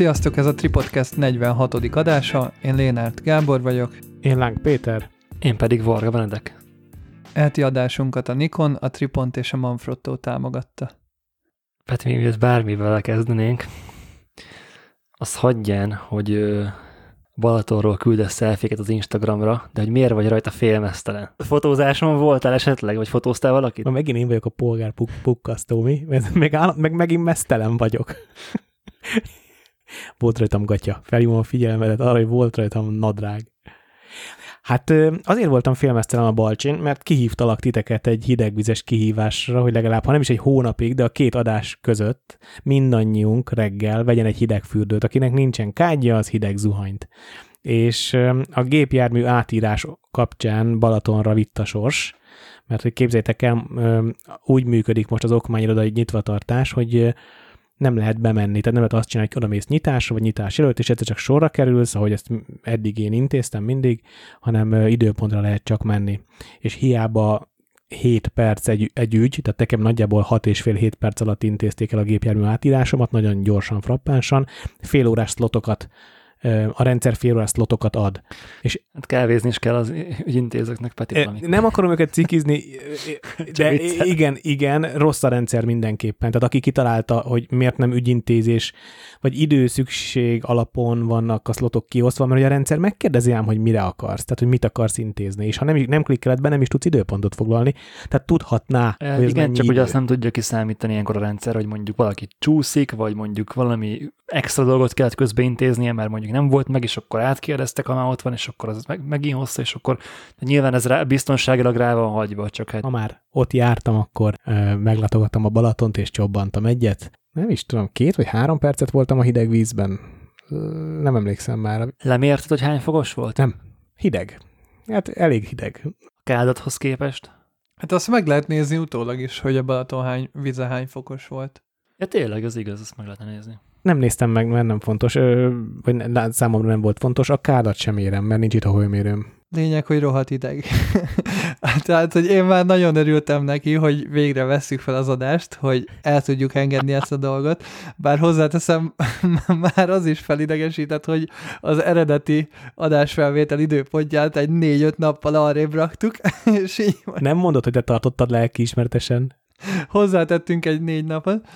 Sziasztok, ez a Tripodcast 46. adása, én Lénárt Gábor vagyok. Én Láng Péter. Én pedig Varga Benedek. Elti adásunkat a Nikon, a Tripont és a Manfrotto támogatta. Peti, mi bármivel kezdenénk, az hagyján, hogy Balatonról küldesz szelféket az Instagramra, de hogy miért vagy rajta félmeztelen? Fotózáson voltál esetleg, vagy fotóztál valakit? Na, megint én vagyok a polgár puk- pukkasztó, mi? Meg, áll, meg megint mesztelen vagyok. Volt rajtam gatya. Felhívom a figyelmedet arra, hogy volt rajtam nadrág. Hát azért voltam félmeztelen a Balcsin, mert kihívtalak titeket egy hidegvizes kihívásra, hogy legalább, ha nem is egy hónapig, de a két adás között mindannyiunk reggel vegyen egy hideg fürdőt. Akinek nincsen kádja, az hideg zuhanyt. És a gépjármű átírás kapcsán Balatonra vitt a sors, mert hogy képzeljétek el, úgy működik most az okmányirodai nyitvatartás, hogy nem lehet bemenni, tehát nem lehet azt csinálni, hogy odamész nyitásra, vagy nyitás előtt, és egyszer csak sorra kerülsz, ahogy ezt eddig én intéztem mindig, hanem időpontra lehet csak menni. És hiába 7 perc egy, egy ügy, tehát nekem nagyjából 6 és fél 7 perc alatt intézték el a gépjármű átírásomat, nagyon gyorsan, frappánsan, fél órás szlotokat a rendszer fél lotokat ad. És hát kávézni is kell az ügyintézőknek, Peti. Nem akarom őket cikizni, de igen, igen, rossz a rendszer mindenképpen. Tehát aki kitalálta, hogy miért nem ügyintézés, vagy időszükség alapon vannak a szlotok kiosztva, mert a rendszer megkérdezi ám, hogy mire akarsz, tehát hogy mit akarsz intézni, és ha nem, nem klikkeled be, nem is tudsz időpontot foglalni, tehát tudhatná, e, hogy Igen, csak idő. ugye azt nem tudja kiszámítani ilyenkor a rendszer, hogy mondjuk valaki csúszik, vagy mondjuk valami extra dolgot kellett közbeintéznie, mert mondjuk nem volt meg, és akkor átkérdeztek, ha már ott van, és akkor az meg, megint hossza, és akkor nyilván ez rá, biztonságilag rá van hagyva, csak hát... Ha már ott jártam, akkor ö, meglátogattam a Balatont, és csobbantam egyet. Nem is tudom, két vagy három percet voltam a hideg vízben. Nem emlékszem már. Lemérted, hogy hány fogos volt? Nem. Hideg. Hát elég hideg. A kádathoz képest? Hát azt meg lehet nézni utólag is, hogy a Balaton hány, vize hány fokos volt. Ja tényleg, az igaz, azt meg lehetne nézni. Nem néztem meg, mert nem fontos, vagy számomra nem volt fontos. A kádat sem érem, mert nincs itt a hőmérőm. Lényeg, hogy rohadt ideg. Tehát, hogy én már nagyon örültem neki, hogy végre vesszük fel az adást, hogy el tudjuk engedni ezt a dolgot, bár hozzáteszem, már az is felidegesített, hogy az eredeti adásfelvétel időpontját egy négy-öt nappal arrébb raktuk, és így... Nem mondod, hogy te tartottad lelkiismertesen? Hozzátettünk egy négy napot,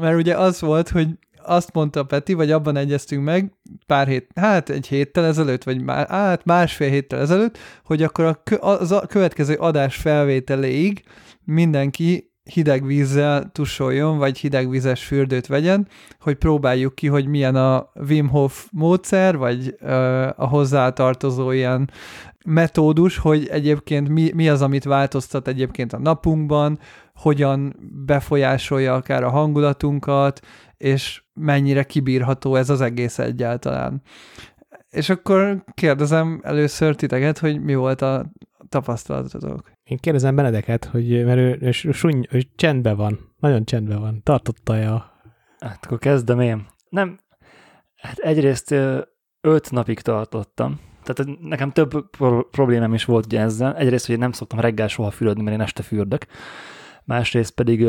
mert ugye az volt, hogy azt mondta Peti, vagy abban egyeztünk meg pár hét, hát egy héttel ezelőtt, vagy már, hát másfél héttel ezelőtt, hogy akkor a, az a következő adás felvételéig mindenki hideg vízzel tusoljon, vagy hidegvizes fürdőt vegyen, hogy próbáljuk ki, hogy milyen a Wim Hof módszer, vagy ö, a hozzátartozó ilyen metódus, hogy egyébként mi, mi az, amit változtat egyébként a napunkban, hogyan befolyásolja akár a hangulatunkat, és mennyire kibírható ez az egész egyáltalán. És akkor kérdezem először titeket, hogy mi volt a tapasztalatotok. Én kérdezem Benedeket, hogy mert ő, ő, ő, ő csendben van, nagyon csendben van. Tartotta-e a... Hát akkor kezdem én. Nem, hát egyrészt öt napig tartottam, tehát nekem több problémám is volt ugye ezzel. Egyrészt, hogy én nem szoktam reggel soha fürödni, mert én este fürdök. Másrészt pedig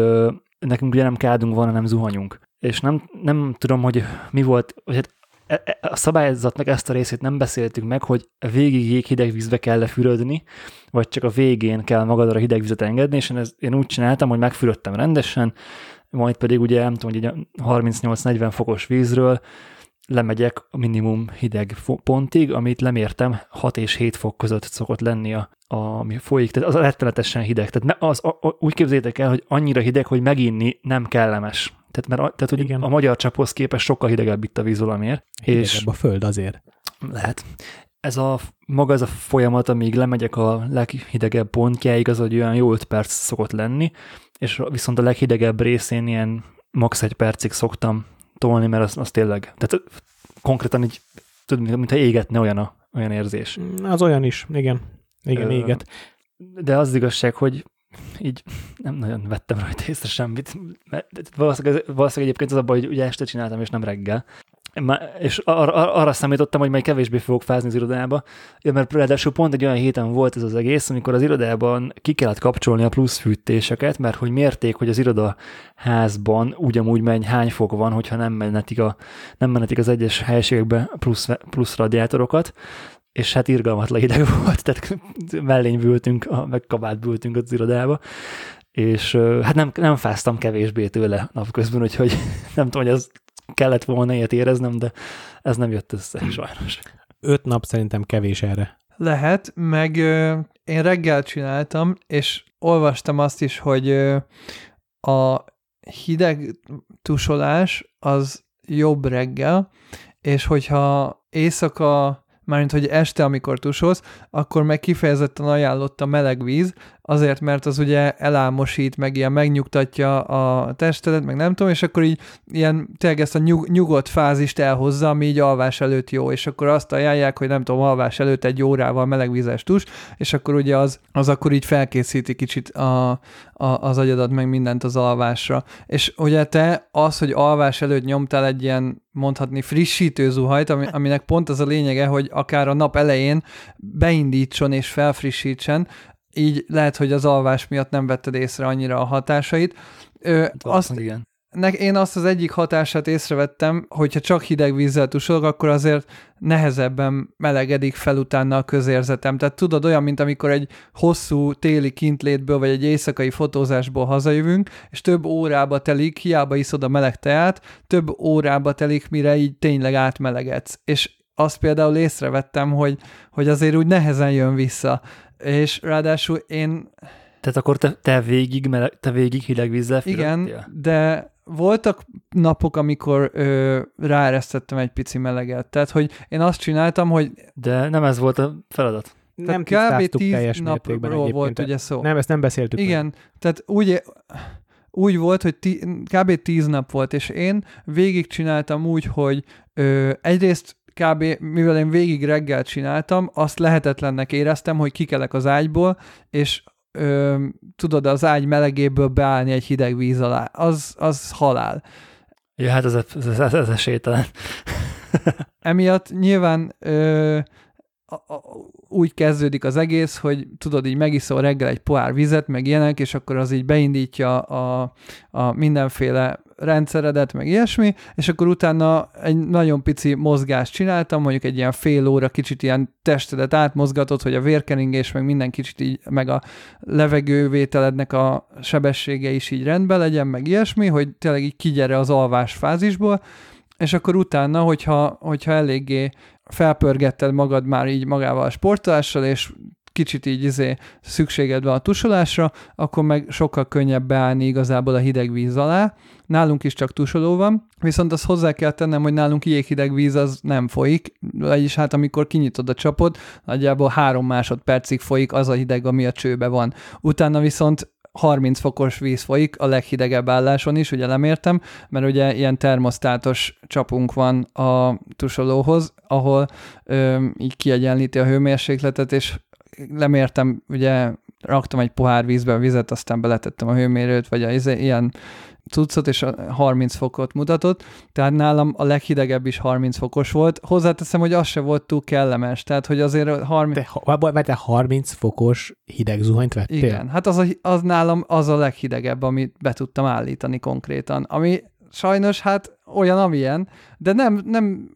nekünk ugye nem kádunk van, hanem zuhanyunk és nem, nem tudom, hogy mi volt, hogy hát e, e, a szabályzatnak ezt a részét nem beszéltük meg, hogy végig jéghideg vízbe kell lefürödni, vagy csak a végén kell magadra hideg vizet engedni, és én, ez, én úgy csináltam, hogy megfürödtem rendesen, majd pedig ugye nem tudom, hogy 38-40 fokos vízről lemegyek a minimum hideg pontig, amit lemértem 6 és 7 fok között szokott lenni a, a ami folyik, tehát az rettenetesen hideg. Tehát az, a, a, úgy képzeljétek el, hogy annyira hideg, hogy meginni nem kellemes. Tehát, mert, tehát hogy Igen. a magyar csaphoz képest sokkal hidegebb itt a víz valamiért. Hidegebb és a föld azért. Lehet. Ez a maga ez a folyamat, amíg lemegyek a leghidegebb pontjáig, az egy olyan jó 5 perc szokott lenni, és viszont a leghidegebb részén ilyen max. egy percig szoktam tolni, mert az, az tényleg, tehát konkrétan így, tudod, mintha égetne olyan, a, olyan érzés. Az olyan is, igen. Igen, Ö, éget. De az igazság, hogy így nem nagyon vettem rajta észre semmit. Mert valószínűleg, valószínűleg egyébként az a baj, hogy ugye este csináltam, és nem reggel. És ar- ar- arra számítottam, hogy majd kevésbé fogok fázni az irodába, ja, mert ráadásul pont egy olyan héten volt ez az egész, amikor az irodában ki kellett kapcsolni a plusz fűtéseket, mert hogy mérték, hogy az irodaházban ugyanúgy megy, hány fok van, hogyha nem mennetik, a, nem mennetik az egyes helységekbe plusz, plusz radiátorokat, és hát irgalmatlan hideg volt, tehát mellény bültünk, meg kabát bültünk az irodába, és hát nem, nem fáztam kevésbé tőle napközben, úgyhogy nem tudom, hogy ez kellett volna ilyet éreznem, de ez nem jött össze sajnos. Öt nap szerintem kevés erre. Lehet, meg ö, én reggel csináltam, és olvastam azt is, hogy ö, a hideg tusolás az jobb reggel, és hogyha éjszaka mármint hogy este, amikor tusolsz, akkor meg kifejezetten ajánlott a meleg víz, azért, mert az ugye elámosít, meg ilyen megnyugtatja a testedet, meg nem tudom, és akkor így ilyen tényleg ezt a nyug, nyugodt fázist elhozza, ami így alvás előtt jó, és akkor azt ajánlják, hogy nem tudom, alvás előtt egy órával melegvizes tus, és akkor ugye az, az akkor így felkészíti kicsit a, a, az agyadat, meg mindent az alvásra. És ugye te az, hogy alvás előtt nyomtál egy ilyen mondhatni frissítő zuhajt, ami, aminek pont az a lényege, hogy akár a nap elején beindítson és felfrissítsen, így lehet, hogy az alvás miatt nem vetted észre annyira a hatásait. Ö, hát azt, igen. Ne, én azt az egyik hatását észrevettem, hogyha csak hideg vízzel tusolok, akkor azért nehezebben melegedik fel utána a közérzetem. Tehát tudod, olyan, mint amikor egy hosszú téli kintlétből, vagy egy éjszakai fotózásból hazajövünk, és több órába telik, hiába iszod a meleg teát, több órába telik, mire így tényleg átmelegedsz. És azt például észrevettem, hogy, hogy azért úgy nehezen jön vissza és ráadásul én... Tehát akkor te, te végig, te végig hideg vízzel Igen, de voltak napok, amikor ö, ráeresztettem egy pici meleget. Tehát, hogy én azt csináltam, hogy... De nem ez volt a feladat. Nem kb. tíz teljes napról volt ugye szó. Nem, ezt nem beszéltük. Igen, meg. tehát úgy, úgy volt, hogy tí, kb. tíz nap volt, és én végig csináltam úgy, hogy ö, egyrészt kb. mivel én végig reggel csináltam, azt lehetetlennek éreztem, hogy kikelek az ágyból, és ö, tudod, az ágy melegéből beállni egy hideg víz alá. Az, az halál. Ja, hát ez, ez, ez, ez esélytelen. Emiatt nyilván ö, a, a, úgy kezdődik az egész, hogy tudod, így megiszol reggel egy pohár vizet, meg ilyenek, és akkor az így beindítja a, a mindenféle rendszeredet, meg ilyesmi, és akkor utána egy nagyon pici mozgást csináltam, mondjuk egy ilyen fél óra kicsit ilyen testedet átmozgatott, hogy a vérkeringés, meg minden kicsit így, meg a levegővételednek a sebessége is így rendben legyen, meg ilyesmi, hogy tényleg így kigyere az alvás fázisból, és akkor utána, hogyha, hogyha eléggé felpörgetted magad már így magával a sportolással, és kicsit így izé szükséged van a tusolásra, akkor meg sokkal könnyebb beállni igazából a hideg víz alá. Nálunk is csak tusoló van, viszont azt hozzá kell tennem, hogy nálunk jéghideg víz az nem folyik, vagyis hát amikor kinyitod a csapot, nagyjából három másodpercig folyik az a hideg, ami a csőbe van. Utána viszont 30 fokos víz folyik a leghidegebb álláson is, ugye lemértem, mert ugye ilyen termosztátos csapunk van a tusolóhoz, ahol ö, így kiegyenlíti a hőmérsékletet, és lemértem, ugye raktam egy pohár vízbe a vizet, aztán beletettem a hőmérőt, vagy a, izé, ilyen cuccot, és 30 fokot mutatott, tehát nálam a leghidegebb is 30 fokos volt. Hozzáteszem, hogy az se volt túl kellemes, tehát hogy azért 30... Te, te 30 fokos hideg zuhanyt vettél? Igen, hát az, a, az nálam az a leghidegebb, amit be tudtam állítani konkrétan, ami sajnos hát olyan, amilyen, de nem, nem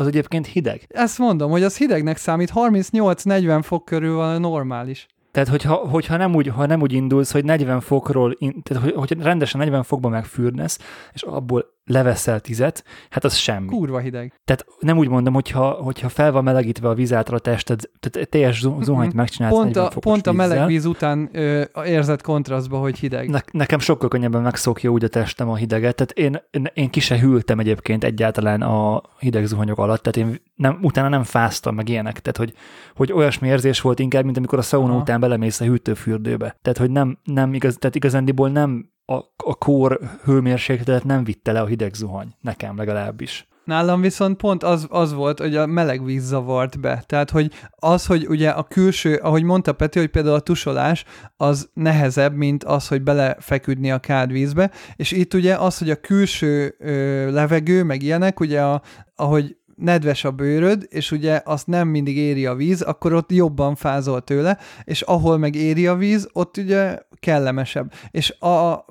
az egyébként hideg. Ezt mondom, hogy az hidegnek számít, 38-40 fok körül van normális. Tehát, hogyha, hogyha nem, úgy, ha nem úgy indulsz, hogy 40 fokról, tehát, hogy, hogy rendesen 40 fokban megfürdesz, és abból leveszel tizet, hát az semmi. Kurva hideg. Tehát nem úgy mondom, hogyha, hogyha fel van melegítve a vízátra a tested, tehát teljes zuhanyt megcsinálsz pont a, Pont a meleg víz után ö, érzett kontrasztba, hogy hideg. Ne, nekem sokkal könnyebben megszokja úgy a testem a hideget, tehát én, én, én ki se hűltem egyébként egyáltalán a hideg zuhanyok alatt, tehát én nem, utána nem fáztam meg ilyenek, tehát hogy, hogy olyasmi érzés volt inkább, mint amikor a szauna Aha. után belemész a hűtőfürdőbe. Tehát, hogy nem, nem igaz, tehát igazándiból nem a, a kór hőmérsékletet nem vitte le a hideg zuhany, nekem legalábbis. Nálam viszont pont az, az volt, hogy a meleg víz zavart be. Tehát, hogy az, hogy ugye a külső, ahogy mondta Peti, hogy például a tusolás az nehezebb, mint az, hogy belefeküdni a kádvízbe, és itt ugye az, hogy a külső ö, levegő, meg ilyenek, ugye a, ahogy nedves a bőröd, és ugye azt nem mindig éri a víz, akkor ott jobban fázol tőle, és ahol meg éri a víz, ott ugye kellemesebb. És a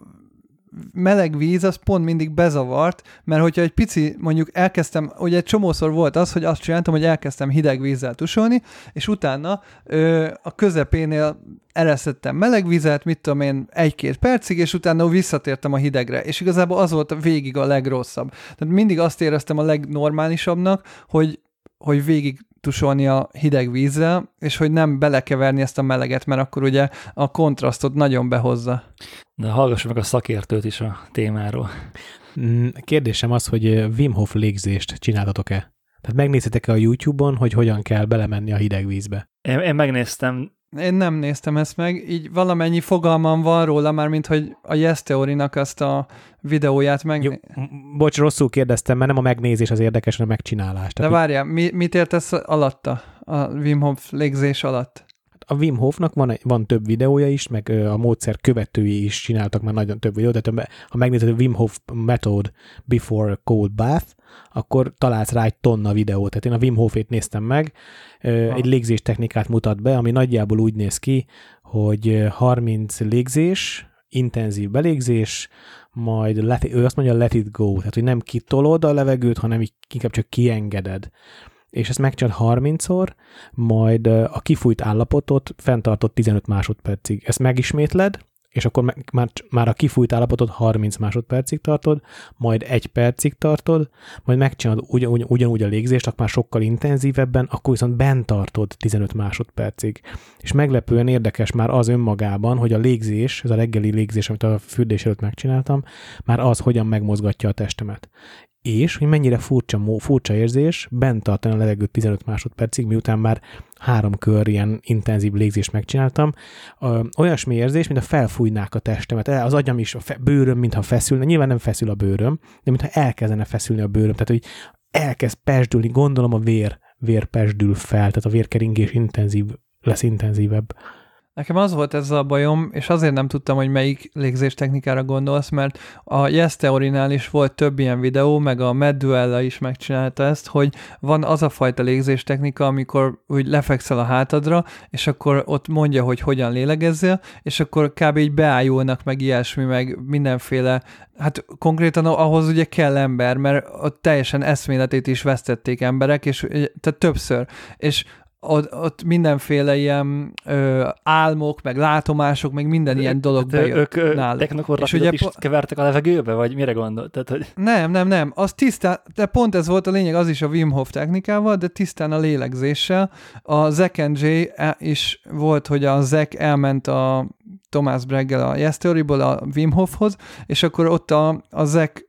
meleg víz az pont mindig bezavart, mert hogyha egy pici, mondjuk elkezdtem, ugye egy csomószor volt az, hogy azt csináltam, hogy elkezdtem hideg vízzel tusolni, és utána ö, a közepénél eresztettem meleg vizet, mit tudom én, egy-két percig, és utána visszatértem a hidegre, és igazából az volt végig a legrosszabb. Tehát mindig azt éreztem a legnormálisabbnak, hogy hogy végig tusolni a hideg vízzel, és hogy nem belekeverni ezt a meleget, mert akkor ugye a kontrasztot nagyon behozza. De hallgassuk meg a szakértőt is a témáról. Mm, kérdésem az, hogy Wim Hof légzést csináltatok-e? Tehát megnézitek-e a YouTube-on, hogy hogyan kell belemenni a hideg vízbe? Én, én megnéztem, Én nem néztem ezt meg, így valamennyi fogalmam van róla, már mint hogy a Yes Theory-nak azt a videóját meg... Jó, bocs, rosszul kérdeztem, mert nem a megnézés az érdekes, hanem a megcsinálás. De várjál, mi, mit értesz alatta, a Wim Hof légzés alatt? A Wim Hofnak van, van több videója is, meg a módszer követői is csináltak már nagyon több videót, tehát ha megnézed a Wim Hof Method Before a Cold Bath, akkor találsz rá egy tonna videót. Tehát én a Wim Hofét néztem meg, Ha. egy légzés technikát mutat be, ami nagyjából úgy néz ki, hogy ö, 30 légzés, intenzív belégzés, majd let, ő azt mondja let it go, tehát hogy nem kitolod a levegőt, hanem inkább csak kiengeded. És ezt megcsinálod 30-szor, majd a kifújt állapotot fenntartott 15 másodpercig. Ezt megismétled, és akkor már, már a kifújt állapotot 30 másodpercig tartod, majd egy percig tartod, majd megcsinálod ugyanúgy, ugyanúgy a légzést, akkor már sokkal intenzívebben, akkor viszont bent tartod 15 másodpercig. És meglepően érdekes már az önmagában, hogy a légzés, ez a reggeli légzés, amit a fürdés előtt megcsináltam, már az, hogyan megmozgatja a testemet. És hogy mennyire furcsa, furcsa érzés bent tartani a levegőt 15 másodpercig, miután már három kör ilyen intenzív légzést megcsináltam, olyasmi érzés, mint a felfújnák a testemet. El- Az agyam is, a fe, bőröm, mintha feszülne. Nyilván nem feszül a bőröm, de mintha elkezdene feszülni a bőröm. Tehát, hogy elkezd pesdülni, gondolom a vér, vér pesdül fel, tehát a vérkeringés intenzív, lesz intenzívebb. Nekem az volt ez a bajom, és azért nem tudtam, hogy melyik légzéstechnikára gondolsz, mert a Yes Theory-nál is volt több ilyen videó, meg a Matt Duella is megcsinálta ezt, hogy van az a fajta légzéstechnika, amikor úgy lefekszel a hátadra, és akkor ott mondja, hogy hogyan lélegezzél, és akkor kb. így beájulnak meg ilyesmi, meg mindenféle, hát konkrétan ahhoz ugye kell ember, mert ott teljesen eszméletét is vesztették emberek, és tehát többször, és ott, ott mindenféle ilyen ö, álmok, meg látomások, meg minden ilyen dolog de bejött ők náluk. technokorlapidot És ugye po- kevertek a levegőbe, vagy mire gondolt? Tehát, hogy Nem, nem, nem. Az tisztán, de pont ez volt a lényeg, az is a Wim Hof technikával, de tisztán a lélegzéssel. A Zack and Jay e- is volt, hogy a Zack elment a Thomas Breggel a Yes Theory-ból a Wim Hofhoz, és akkor ott a, a Zack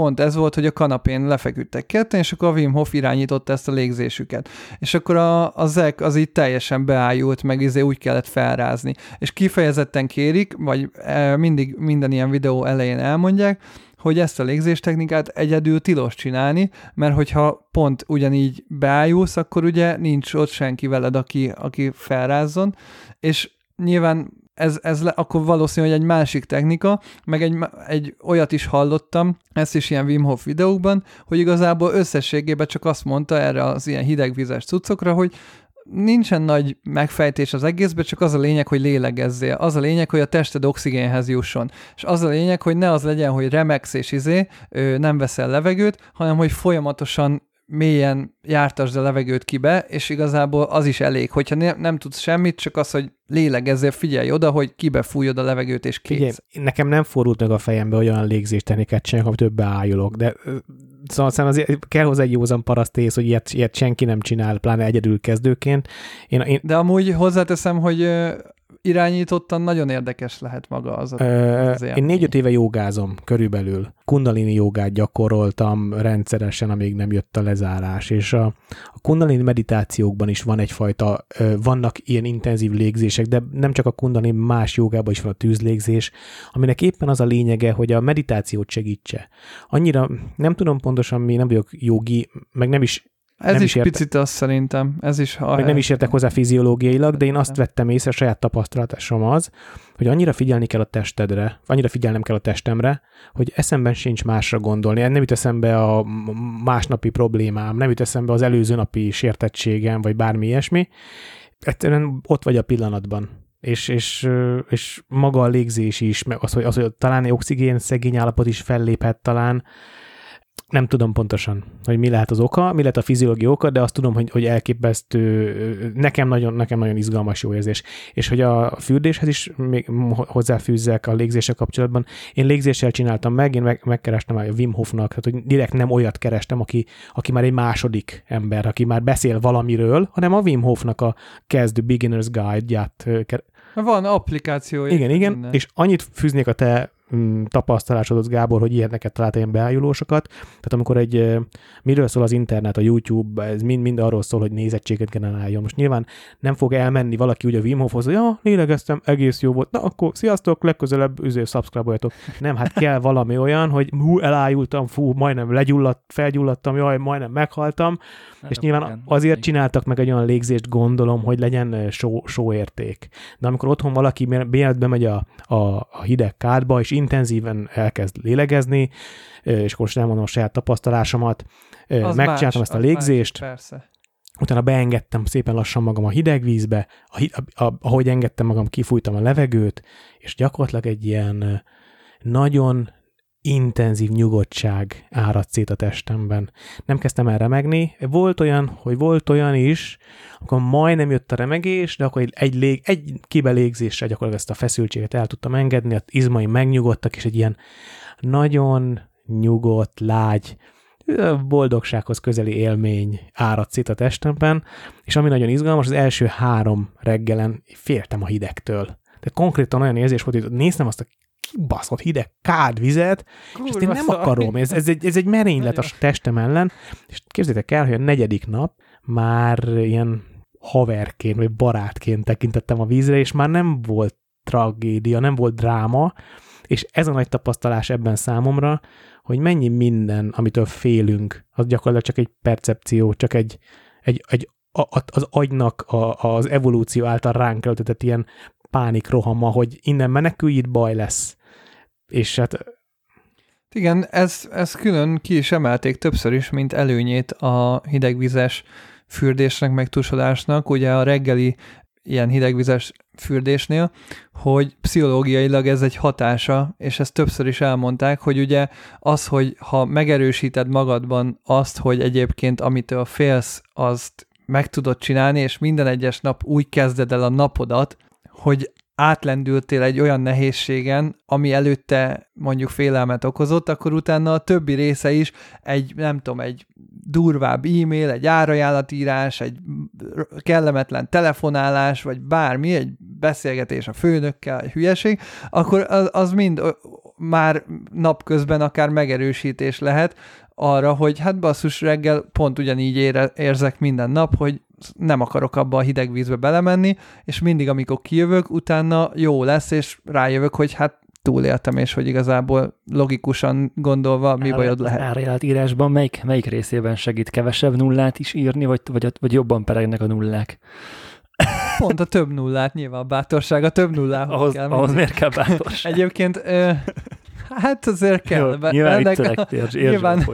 pont ez volt, hogy a kanapén lefeküdtek ketten, és akkor a Wim Hof irányította ezt a légzésüket. És akkor a, a Zack az így teljesen beájult, meg izé úgy kellett felrázni. És kifejezetten kérik, vagy e, mindig minden ilyen videó elején elmondják, hogy ezt a légzéstechnikát egyedül tilos csinálni, mert hogyha pont ugyanígy beájulsz, akkor ugye nincs ott senki veled, aki, aki felrázzon, és nyilván ez, ez le, akkor valószínű, hogy egy másik technika, meg egy, egy olyat is hallottam, ezt is ilyen Wim Hof videókban, hogy igazából összességében csak azt mondta erre az ilyen hidegvizes cuccokra, hogy nincsen nagy megfejtés az egészben, csak az a lényeg, hogy lélegezzél. Az a lényeg, hogy a tested oxigénhez jusson. És az a lényeg, hogy ne az legyen, hogy remegsz és izé, nem veszel levegőt, hanem hogy folyamatosan mélyen jártasd a levegőt kibe, és igazából az is elég, hogyha ne, nem tudsz semmit, csak az, hogy lélegezzél, figyelj oda, hogy kibe fújod a levegőt, és kész. Figyelj, nekem nem fordult meg a fejembe, hogy olyan légzéstechnikát csinálok, amit többe ájulok, de szóval szerintem azért kell hozzá egy józan parasztész, hogy ilyet, ilyet senki nem csinál, pláne egyedül kezdőként. Én, én De amúgy hozzáteszem, hogy irányítottan nagyon érdekes lehet maga az. Ö, az én négy-öt éve jogázom körülbelül. Kundalini jogát gyakoroltam rendszeresen, amíg nem jött a lezárás, és a, a kundalini meditációkban is van egyfajta, vannak ilyen intenzív légzések, de nem csak a kundalini, más jogában is van a tűzlégzés, aminek éppen az a lényege, hogy a meditációt segítse. Annyira nem tudom pontosan mi, nem vagyok jogi, meg nem is ez nem is, is érte- picit az szerintem. Ez is... Ha meg nem is értek hozzá fiziológiailag, de én azt vettem észre, saját tapasztalatásom az, hogy annyira figyelni kell a testedre, annyira figyelnem kell a testemre, hogy eszemben sincs másra gondolni. Nem jut eszembe a másnapi problémám, nem jut eszembe az előző napi sértettségem, vagy bármi ilyesmi. Egyszerűen ott vagy a pillanatban. És, és, és maga a légzés is, meg az, hogy, az, hogy talán oxigén szegény állapot is felléphet talán, nem tudom pontosan, hogy mi lehet az oka, mi lehet a fiziológiai oka, de azt tudom, hogy, hogy elképesztő, nekem nagyon, nekem nagyon izgalmas jó érzés. És hogy a fürdéshez is még hozzáfűzzek a légzéssel kapcsolatban. Én légzéssel csináltam meg, én meg, megkerestem a Wim Hofnak, tehát hogy direkt nem olyat kerestem, aki, aki már egy második ember, aki már beszél valamiről, hanem a Wim Hofnak a kezdő Beginner's Guide-ját van applikáció. Igen, igen, minden. és annyit fűznék a te mm, tapasztalásodhoz, Gábor, hogy ilyeneket talált ilyen beájulósokat. Tehát amikor egy, miről szól az internet, a YouTube, ez mind, mind arról szól, hogy nézettséget generáljon. Most nyilván nem fog elmenni valaki úgy a Wim Hofhoz, hogy ja, lélegeztem, egész jó volt, na akkor sziasztok, legközelebb üző, subscribe Nem, hát kell valami olyan, hogy hú, elájultam, fú, majdnem legyulladt, felgyulladtam, jaj, majdnem meghaltam, és nyilván igen, azért igen. csináltak meg egy olyan légzést, gondolom, hogy legyen só, sóérték. De amikor otthon valaki mielőtt bemegy a, a, a hideg kádba, és intenzíven elkezd lélegezni, és akkor most elmondom a saját tapasztalásomat, az megcsináltam más, ezt a légzést, más, persze. utána beengedtem szépen lassan magam a hideg vízbe, a, a, a, ahogy engedtem magam, kifújtam a levegőt, és gyakorlatilag egy ilyen nagyon intenzív nyugodtság áradt szét a testemben. Nem kezdtem el remegni. Volt olyan, hogy volt olyan is, akkor majdnem jött a remegés, de akkor egy, lég, egy kibelégzéssel gyakorlatilag ezt a feszültséget el tudtam engedni, az izmaim megnyugodtak, és egy ilyen nagyon nyugodt, lágy, boldogsághoz közeli élmény áradt szét a testemben, és ami nagyon izgalmas, az első három reggelen féltem a hidegtől. De konkrétan olyan érzés volt, hogy néztem azt a kibaszott hideg kádvizet, Kurva és ezt én nem szar. akarom, ez, ez, egy, ez egy merénylet a testem ellen, és képzétek el, hogy a negyedik nap már ilyen haverként, vagy barátként tekintettem a vízre, és már nem volt tragédia, nem volt dráma, és ez a nagy tapasztalás ebben számomra, hogy mennyi minden, amitől félünk, az gyakorlatilag csak egy percepció, csak egy, egy, egy az agynak a, az evolúció által ránk öltetett ilyen pánikrohama, hogy innen menekülj, itt baj lesz. És hát... Igen, ez, ez külön ki is emelték többször is, mint előnyét a hidegvizes fürdésnek, meg tusodásnak, ugye a reggeli ilyen hidegvizes fürdésnél, hogy pszichológiailag ez egy hatása, és ezt többször is elmondták, hogy ugye az, hogy ha megerősíted magadban azt, hogy egyébként amitől félsz, azt meg tudod csinálni, és minden egyes nap úgy kezded el a napodat, hogy átlendültél egy olyan nehézségen, ami előtte mondjuk félelmet okozott, akkor utána a többi része is egy, nem tudom, egy durvább e-mail, egy árajánlatírás, egy kellemetlen telefonálás, vagy bármi, egy beszélgetés a főnökkel, egy hülyeség, akkor az, az mind már napközben akár megerősítés lehet arra, hogy hát basszus reggel pont ugyanígy ére, érzek minden nap, hogy nem akarok abba a hideg vízbe belemenni, és mindig, amikor kijövök, utána jó lesz, és rájövök, hogy hát túléltem, és hogy igazából logikusan gondolva mi bajod lehet. Árajánlat írásban melyik, melyik részében segít kevesebb nullát is írni, vagy, vagy, vagy jobban peregnek a nullák? Pont a több nullát, nyilván a bátorság a több nullához ahhoz, kell. Ahhoz miért kell bátorság? Egyébként Hát azért kell. Jó, nyilván ennek érzs, nyilván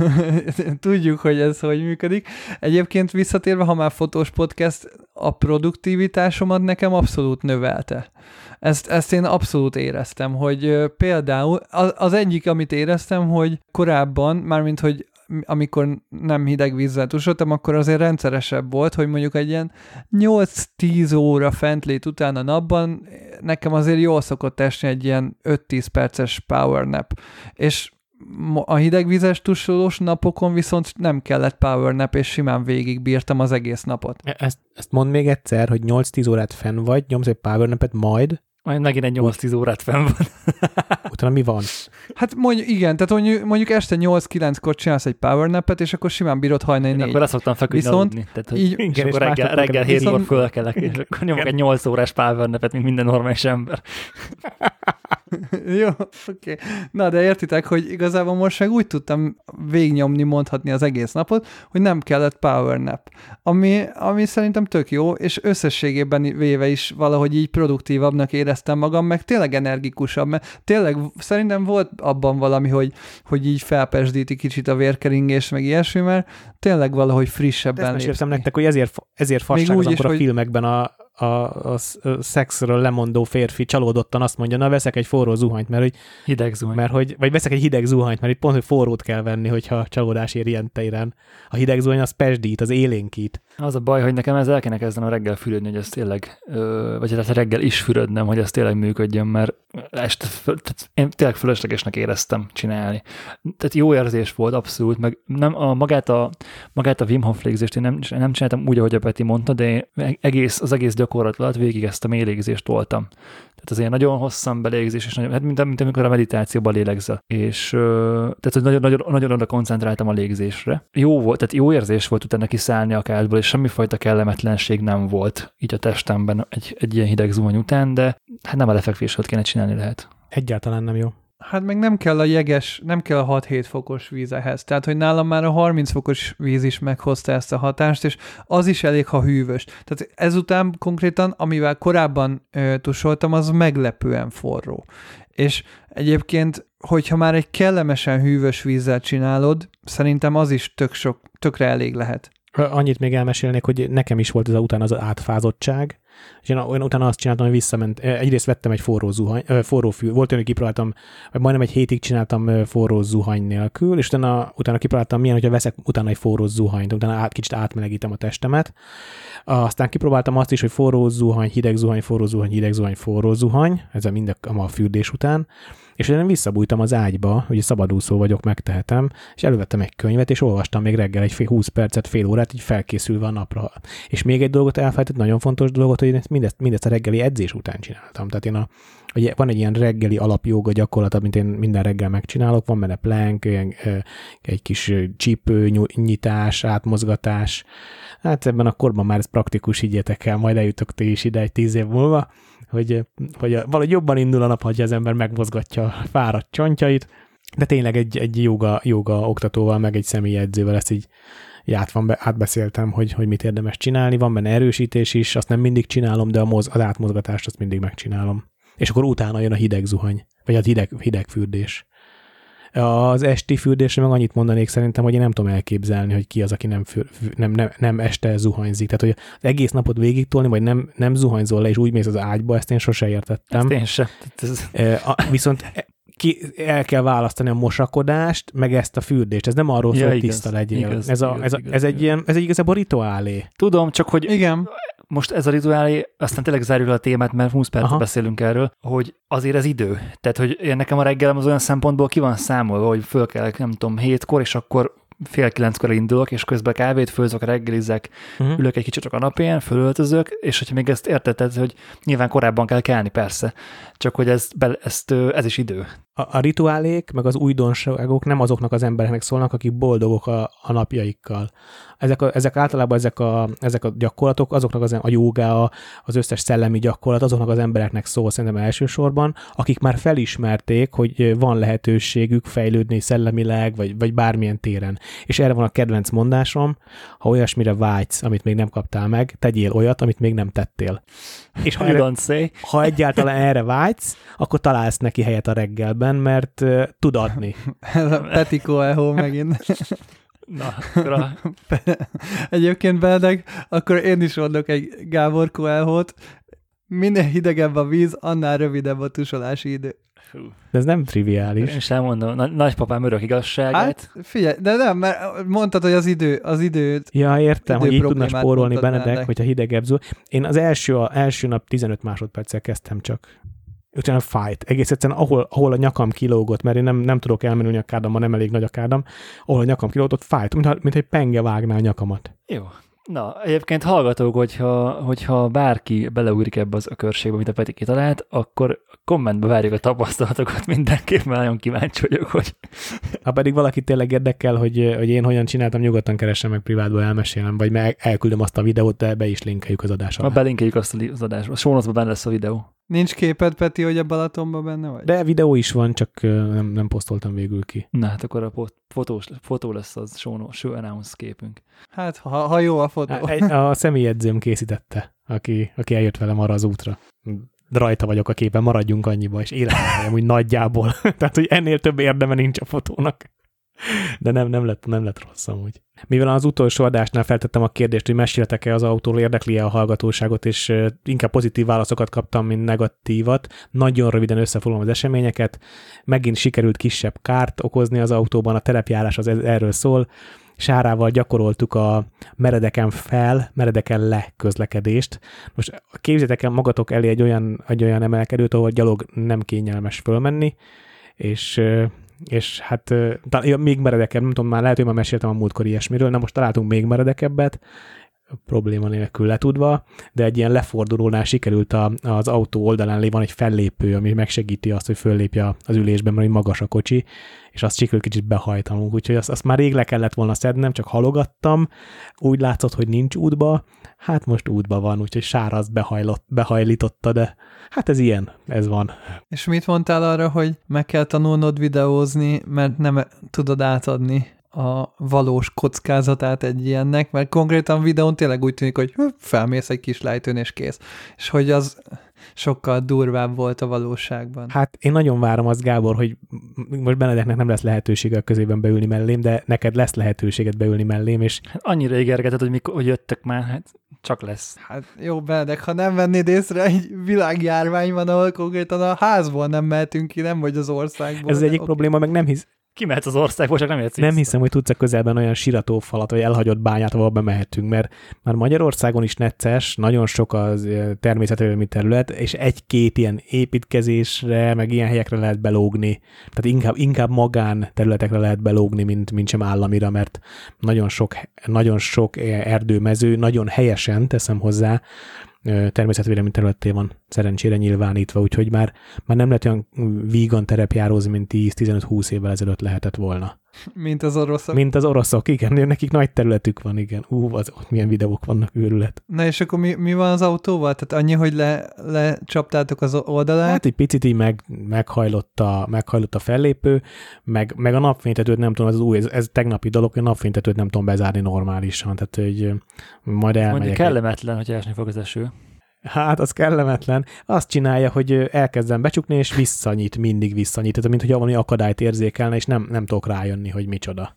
tudjuk, hogy ez hogy működik. Egyébként visszatérve, ha már fotós podcast, a produktivitásomat nekem abszolút növelte. Ezt, ezt én abszolút éreztem, hogy például az egyik, amit éreztem, hogy korábban, mármint, hogy amikor nem hideg vízzel tusodtam, akkor azért rendszeresebb volt, hogy mondjuk egy ilyen 8-10 óra fentlét után a napban nekem azért jól szokott esni egy ilyen 5-10 perces power nap. És a hidegvizes tusolós napokon viszont nem kellett power nap, és simán végigbírtam az egész napot. E- Ezt, ezt mondd még egyszer, hogy 8-10 órát fenn vagy, nyomsz egy powernapet, majd Majd megint egy 8-10 órát fenn van. utána mi van? Hát mondjuk, igen, tehát mondjuk, mondjuk este 8-9-kor csinálsz egy power napet, és akkor simán bírod hajnani Én négy. akkor leszoktam feküdni Viszont aludni. Tehát, hogy Így, és Igen, akkor és reggel, reggel kell- 7 óra viszont- fölkelek, és akkor nyomok egy 8 órás power napet, mint minden normális ember. Jó, oké. Okay. Na, de értitek, hogy igazából most meg úgy tudtam végnyomni, mondhatni az egész napot, hogy nem kellett power nap. Ami, ami szerintem tök jó, és összességében véve is valahogy így produktívabbnak éreztem magam, meg tényleg energikusabb, mert tényleg szerintem volt abban valami, hogy, hogy így felpesdíti kicsit a vérkeringés, meg ilyesmi, mert tényleg valahogy Ezt frissebben lépsz meséltem nektek, hogy ezért, ezért fasság az, amikor a hogy- filmekben a, a, a, sz- a szexről lemondó férfi csalódottan azt mondja, na veszek egy forró zuhanyt, mert hogy, Hideg zuhany. mert hogy vagy veszek egy hideg zuhanyt, mert itt pont, hogy forrót kell venni, hogyha csalódás ér ilyen téren. A hideg zuhany az pesdít, az élénkít. Az a baj, hogy nekem ez el kéne kezdenem reggel fürödni, hogy ez tényleg, vagy hát reggel is fürödnem, hogy ez tényleg működjön, mert este, tehát én tényleg fölöslegesnek éreztem csinálni. Tehát jó érzés volt, abszolút, meg nem, a, magát, a, magát a Wim Hof légzést én nem, nem csináltam úgy, ahogy a Peti mondta, de én egész, az egész gyakorlat alatt végig ezt a mélégzést voltam. Tehát az ilyen nagyon hosszan belégzés, és nagyon, hát mint, mint amikor a meditációban lélegzel. És tehát, hogy nagyon, nagyon, nagyon oda koncentráltam a légzésre. Jó volt, tehát jó érzés volt utána kiszállni a kádból, és semmifajta kellemetlenség nem volt így a testemben egy, egy ilyen hideg zuhany után, de hát nem a lefekvés alatt kéne csinálni lehet. Egyáltalán nem jó. Hát meg nem kell a jeges, nem kell a 6-7 fokos víz ehhez. Tehát, hogy nálam már a 30 fokos víz is meghozta ezt a hatást, és az is elég, ha hűvös. Tehát ezután konkrétan, amivel korábban ö, tusoltam, az meglepően forró. És egyébként, hogyha már egy kellemesen hűvös vízzel csinálod, szerintem az is tök sok, tökre elég lehet. Annyit még elmesélnék, hogy nekem is volt ez utána az átfázottság, és én olyan utána azt csináltam, hogy visszament. Egyrészt vettem egy forró zuhany, forró fű, volt olyan, kipróbáltam, vagy majdnem egy hétig csináltam forró zuhany nélkül, és utána, utána kipróbáltam milyen, hogyha veszek utána egy forró zuhanyt, utána át, kicsit átmelegítem a testemet. Aztán kipróbáltam azt is, hogy forró zuhany, hideg zuhany, forró zuhany, hideg zuhany, forró zuhany, ez a mind a, a fürdés után, és én visszabújtam az ágyba, ugye szabadúszó vagyok, megtehetem, és elővettem egy könyvet, és olvastam még reggel egy fél, 20 percet, fél órát, így felkészülve a napra. És még egy dolgot elfelejtett, nagyon fontos dolgot, hogy én ezt, mindezt, mindezt a reggeli edzés után csináltam. Tehát én a, ugye van egy ilyen reggeli alapjoga gyakorlat, amit én minden reggel megcsinálok, van benne plank, ilyen, egy kis csípő nyitás, átmozgatás. Hát ebben a korban már ez praktikus, higgyetek el, majd eljutok ti is ide egy tíz év múlva, hogy, hogy valahogy jobban indul a nap, ha az ember megmozgatja a fáradt csontjait, de tényleg egy, egy joga, joga oktatóval, meg egy személyi edzővel ezt így át van be, átbeszéltem, hogy, hogy mit érdemes csinálni. Van benne erősítés is, azt nem mindig csinálom, de a moz, az átmozgatást azt mindig megcsinálom. És akkor utána jön a hideg zuhany, vagy a hideg, hideg fürdés. Az esti fürdésre meg annyit mondanék szerintem, hogy én nem tudom elképzelni, hogy ki az, aki nem, für, nem, nem, nem este zuhanyzik. Tehát, hogy az egész napot végig tolni, vagy nem, nem zuhanyzol le, és úgy mész az ágyba, ezt én sose értettem. Ezt én sem. Ez, viszont ki, el kell választani a mosakodást, meg ezt a fürdést. Ez nem arról Ja, szól, hogy igaz, tiszta legyél. igaz, ez, a, igaz, ez, a, igaz, ez, egy ilyen, ez egy igazából rituálé. tudom, csak hogy Igen, most ez a rituálé, aztán tényleg zárjuk le a témát, mert 20 percet beszélünk erről, hogy azért ez idő. Tehát, hogy én nekem a reggelem az olyan szempontból ki van számolva, hogy fölkelek, nem tudom, hétkor, és akkor fél kilenckor indulok, és közben kávét főzök, reggelizek, Uh-huh. ülök egy kicsit a kanapén, fölöltözök, és hogyha még ezt érteted, hogy nyilván korábban kell kelni, persze, csak hogy ez, be, ezt, ez is idő. A, a rituálék, meg az újdonságok nem azoknak az embereknek szólnak, akik boldogok a, a napjaikkal. Ezek, a, ezek általában ezek a, ezek a gyakorlatok, azoknak az, a jogá, az összes szellemi gyakorlat, azoknak az embereknek szól szerintem elsősorban, akik már felismerték, hogy van lehetőségük fejlődni szellemileg, vagy, vagy bármilyen téren. És erre van a kedvenc mondásom, ha olyasmire vágysz, amit még nem kaptál meg, tegyél olyat, amit még nem tettél. És ha, erre, ha egyáltalán erre vágysz, akkor találsz neki helyet a reggelben, mert uh, tud adni. ez a Peti Coelho megint. Na, a, Egyébként Benedek, akkor én is mondok egy Gábor Coelho-t. Minél hidegebb a víz, annál rövidebb a tusolási idő. De ez nem triviális. én sem mondom, na, nagypapám örök igazságát. Hát figyelj, de nem, mert mondtad, hogy az idő, az időt. Ja, értem, Idő hogy így tudna spórolni Benedek, Benedek. hogyha hidegebb zó. Én az első, a, első nap 15 másodperccel kezdtem csak. Utána fájt. Egész egyszerűen, ahol, ahol a nyakam kilógott, mert én nem, nem tudok elmenni a nyakádam, nem elég nagy a kádam, ahol a nyakam kilógott, ott fájt, mintha, mint egy penge vágná a nyakamat. Jó. Na, egyébként hallgatók, hogyha, hogyha bárki beleugrik ebbe az ökörségbe, amit a Peti kitalált, akkor kommentbe várjuk a tapasztalatokat, mindenképpen nagyon kíváncsi vagyok, hogy... Ha pedig valaki tényleg érdekel, hogy, hogy én hogyan csináltam, nyugodtan keresem meg privátból, elmesélem, vagy meg elküldöm azt a videót, de be is linkeljük az adás Ma alá. belinkeljük azt az adásba. A benne lesz a videó. Nincs képed, Peti, hogy a Balatonban benne vagy? De videó is van, csak nem, nem posztoltam végül ki. Na hát akkor a fotós, fotó lesz az show, show announce képünk. Hát, ha, ha jó a fotó. Há, egy- A személyedzőm készítette, aki, aki eljött velem arra az útra. De rajta vagyok a képen, maradjunk annyiba, és életem úgy nagyjából. Tehát, hogy ennél több érdeme nincs a fotónak. De nem, nem, lett, nem lett rossz amúgy. Mivel az utolsó adásnál feltettem a kérdést, hogy meséltek-e az autóról, érdekli-e a hallgatóságot, és inkább pozitív válaszokat kaptam, mint negatívat. Nagyon röviden összefoglalom az eseményeket. Megint sikerült kisebb kárt okozni az autóban, a terepjárás az ez- erről szól. Sárával gyakoroltuk a meredeken fel, meredeken le közlekedést. Most képzeljétek el magatok elé egy olyan, egy olyan emelkedőt, ahol gyalog nem kényelmes fölmenni, és és hát talán, még meredekebb, nem tudom, már lehet, hogy már meséltem a múltkor ilyesmiről, na most találtunk még meredekebbet, probléma nélkül letudva, de egy ilyen lefordulónál sikerült a, az autó oldalán lé van egy fellépő, ami megsegíti azt, hogy föllépje az ülésben, mert magas a kocsi, és azt sikerült kicsit behajtanunk, úgyhogy azt, azt már rég le kellett volna szednem, csak halogattam, úgy látszott, hogy nincs útba, hát most útba van, úgyhogy sára azt behajlott, behajlította, de hát ez ilyen, ez van. És mit mondtál arra, hogy meg kell tanulnod videózni, mert nem tudod átadni a valós kockázatát egy ilyennek, mert konkrétan videón tényleg úgy tűnik, hogy felmész egy kis lejtőn és kész. És hogy az sokkal durvább volt a valóságban. Hát én nagyon várom azt, Gábor, hogy most Benedeknek nem lesz lehetősége a közében beülni mellém, de neked lesz lehetőséged beülni mellém, és Hát annyira ígérgetett, hogy mikor hogy jöttek már, hát csak lesz. Hát jó, Benedek, ha nem vennéd észre, egy világjárvány van, ahol konkrétan a házból nem mehetünk ki, nem vagy az országból. ez egyik oké. probléma, meg nem, hisz, Kimehetsz az országból, csak nem érsz nem hiszem, hogy tudsz a közelben olyan siratófalat, vagy elhagyott bányát, ahol bemehetünk, mert már Magyarországon is necces, nagyon sok az természetvédelmi terület, és egy-két ilyen építkezésre, meg ilyen helyekre lehet belógni. Tehát inkább, inkább magán területekre lehet belógni, mint, mint sem államira, mert nagyon sok, nagyon sok eh, erdőmező, nagyon helyesen teszem hozzá, természetvédelmi területté van szerencsére nyilvánítva, úgyhogy már, már nem lehet olyan vígan terepjárózni, mint 10-15-20 évvel ezelőtt lehetett volna. Mint az oroszok. Mint az oroszok, igen, nekik nagy területük van, igen. Ú, az, ott milyen videók vannak, őrület. Na és akkor mi, mi van az autóval? Tehát annyi, hogy le, lecsaptátok az oldalát? Hát egy picit így meg, meghajlott, a, meghajlott a fellépő, meg, meg a napfénytetőt nem tudom, ez az új, ez, ez tegnapi dolog, hogy a napfénytetőt nem tudom bezárni normálisan, tehát hogy majd Mondjuk elmegyek. kellemetlen, hogy esni fog az eső. Hát, az kellemetlen. Azt csinálja, hogy elkezdem becsukni, és visszanyit, mindig visszanyit. Tehát, mint hogy valami akadályt érzékelne, és nem, nem tudok rájönni, hogy micsoda.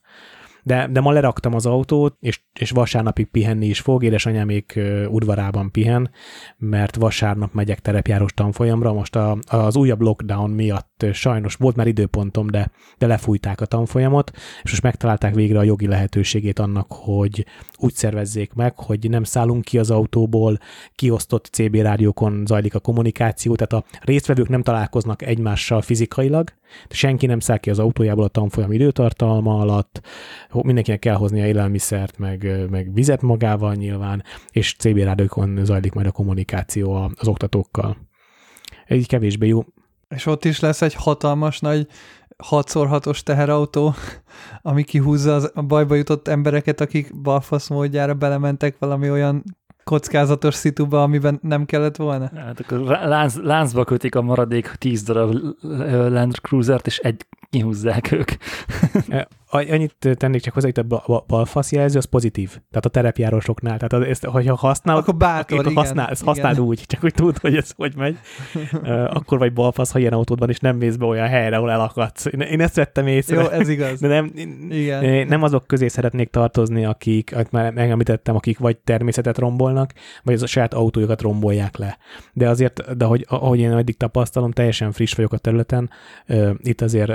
De, de ma leraktam az autót, és, és vasárnapig pihenni is fog, édesanyámék udvarában pihen, mert vasárnap megyek terepjárós tanfolyamra. Most a, az újabb lockdown miatt sajnos volt már időpontom, de, de lefújták a tanfolyamot, és most megtalálták végre a jogi lehetőségét annak, hogy úgy szervezzék meg, hogy nem szállunk ki az autóból, kiosztott CB rádiókon zajlik a kommunikáció, tehát a résztvevők nem találkoznak egymással fizikailag, senki nem száll ki az autójából a tanfolyam időtartalma alatt, mindenkinek kell hoznia élelmiszert, meg, meg vizet magával nyilván, és CB rádiókon zajlik majd a kommunikáció a- az oktatókkal. Ez így kevésbé jó. És ott is lesz egy hatalmas nagy 6x6-os teherautó, ami kihúzza az, a bajba jutott embereket, akik balfasz módjára belementek valami olyan kockázatos szituba, amiben nem kellett volna. Hát akkor lánc, láncba kötik a maradék 10 darab Land Cruiser-t, és egy kihúzzák ők. Annyit tennék csak hozzá, itt a ba- ba- balfasz jelző, az pozitív. Tehát a terepjárosoknál. Tehát az, ezt, hogyha használod, Akkor bátor, akkor igen. használ, igen. használd úgy, csak hogy tudd, hogy ez hogy megy. Akkor vagy balfasz, ha ilyen autód van, és nem mész be olyan helyre, ahol elakadsz. Én, ezt vettem észre. Jó, ez igaz. De nem, Igen. nem azok közé szeretnék tartozni, akik, akik már megemlítettem, akik vagy természetet rombolnak, vagy az a saját autójukat rombolják le. De azért, de ahogy, ahogy én eddig tapasztalom, teljesen friss vagyok a területen, itt azért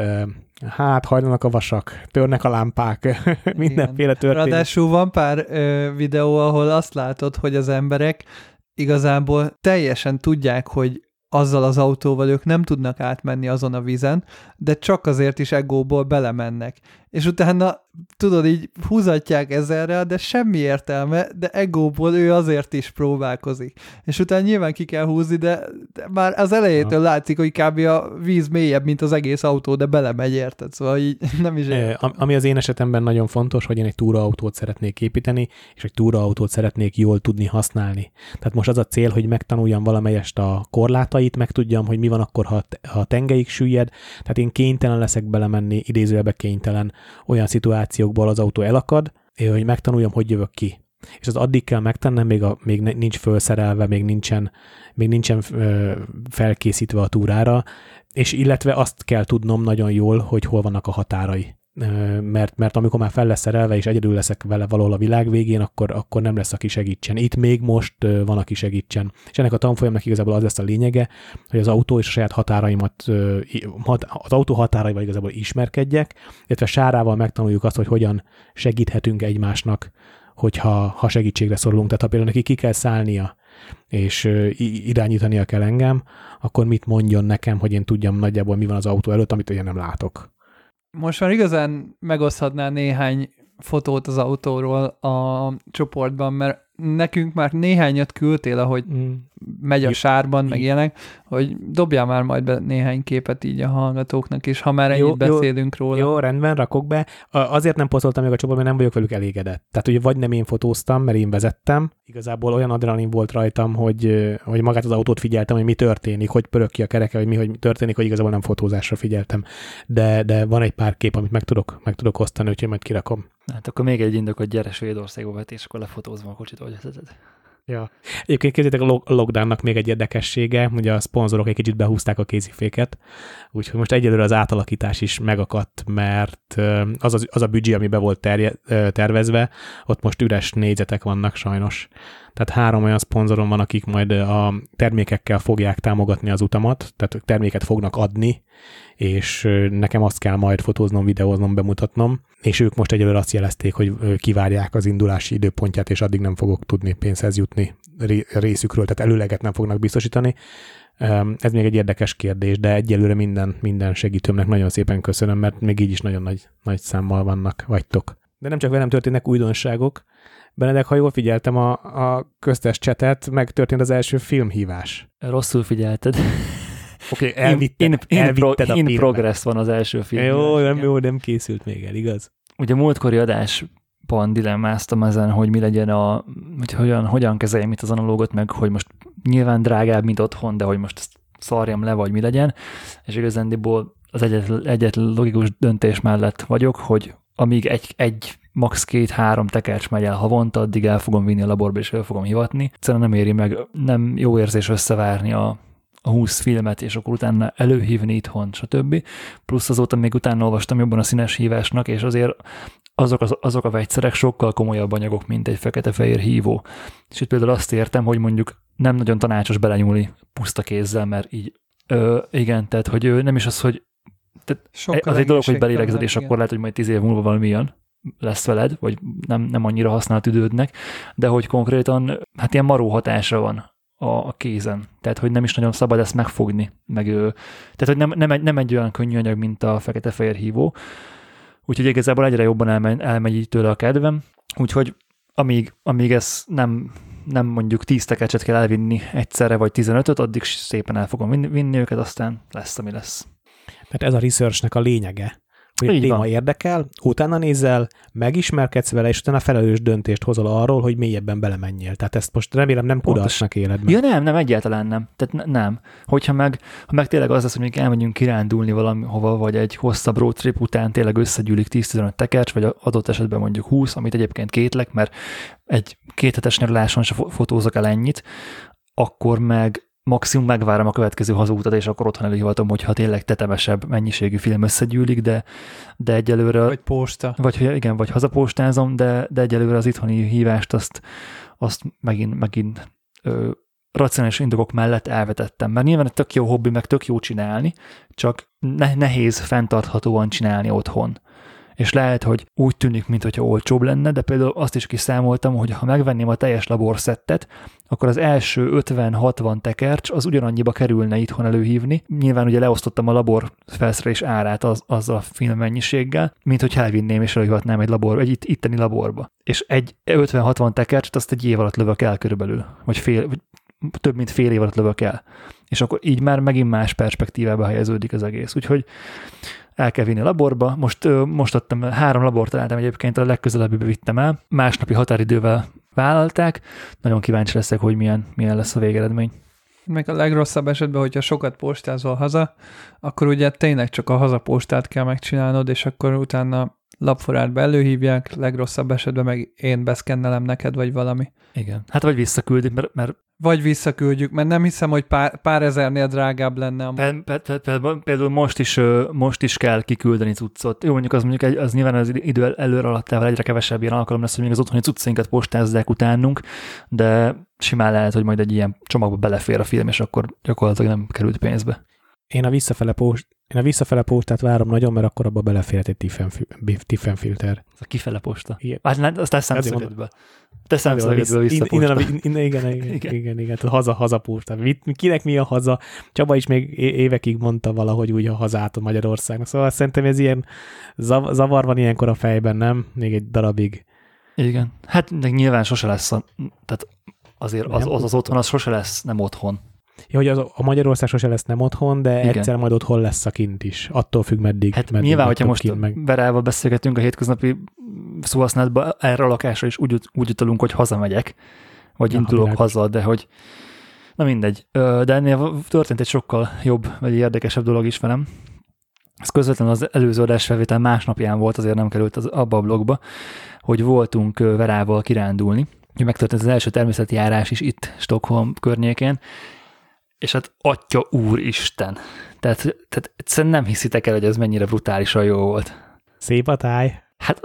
hát hajlanak a vasak, törnek a lámpák, mindenféle történik. Ráadásul van pár ö, videó, ahol azt látod, hogy az emberek igazából teljesen tudják, hogy azzal az autóval ők nem tudnak átmenni azon a vízen, de csak azért is egóból belemennek. És utána, tudod, így húzatják ezerrel, de semmi értelme, de egóból ő azért is próbálkozik. És utána nyilván ki kell húzni, de, de már az elejétől ha. látszik, hogy kb. a víz mélyebb, mint az egész autó, de belemegy, érted? Szóval így nem is értem. Ami az én esetemben nagyon fontos, hogy én egy túraautót szeretnék építeni, és egy túraautót szeretnék jól tudni használni. Tehát most az a cél, hogy megtanuljam valamelyest a korlátait, megtudjam, hogy mi van akkor, ha, ha tengeig süllyed. Tehát én kénytelen leszek belemenni, idézőjelbe kénytelen olyan szituációkból az autó elakad, hogy megtanuljam, hogy jövök ki. És az addig kell megtennem, még, a, még nincs felszerelve, még nincsen, még nincsen ö, felkészítve a túrára, és illetve azt kell tudnom nagyon jól, hogy hol vannak a határai mert, mert amikor már fel lesz szerelve, és egyedül leszek vele valahol a világ végén, akkor, akkor nem lesz, aki segítsen. Itt még most van, aki segítsen. És ennek a tanfolyamnak igazából az lesz a lényege, hogy az autó és a saját határaimat, az autó határaival igazából ismerkedjek, illetve sárával megtanuljuk azt, hogy hogyan segíthetünk egymásnak, hogyha ha segítségre szorulunk. Tehát ha például neki ki kell szállnia, és irányítania kell engem, akkor mit mondjon nekem, hogy én tudjam nagyjából mi van az autó előtt, amit én nem látok. Most már igazán megoszthatnál néhány fotót az autóról a csoportban, mert nekünk már néhányat küldtél, ahogy mm. Megy a sárban, meg ilyenek, hogy dobjál már majd be néhány képet így a hallgatóknak is, ha már ennyit jó, beszélünk róla. Jó, rendben, rakok be. Azért nem posztoltam meg a csoportban, mert nem vagyok velük elégedett. Tehát ugye vagy nem én fotóztam, mert én vezettem, igazából olyan adrenalin volt rajtam, hogy, hogy magát az autót figyeltem, hogy mi történik, hogy pörög ki a kereke, hogy mi hogy történik, hogy igazából nem fotózásra figyeltem. De, de van egy pár kép, amit meg tudok, meg tudok osztani, úgyhogy majd kirakom. Hát akkor még egy indok, hogy gyere Svédországba vet, és akkor lefotózva a kocsit, hogy. Ja. Egyébként képzeljétek a lockdownnak még egy érdekessége, hogy a szponzorok egy kicsit behúzták a kéziféket, úgyhogy most egyelőre az átalakítás is megakadt, mert az, az, az a büdzsé, ami be volt terje, tervezve, ott most üres négyzetek vannak sajnos. Tehát három olyan szponzorom van, akik majd a termékekkel fogják támogatni az utamat, tehát terméket fognak adni, és nekem azt kell majd fotóznom, videóznom, bemutatnom, és ők most egyelőre azt jelezték, hogy kivárják az indulási időpontját, és addig nem fogok tudni pénzhez jutni részükről, tehát előleget nem fognak biztosítani. Ez még egy érdekes kérdés, de egyelőre minden, minden segítőmnek nagyon szépen köszönöm, mert még így is nagyon nagy, nagy számmal vannak, vagytok. De nem csak velem történnek újdonságok, Benedek, ha jól figyeltem a, a köztes csetet, megtörtént az első filmhívás. Rosszul figyelted. Oké, okay, elvitted, in, in, elvitted in, in progress van az első film. Jó, nem, jó, nem készült még el, igaz? Ugye múltkori adásban dilemmáztam ezen, hogy mi legyen a, hogy hogyan, hogyan kezeljem itt az analógot, meg hogy most nyilván drágább, mint otthon, de hogy most ezt szarjam le, vagy mi legyen, és igazándiból az egyetlen egyet logikus döntés mellett vagyok, hogy amíg egy, egy max. két-három tekercs megy el havonta, addig el fogom vinni a laborba, és el fogom hivatni. Egyszerűen nem éri meg, nem jó érzés összevárni a, a 20 filmet, és akkor utána előhívni itthon, stb. Plusz azóta még utána olvastam jobban a színes hívásnak, és azért azok, az, azok a vegyszerek sokkal komolyabb anyagok, mint egy fekete-fehér hívó. És itt például azt értem, hogy mondjuk nem nagyon tanácsos belenyúlni puszta kézzel, mert így, ö, igen, tehát hogy ő nem is az, hogy tehát az egy dolog, hogy belélegzed, és akkor lehet, hogy majd tíz év múlva valami jön lesz veled, vagy nem, nem annyira használt idődnek, de hogy konkrétan, hát ilyen maró hatása van a, kézen. Tehát, hogy nem is nagyon szabad ezt megfogni. Meg, tehát, hogy nem, nem, egy, nem egy olyan könnyű anyag, mint a fekete-fehér hívó. Úgyhogy igazából egyre jobban elmegy, elmegy így tőle a kedvem. Úgyhogy amíg, amíg ez nem, nem mondjuk 10 tekecset kell elvinni egyszerre, vagy 15-öt, addig szépen el fogom vinni, vinni őket, aztán lesz, ami lesz. Tehát ez a researchnek a lényege, a téma van. érdekel, utána nézel, megismerkedsz vele, és utána felelős döntést hozol arról, hogy mélyebben belemenjél. Tehát ezt most remélem nem kudarcnak éled meg. Ja nem, nem, egyáltalán nem. Tehát nem. Hogyha meg, ha meg tényleg az lesz, hogy mondjuk elmegyünk kirándulni valahova, vagy egy hosszabb roadtrip után tényleg összegyűlik 10-15 tekercs, vagy adott esetben mondjuk 20, amit egyébként kétlek, mert egy kéthetes nyaraláson se fotózok el ennyit, akkor meg maximum megvárom a következő hazautat, és akkor otthon előhivatom, hogyha tényleg tetemesebb mennyiségű film összegyűlik, de, de egyelőre... Vagy posta. Vagy igen, vagy hazapostázom, de, de egyelőre az itthoni hívást azt, azt megint, megint ö, racionális indokok mellett elvetettem, mert nyilván egy tök jó hobbi, meg tök jó csinálni, csak ne, nehéz fenntarthatóan csinálni otthon. És lehet, hogy úgy tűnik, mintha olcsóbb lenne, de például azt is kiszámoltam, hogy ha megvenném a teljes laborszettet, akkor az első 50-60 tekercs az ugyanannyiba kerülne itthon előhívni. Nyilván ugye leosztottam a labor felszerelés árát az, az a film mennyiséggel, mint hogy elvinném és előhatnám egy labor, egy itt, itteni laborba. És egy 50-60 tekercset azt egy év alatt lövök el körülbelül, vagy fél, vagy több mint fél év alatt lövök el. És akkor így már megint más perspektívába helyeződik az egész. Úgyhogy el kell vinni a laborba. Most, most adtam, három labort találtam egyébként, a legközelebbibe vittem el. Másnapi határidővel vállalták. Nagyon kíváncsi leszek, hogy milyen, milyen lesz a végeredmény. Meg a legrosszabb esetben, hogyha sokat postázol haza, akkor ugye tényleg csak a hazapostát kell megcsinálnod, és akkor utána lapforátba előhívják, legrosszabb esetben meg én beszkennelem neked, vagy valami. Igen. Hát vagy visszaküldik, mert, mert vagy visszaküldjük, mert nem hiszem, hogy pár, pár ezernél drágább lenne. A... Például, például most is, most is kell kiküldeni cuccot. Jó, mondjuk az mondjuk egy, az nyilván az idő előre alattával egyre kevesebb ilyen alkalom lesz, hogy még az otthoni cuccainkat postázzák utánunk, de simán lehet, hogy majd egy ilyen csomagba belefér a film, és akkor gyakorlatilag nem került pénzbe. Én a visszafele post, én a visszafele postát várom nagyon, mert akkor abba beleférhet egy tiffen filter. Ez a kifele posta. Igen. Hát azt teszem szemszögedből. Te szemszögedből visszaposta. Innen, innen, igen, igen, igen, igen, igen, haza, haza posta. Kinek mi a haza? Csaba is még évekig mondta valahogy úgy a hazát a Magyarországnak. Szóval szerintem ez ilyen zavar van ilyenkor a fejben, nem? Még egy darabig. Igen. Hát nyilván sose lesz, a, tehát azért az, az, az otthon az sose lesz nem otthon. Ja, hogy az, a Magyarország sose lesz nem otthon, de Igen. egyszer majd otthon lesz a kint is. Attól függ, meddig. Hát meddig nyilván, hogyha most meg... Berával beszélgetünk a hétköznapi szóhasználatban, erre a lakásra is úgy, úgy utalunk, hogy hazamegyek, vagy ja, indulok haza, de hogy na mindegy. De ennél történt egy sokkal jobb, vagy érdekesebb dolog is velem. Ez közvetlenül az előző adás felvétel másnapján volt, azért nem került az, abba a blogba, hogy voltunk Verával kirándulni. Megtörtént az első természeti járás is itt Stockholm környékén, és hát atya úristen. Tehát, tehát egyszerűen nem hiszitek el, hogy ez mennyire brutálisan jó volt. Szép a táj. Hát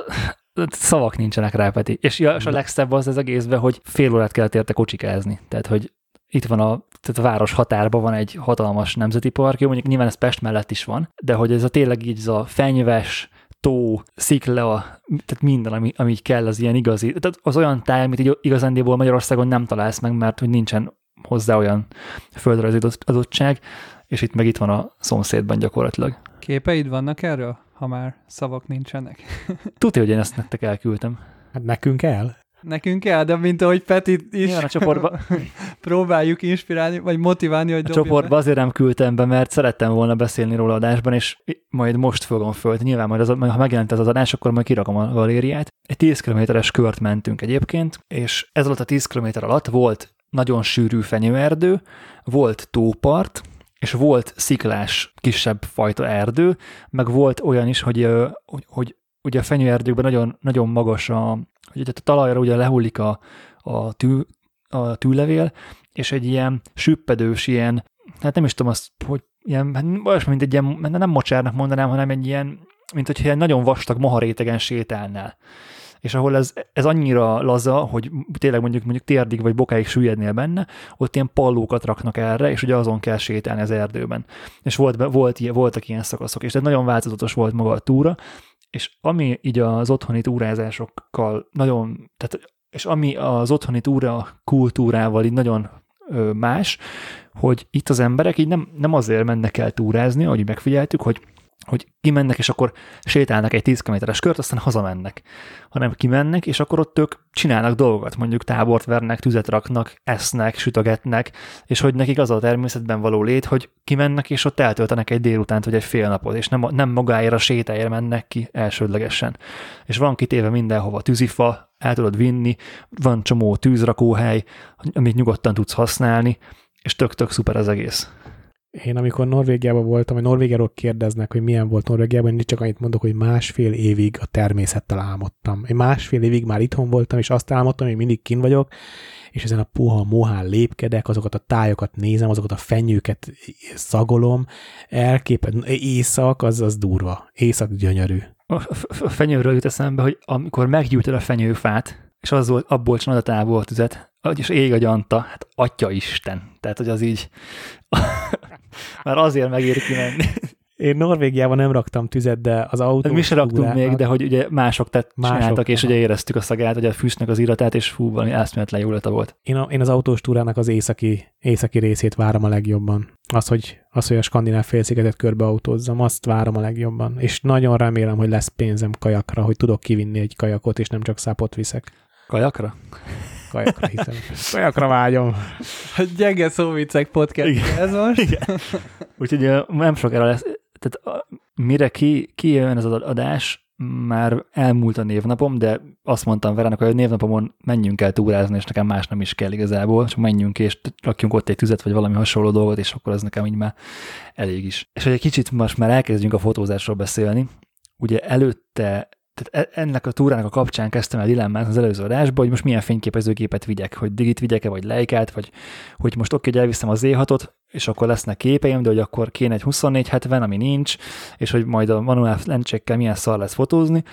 szavak nincsenek rá, Peti. És, ja, és a legszebb az az egészben, hogy fél órát kellett érte kocsikázni. Tehát, hogy itt van a, tehát a város határban van egy hatalmas nemzeti park, jó, mondjuk nyilván ez Pest mellett is van, de hogy ez a tényleg így ez a fenyves, tó, szikla, tehát minden, ami, ami kell, az ilyen igazi. Tehát az olyan táj, amit így igazándiból Magyarországon nem találsz meg, mert hogy nincsen hozzá olyan földrajzi adottság, és itt meg itt van a szomszédban gyakorlatilag. Képeid vannak erről, ha már szavak nincsenek? Tudja, hogy én ezt nektek elküldtem. Hát nekünk el? Nekünk el, de mint ahogy Peti is Igen, a csoportba... próbáljuk inspirálni, vagy motiválni, hogy A csoportba be. azért nem küldtem be, mert szerettem volna beszélni róla adásban, és majd most fogom föl. Nyilván majd, az, ha megjelent ez az adás, akkor majd kirakom a galériát. Egy 10 kilométeres kört mentünk egyébként, és ez alatt a 10 km alatt volt nagyon sűrű fenyőerdő, volt tópart, és volt sziklás kisebb fajta erdő, meg volt olyan is, hogy, hogy, hogy ugye a fenyőerdőkben nagyon, nagyon magas a, hogy a talajra ugye lehullik a, a, tű, a tűlevél, és egy ilyen süppedős, ilyen, hát nem is tudom azt, hogy ilyen, hát olyasmi, mint egy ilyen, nem mocsárnak mondanám, hanem egy ilyen, mint hogyha egy nagyon vastag moharétegen sétálnál és ahol ez, ez annyira laza, hogy tényleg mondjuk mondjuk térdig vagy bokáig süllyednél benne, ott ilyen pallókat raknak erre, és ugye azon kell sétálni az erdőben. És volt, volt, voltak ilyen szakaszok, és ez nagyon változatos volt maga a túra, és ami így az otthoni túrázásokkal nagyon, tehát és ami az otthoni túra kultúrával így nagyon más, hogy itt az emberek így nem, nem azért mennek el túrázni, ahogy megfigyeltük, hogy hogy kimennek, és akkor sétálnak egy 10 kilométeres kört, aztán hazamennek, hanem kimennek, és akkor ott ők csinálnak dolgokat, mondjuk tábort vernek, tüzet raknak, esznek, sütögetnek, és hogy nekik az a természetben való lét, hogy kimennek, és ott eltöltenek egy délutánt, vagy egy fél napot, és nem, nem magáért a sétáért mennek ki elsődlegesen. És van kitéve mindenhova tűzifa, el tudod vinni, van csomó tűzrakóhely, amit nyugodtan tudsz használni, és tök-tök szuper az egész. Én amikor Norvégiában voltam, vagy Norvégiáról kérdeznek, hogy milyen volt Norvégiában, én csak annyit mondok, hogy másfél évig a természettel álmodtam. Én másfél évig már itthon voltam, és azt álmodtam, hogy mindig kin vagyok, és ezen a puha mohán lépkedek, azokat a tájokat nézem, azokat a fenyőket szagolom, elképed, éjszak, az, az durva. Éjszak gyönyörű. A fenyőről jut eszembe, hogy amikor meggyújtod a fenyőfát, és az volt, abból csinálod a távoltüzet, és ég a gyanta, hát atya Isten. Tehát, hogy az így, már azért megéri kimenni. Én Norvégiában nem raktam tüzet, de az autó... Mi se raktunk még, de hogy ugye mások tett, Mások, csináltak, és aha. ugye éreztük a szagát, hogy a fűsznek az iratát, és fú, valami eszméletlen jó volt. Én, a, én az autós túrának az északi, északi részét várom a legjobban. Az hogy, az, hogy a skandináv félszigetet körbeautózzam, azt várom a legjobban. És nagyon remélem, hogy lesz pénzem kajakra, hogy tudok kivinni egy kajakot, és nem csak szápot viszek. Kajakra? Kajakra hiszem. Kajakra vágyom. A gyenge szóvicek podcast Igen. ez most. Igen. Úgyhogy nem sokára lesz. Tehát a- mire ki, kijön ez az adás, már elmúlt a névnapom, de azt mondtam Verának, hogy a névnapomon menjünk el túrázni, és nekem más nem is kell igazából, csak menjünk és rakjunk ott egy tüzet, vagy valami hasonló dolgot, és akkor ez nekem így már elég is. És hogy egy kicsit most már elkezdjünk a fotózásról beszélni, ugye előtte tehát e- ennek a túrának a kapcsán kezdtem el dilemmát az előző adásban, hogy most milyen fényképezőgépet vigyek, hogy digit vigyek-e, vagy leikát, vagy hogy most oké, hogy elviszem az Z6-ot, és akkor lesznek képeim, de hogy akkor kéne egy 2470, ami nincs, és hogy majd a manuál lencsékkel milyen szar lesz fotózni,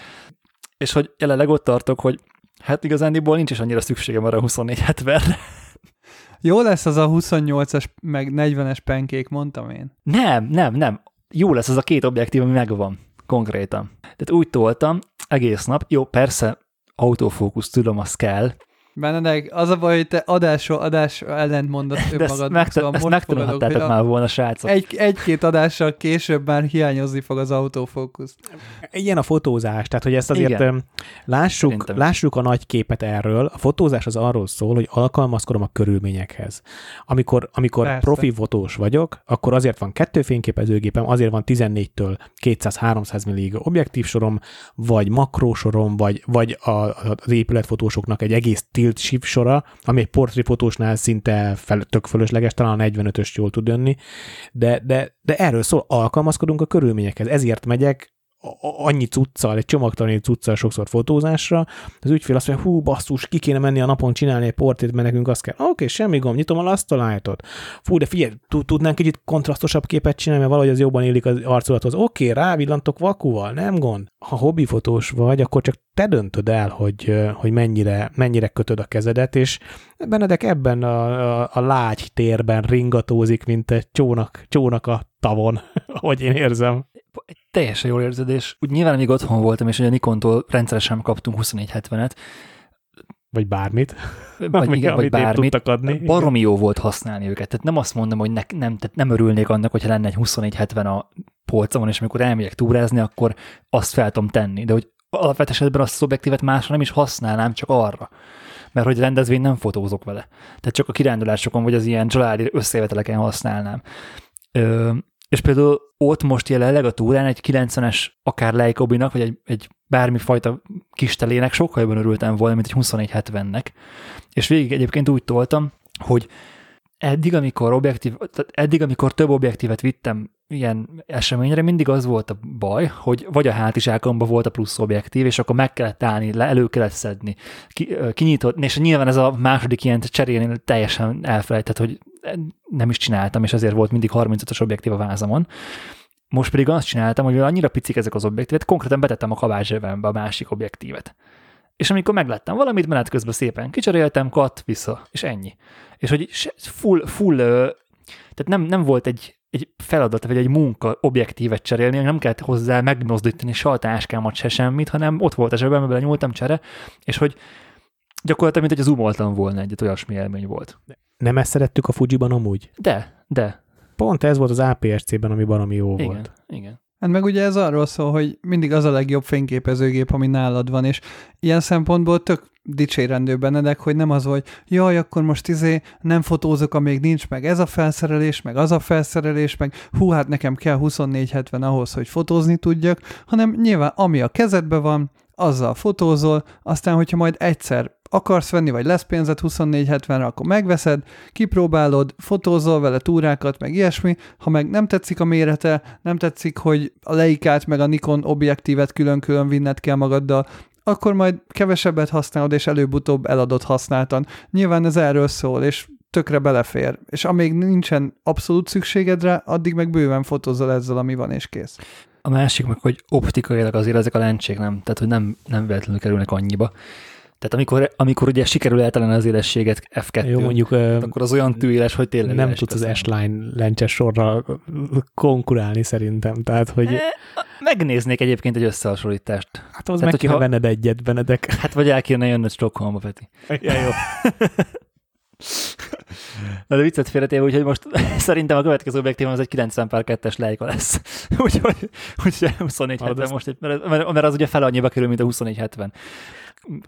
és hogy jelenleg ott tartok, hogy hát igazándiból nincs is annyira szükségem arra a 2470-re. Jó lesz az a 28-as, meg 40-es penkék, mondtam én. Nem, nem, nem. Jó lesz az a két objektív, ami megvan konkrétan. Tehát úgy toltam egész nap. Jó, persze, autofókusz, tudom, az kell, Benedek, az a baj, hogy te adásról adásra ellent mondasz de ezt, önmagadnak, megta- szóval ezt most fogadok, már volna, srácok. egy, egy-két adással később már hiányozni fog az autofókusz. Ilyen a fotózás, tehát hogy ezt azért Igen. Lássuk, Szerintem lássuk a nagy képet erről. A fotózás az arról szól, hogy alkalmazkodom a körülményekhez. Amikor, amikor Persze. profi fotós vagyok, akkor azért van kettő fényképezőgépem, azért van 14-től 200-300 millig objektív sorom, vagy makrósorom, vagy, vagy a, az épületfotósoknak egy egész tilt shift sora, ami egy portréfotósnál szinte fel, tök fölösleges, talán a 45-ös jól tud jönni, de, de, de erről szól, alkalmazkodunk a körülményekhez. Ezért megyek annyi cuccal, egy csomagtarani cuccal sokszor fotózásra, az ügyfél azt mondja, hú, basszus, ki kéne menni a napon csinálni egy portrét, mert nekünk azt kell. Oké, okay, semmi gond, nyitom a lasztalájtot. Fú, de figyelj, tud- tudnánk kicsit kontrasztosabb képet csinálni, mert valahogy az jobban illik az arculathoz. Oké, okay, rávillantok vakuval, nem gond. Ha hobbifotós vagy, akkor csak te döntöd el, hogy, hogy mennyire, mennyire kötöd a kezedet, és Benedek ebben a, a, a lágy térben ringatózik, mint egy csónak, csónak a tavon, ahogy én érzem. Teljesen jól érzed, és úgy nyilván még otthon voltam, és ugye Nikontól rendszeresen kaptunk 2470-et, Vagy bármit. vagy, Ami- igen, vagy bármit. adni. Baromi jó volt használni őket. Tehát nem azt mondom, hogy ne, nem, tehát nem örülnék annak, hogyha lenne egy 2470 a polcomon, és amikor elmegyek túrázni, akkor azt fel tudom tenni. De hogy alapvető esetben azt az objektívet másra nem is használnám, csak arra. Mert hogy rendezvény nem fotózok vele. Tehát csak a kirándulásokon, vagy az ilyen családi összejöveteleken használnám. Ö, és például ott most jelenleg a túrán egy 90-es akár Leica-binak, vagy egy, egy bármifajta kis telének sokkal jobban örültem volna, mint egy 2470-nek. És végig egyébként úgy toltam, hogy eddig, amikor objektív, tehát eddig, amikor több objektívet vittem ilyen eseményre, mindig az volt a baj, hogy vagy a hátizsákomban volt a plusz objektív, és akkor meg kellett állni, le, elő kellett szedni, ki, kinyitott, és nyilván ez a második ilyen cserélnél teljesen elfelejtett, hogy nem is csináltam, és ezért volt mindig 35-ös objektív a vázamon. Most pedig azt csináltam, hogy annyira picik ezek az objektívet, konkrétan betettem a kabátzsebembe a másik objektívet. És amikor megláttam valamit, menet közben szépen kicseréltem, kat, vissza, és ennyi. És hogy full, full tehát nem, nem volt egy, egy feladat, vagy egy munka objektívet cserélni, nem kellett hozzá megmozdítani se a táskámat, se semmit, hanem ott volt a zsebembe, bele nyúltam csere, és hogy gyakorlatilag, mint hogy zoomoltam volna egyet, olyasmi élmény volt. Nem ezt szerettük a Fujiban amúgy? De, de, Pont ez volt az APS-C-ben, ami baromi jó igen, volt. igen. Hát meg ugye ez arról szól, hogy mindig az a legjobb fényképezőgép, ami nálad van, és ilyen szempontból tök dicsérendő Benedek, hogy nem az, hogy jaj, akkor most izé nem fotózok, amíg nincs meg ez a felszerelés, meg az a felszerelés, meg hú, hát nekem kell 2470 ahhoz, hogy fotózni tudjak, hanem nyilván ami a kezedben van, azzal fotózol, aztán, hogyha majd egyszer akarsz venni, vagy lesz pénzed 2470-re, akkor megveszed, kipróbálod, fotózol vele túrákat, meg ilyesmi, ha meg nem tetszik a mérete, nem tetszik, hogy a Leikát meg a Nikon objektívet külön-külön vinned kell magaddal, akkor majd kevesebbet használod, és előbb-utóbb eladod használtan. Nyilván ez erről szól, és tökre belefér. És amíg nincsen abszolút szükséged rá, addig meg bőven fotózol ezzel, ami van, és kész. A másik meg, hogy optikailag azért ezek a lencsék nem, tehát hogy nem, nem véletlenül kerülnek annyiba. Tehát amikor, amikor ugye sikerül eltalálni az élességet F2, Jó, mondjuk akkor az olyan tűéles, hogy tényleg nem tudsz az. S-Line lencses sorra konkurálni szerintem. Tehát, hogy Eh, Megnéznék egyébként egy összehasonlítást. hát az tehát, meg hogyha- venned egyet, Benedek. Hát vagy el kéne jönnöd Stockholmba, Peti. Ja, jó. Na de viccet félretéve, úgyhogy most szerintem a következő objektívom az egy 90 per 2-es Leica lesz. úgyhogy, úgyhogy 2470 azt- most, egy, mert, mert, mert az ugye fel annyiba kerül, mint a 2470.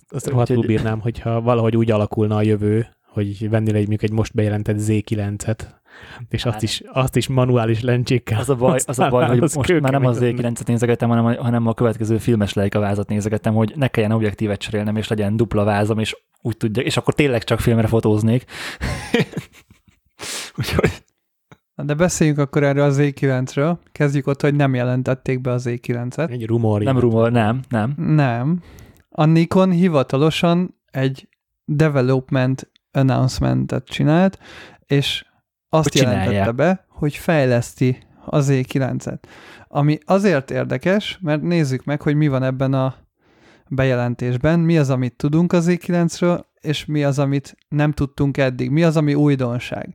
Azt rohadtul Úgyhogy- bírnám, hogyha valahogy úgy alakulna a jövő, hogy vennél egy, mondjuk egy most bejelentett Z9-et, és azt Hát. is, azt is manuális lencsékkel. Az a baj, az a baj hogy az most már nem az kőkemény. Z9-et nézegetem, hanem a, hanem a következő filmes Leica vázat nézegetem, hogy ne kelljen objektívet cserélnem, és legyen dupla vázam, és úgy tudja, és akkor tényleg csak filmre fotóznék. Úgyhogy De beszéljünk akkor erről az Z9-ről. Kezdjük ott, hogy nem jelentették be az Z9-et. Egy rumor. nem rumor, nem, nem. Nem. A Nikon hivatalosan egy development announcementet csinált, és azt Hogy jelentette be, hogy fejleszti az Z9-et. Ami azért érdekes, mert nézzük meg, hogy mi van ebben a bejelentésben, mi az, amit tudunk az Z9-ről, és mi az, amit nem tudtunk eddig, mi az, ami újdonság.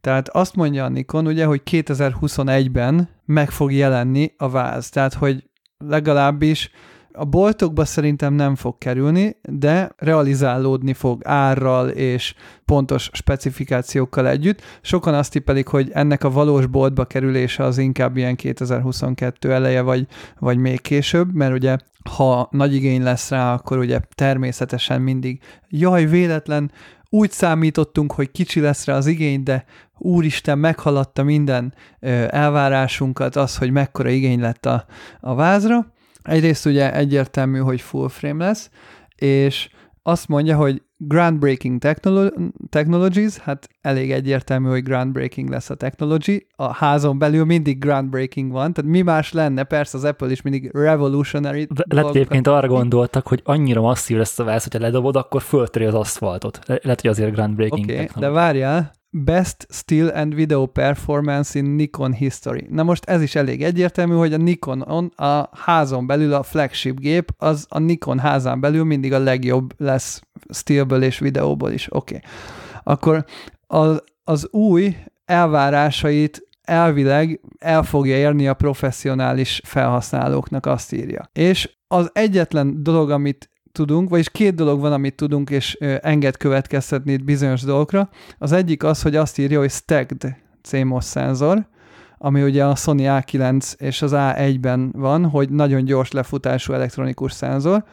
Tehát azt mondja a Nikon, ugye, hogy 2021-ben meg fog jelenni a váz, tehát hogy legalábbis a boltokba szerintem nem fog kerülni, de realizálódni fog árral és pontos specifikációkkal együtt. Sokan azt tippelik, hogy ennek a valós boltba kerülése az inkább ilyen 2022 eleje, vagy, vagy még később, mert ugye ha nagy igény lesz rá, akkor ugye természetesen mindig jaj, véletlen, úgy számítottunk, hogy kicsi lesz rá az igény, de úristen, meghaladta minden elvárásunkat az, hogy mekkora igény lett a, a vázra. Egyrészt ugye egyértelmű, hogy full frame lesz, és azt mondja, hogy groundbreaking technolo- technologies, hát elég egyértelmű, hogy groundbreaking lesz a technology. A házon belül mindig groundbreaking van, tehát mi más lenne, persze az Apple is mindig revolutionary De hogy egyébként arra gondoltak, hogy annyira masszív lesz a váz, hogyha ledobod, akkor föltöri az aszfaltot. Le- Lehet, hogy azért groundbreaking okay, de technology. várjál, Best Still and Video Performance in Nikon History. Na most ez is elég egyértelmű, hogy a Nikonon a házon belül a flagship gép, az a Nikon házán belül mindig a legjobb lesz stillből és videóból is. Oké. Okay. Akkor az, az új elvárásait elvileg el fogja érni a professzionális felhasználóknak, azt írja. És az egyetlen dolog, amit tudunk, vagyis két dolog van, amit tudunk, és enged következtetni itt bizonyos dolgokra. Az egyik az, hogy azt írja, hogy stacked CMOS szenzor, ami ugye a Sony A9 és az A1-ben van, hogy nagyon gyors lefutású elektronikus szenzor,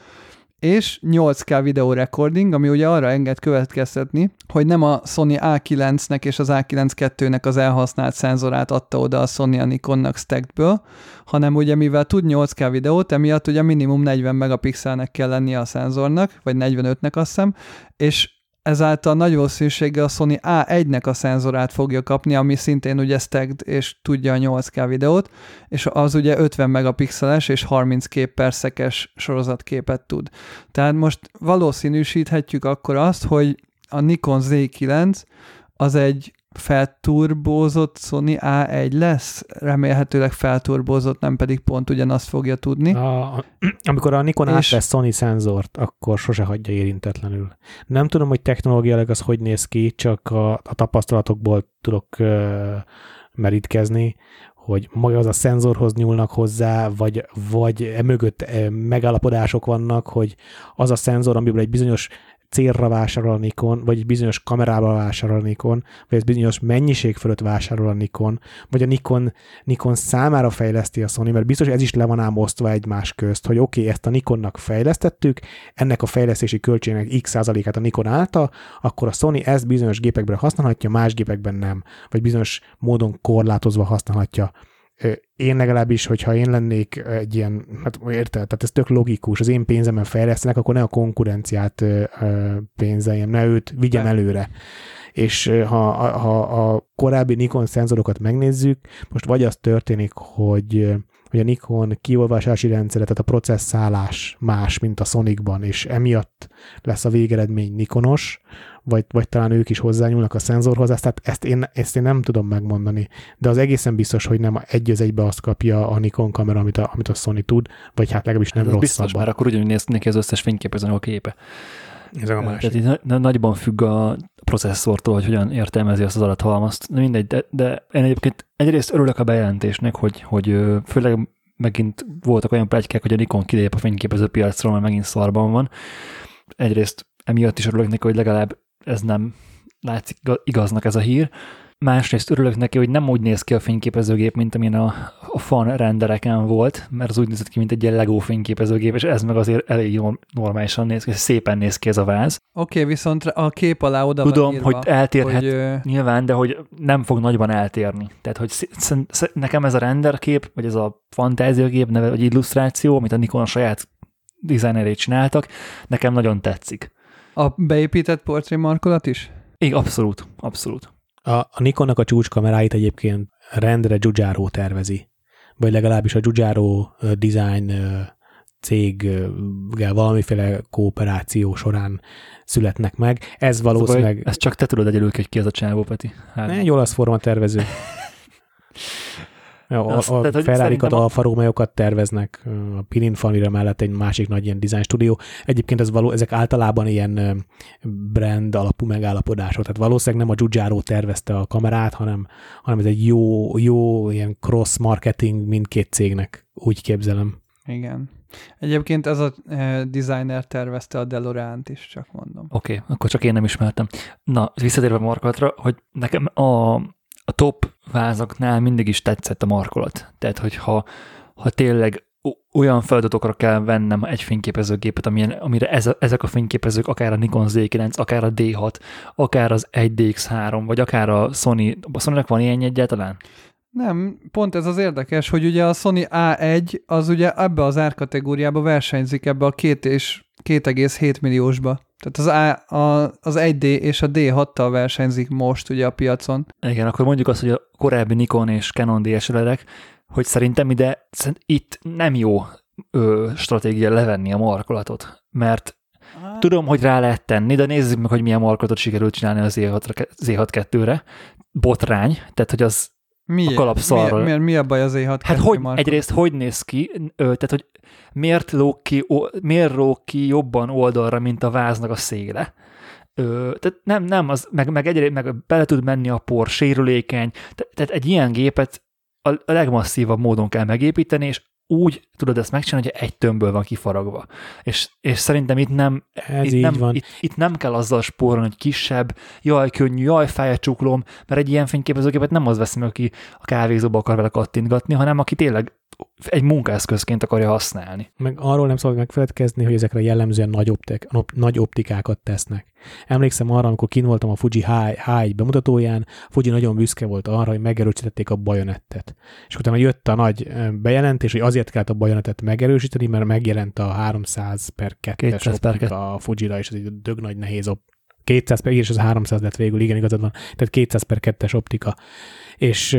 és 8K videó recording, ami ugye arra enged következtetni, hogy nem a Sony A9-nek és az A9-2-nek az elhasznált szenzorát adta oda a Sony a Nikonnak stackedből, hanem ugye mivel tud 8K videót, emiatt ugye minimum 40 megapixelnek kell lennie a szenzornak, vagy 45-nek azt hiszem, és ezáltal nagy valószínűséggel a Sony A1-nek a szenzorát fogja kapni, ami szintén ugye stacked és tudja a 8K videót, és az ugye 50 megapixeles és 30 kép per szekes sorozatképet tud. Tehát most valószínűsíthetjük akkor azt, hogy a Nikon Z9 az egy felturbózott Sony A1 lesz, remélhetőleg felturbózott, nem pedig pont ugyanazt fogja tudni. A, amikor a Nikon És- átvesz Sony szenzort, akkor sose hagyja érintetlenül. Nem tudom, hogy technológiailag az hogy néz ki, csak a, a tapasztalatokból tudok uh, merítkezni, hogy maga az a szenzorhoz nyúlnak hozzá, vagy, vagy emögött eh, megállapodások vannak, hogy az a szenzor, amiből egy bizonyos célra vásárol a Nikon, vagy egy bizonyos kamerába vásárol a Nikon, vagy egy bizonyos mennyiség fölött vásárol a Nikon, vagy a Nikon, Nikon számára fejleszti a Sony, mert biztos ez is le van ám osztva egymás közt, hogy oké, okay, ezt a Nikonnak fejlesztettük, ennek a fejlesztési költségnek x százalékát a Nikon állta, akkor a Sony ezt bizonyos gépekben használhatja, más gépekben nem, vagy bizonyos módon korlátozva használhatja. Én legalábbis, hogyha én lennék egy ilyen, hát érted, tehát ez tök logikus, az én pénzemen fejlesztenek, akkor ne a konkurenciát pénzeljem, ne őt vigyem De. előre. És ha, ha a korábbi Nikon szenzorokat megnézzük, most vagy az történik, hogy hogy a Nikon kiolvasási rendszere, tehát a processzálás más, mint a Sonicban, és emiatt lesz a végeredmény Nikonos, vagy, vagy talán ők is hozzányúlnak a szenzorhoz, ezt, tehát ezt én, ezt én nem tudom megmondani, de az egészen biztos, hogy nem egy az egybe azt kapja a Nikon kamera, amit a, amit a Sony tud, vagy hát legalábbis nem Ez rosszabb. biztos, mert akkor ugyanúgy néz neki az összes fényképezőnek a képe. Ez a másik. Tehát na- nagyban függ a processzortól, hogy hogyan értelmezi azt az adathalmazt. De mindegy, de, de én egyébként egyrészt örülök a bejelentésnek, hogy, hogy főleg megint voltak olyan plegykák, hogy a Nikon kilép a fényképező piacról, mert megint szarban van. Egyrészt emiatt is örülök neki, hogy legalább ez nem látszik igaznak ez a hír. Másrészt örülök neki, hogy nem úgy néz ki a fényképezőgép, mint amilyen a, a fan rendereken volt, mert az úgy nézett ki, mint egy ilyen Lego fényképezőgép, és ez meg azért elég jól normálisan néz ki, szépen néz ki ez a váz. Oké, okay, viszont a kép alá oda van Tudom, írva, hogy eltérhet hogy, nyilván, de hogy nem fog nagyban eltérni. Tehát, hogy nekem ez a renderkép, vagy ez a fantáziagép, neve, vagy illusztráció, amit a Nikon a saját designerét csináltak, nekem nagyon tetszik. A beépített portrémarkolat is? Igen, abszolút, abszolút. A, a Nikonnak a csúcskameráit egyébként rendre Giugiaro tervezi, vagy legalábbis a Giugiaro design céggel valamiféle kooperáció során születnek meg. Ez valószínűleg Szóval, ezt csak te tudod egyelőre, hogy ki az a csávó, Peti. Hát, egy olasz forma tervező. Ja, a, Azt- a tehát, hogy Ferrari-kat, szerintem a- Alfa Romeo-kat terveznek, a Pininfarina mellett egy másik nagy ilyen design stúdió. Egyébként ez való, ezek általában ilyen brand alapú megállapodások, tehát valószínűleg nem a Giugiaro tervezte a kamerát, hanem, hanem ez egy jó, jó ilyen cross marketing mindkét cégnek, úgy képzelem. Igen. Egyébként ez a e, designer tervezte a DeLorean-t is, csak mondom. Oké, okay, akkor csak én nem ismertem. Na, visszatérve a markolatra, hogy nekem a, a top vázaknál mindig is tetszett a markolat. Tehát, hogyha ha tényleg olyan feladatokra kell vennem egy fényképezőgépet, amilyen, amire ez ezek a fényképezők, akár a Nikon Z9, akár a D6, akár az 1DX3, vagy akár a Sony, a Sony-nak van ilyen egyáltalán? Nem, pont ez az érdekes, hogy ugye a Sony A1 az ugye ebbe az árkategóriába versenyzik ebbe a két és 2,7 milliósba. Tehát az, A, a, az 1D és a D6-tal versenyzik most ugye a piacon. Igen, akkor mondjuk azt, hogy a korábbi Nikon és Canon DSLR-ek, hogy szerintem ide, szerint itt nem jó ö, stratégia levenni a markolatot, mert tudom, hogy rá lehet tenni, de nézzük meg, hogy milyen markolatot sikerült csinálni az Z6, Z6-2-re. Botrány, tehát hogy az Miért? a kalapszarról. Mi, mi, mi a baj az E6 Hát hogy, egyrészt hogy néz ki, ö, tehát hogy miért lóg ki, miért lóg ki jobban oldalra, mint a váznak a széle. Ö, tehát nem, nem, az, meg, meg egyrészt meg bele tud menni a por, sérülékeny, te, tehát egy ilyen gépet a legmasszívabb módon kell megépíteni, és úgy tudod ezt megcsinálni, hogy egy tömbből van kifaragva. És, és szerintem itt nem, Ez itt így nem, van. Itt, itt nem kell azzal spórolni, hogy kisebb, jaj, könnyű, jaj, fáj a csuklóm, mert egy ilyen fényképezőgépet nem az veszi meg, aki a kávézóba akar vele kattintgatni, hanem aki tényleg egy munkaeszközként akarja használni. Meg arról nem szabad megfeledkezni, hogy ezekre jellemzően nagy, optik, op- nagy optikákat tesznek. Emlékszem arra, amikor kin voltam a Fuji H- H1 bemutatóján, Fuji nagyon büszke volt arra, hogy megerősítették a bajonettet. És utána jött a nagy bejelentés, hogy azért kellett a bajonettet megerősíteni, mert megjelent a 300 per 2-es 200 per optika a Fujira, és ez egy dög nagy nehéz op 200 per, és az 300 lett végül, igen, igazad van, tehát 200 per 2-es optika. És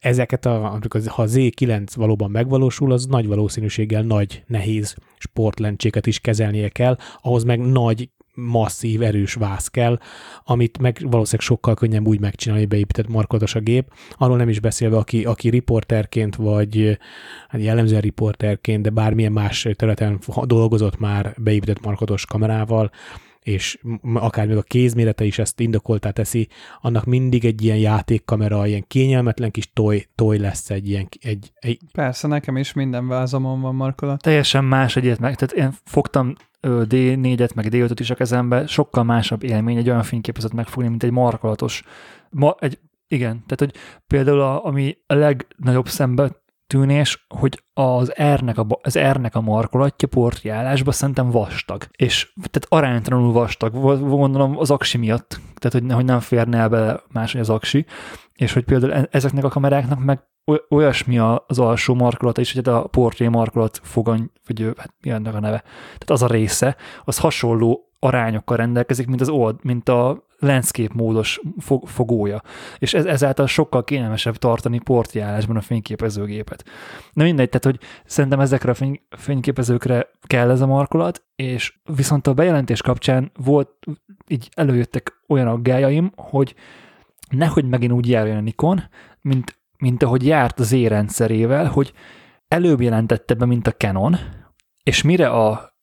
ezeket, a, ha a Z9 valóban megvalósul, az nagy valószínűséggel nagy, nehéz sportlencséket is kezelnie kell, ahhoz meg nagy, masszív, erős váz kell, amit meg valószínűleg sokkal könnyebb úgy megcsinálni, hogy beépített markolatos a gép. Arról nem is beszélve, aki, aki riporterként, vagy hát jellemzően riporterként, de bármilyen más területen dolgozott már beépített markolatos kamerával, és akár még a kézmérete is ezt indokoltá teszi, annak mindig egy ilyen játékkamera, ilyen kényelmetlen kis toy, toy lesz egy ilyen, egy, egy Persze, nekem is minden vázamon van markolat. Teljesen más egyet meg, tehát én fogtam ö, D4-et, meg D5-öt is a kezembe, sokkal másabb élmény egy olyan fényképezőt megfogni, mint egy markolatos. Ma, egy, igen, tehát hogy például a, ami a legnagyobb szembe tűnés, hogy az R-nek a, az R-nek a markolatja portjálásban szerintem vastag. És tehát aránytalanul vastag, gondolom az aksi miatt, tehát hogy, hogy nem férne el bele máshogy az aksi, és hogy például e- ezeknek a kameráknak meg oly- olyasmi az alsó markolata is, hogy hát a portré markolat fogany, vagy hát mi ennek a neve, tehát az a része, az hasonló arányokkal rendelkezik, mint az old, mint a landscape módos fog, fogója. És ez, ezáltal sokkal kényelmesebb tartani portjárásban a fényképezőgépet. Na mindegy, tehát hogy szerintem ezekre a fény, fényképezőkre kell ez a markolat, és viszont a bejelentés kapcsán volt, így előjöttek olyan aggájaim, hogy nehogy megint úgy járjon a Nikon, mint, mint ahogy járt az E-rendszerével, hogy előbb jelentette be, mint a Canon, és mire a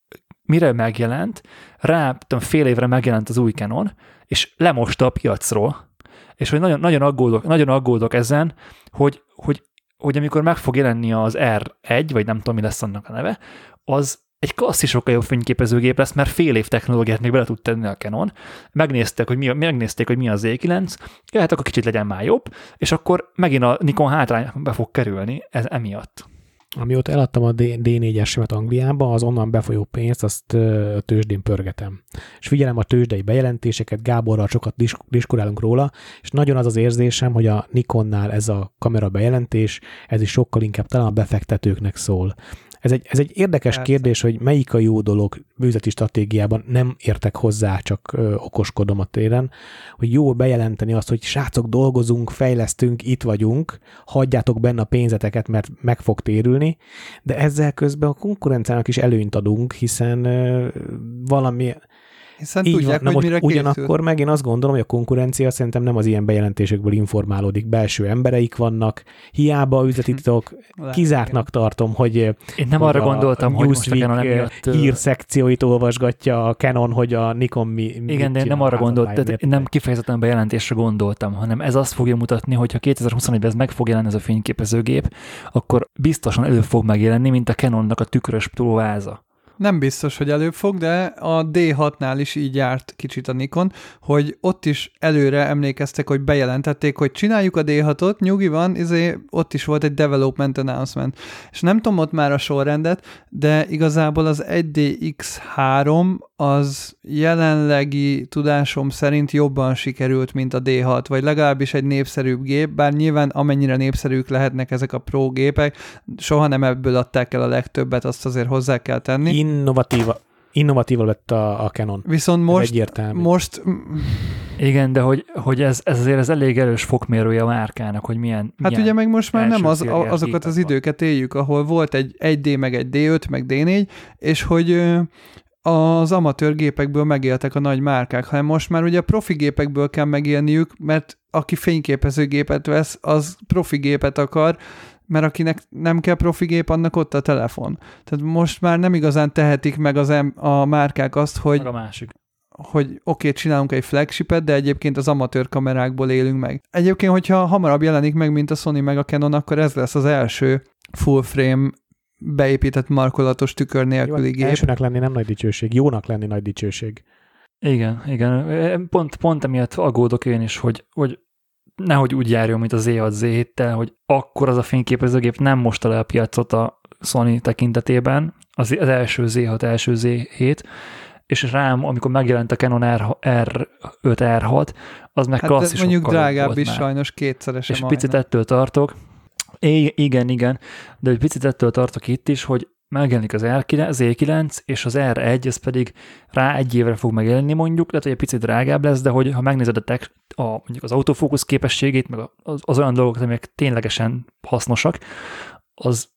mire megjelent, rá tudom, fél évre megjelent az új Canon, és lemosta a piacról. És hogy nagyon, nagyon, aggódok, nagyon aggódok ezen, hogy, hogy, hogy amikor meg fog jelenni az R1, vagy nem tudom, mi lesz annak a neve, az egy klasszis sokkal jobb fényképezőgép lesz, mert fél év technológiát még bele tud tenni a Canon. Megnézték, hogy mi, megnézték, hogy mi az Z9, hát akkor kicsit legyen már jobb, és akkor megint a Nikon hátrányba fog kerülni ez emiatt. Amióta eladtam a D4-esemet Angliába, az onnan befolyó pénzt azt a tőzsdén pörgetem. És figyelem a tőzsdei bejelentéseket, Gáborral sokat diskurálunk róla, és nagyon az az érzésem, hogy a Nikonnál ez a kamera bejelentés, ez is sokkal inkább talán a befektetőknek szól. Ez egy, ez egy érdekes Persze. kérdés, hogy melyik a jó dolog műzeti stratégiában, nem értek hozzá, csak ö, okoskodom a téren, hogy jó bejelenteni azt, hogy srácok, dolgozunk, fejlesztünk, itt vagyunk, hagyjátok benne a pénzeteket, mert meg fog térülni, de ezzel közben a konkurenciának is előnyt adunk, hiszen ö, valami hiszen Így tudják, van. hogy mire Ugyanakkor készül. meg én azt gondolom, hogy a konkurencia szerintem nem az ilyen bejelentésekből informálódik. Belső embereik vannak, hiába üzletitok, kizártnak tartom, hogy én nem arra gondoltam, hogy most a Canon emiatt... hírszekcióit olvasgatja a Canon, hogy a Nikon mi... Igen, de én nem arra gondoltam, én nem kifejezetten bejelentésre gondoltam, hanem ez azt fogja mutatni, hogy ha 2021-ben ez meg fog jelenni ez a fényképezőgép, akkor biztosan elő fog megjelenni, mint a Canonnak a tükrös próváza nem biztos, hogy előbb fog, de a D6-nál is így járt kicsit a Nikon, hogy ott is előre emlékeztek, hogy bejelentették, hogy csináljuk a D6-ot, nyugi van, izé, ott is volt egy development announcement. És nem tudom ott már a sorrendet, de igazából az 1DX3 az jelenlegi tudásom szerint jobban sikerült, mint a D6, vagy legalábbis egy népszerűbb gép, bár nyilván amennyire népszerűek lehetnek ezek a pro gépek, soha nem ebből adták el a legtöbbet, azt azért hozzá kell tenni. Innovatíva, innovatíva lett a, a Canon. Viszont most, most igen, de hogy, hogy ez, ez azért az elég erős fokmérője a márkának, hogy milyen Hát milyen ugye meg most már nem az, azokat az időket éljük, ahol volt egy 1D, meg egy D5, meg D4, és hogy az amatőr gépekből megéltek a nagy márkák, hanem most már ugye a profi gépekből kell megélniük, mert aki fényképezőgépet vesz, az profi gépet akar, mert akinek nem kell profi gép, annak ott a telefon. Tehát most már nem igazán tehetik meg az em- a márkák azt, hogy, a másik. hogy oké, okay, csinálunk egy flagshipet, de egyébként az amatőr kamerákból élünk meg. Egyébként, hogyha hamarabb jelenik meg, mint a Sony meg a Canon, akkor ez lesz az első full frame beépített markolatos tükör nélküli gép. Elsőnek lenni nem nagy dicsőség, jónak lenni nagy dicsőség. Igen, igen. Pont, pont emiatt aggódok én is, hogy, hogy nehogy úgy járjon, mint az Z6 z hogy akkor az a fényképezőgép nem mosta le a piacot a Sony tekintetében, az, az első Z6, első Z7, és rám, amikor megjelent a Canon R, R5, R6, az meg hát klasszisokkal mondjuk drágább is már. sajnos kétszeresen És majdnem. picit ettől tartok, I- igen, igen, de egy picit ettől tartok itt is, hogy megjelenik az, R9, az E9, és az R1, ez pedig rá egy évre fog megjelenni mondjuk, lehet, hogy egy picit drágább lesz, de hogy ha megnézed a, tech, a mondjuk az autofókusz képességét, meg az, az olyan dolgok, amik ténylegesen hasznosak, az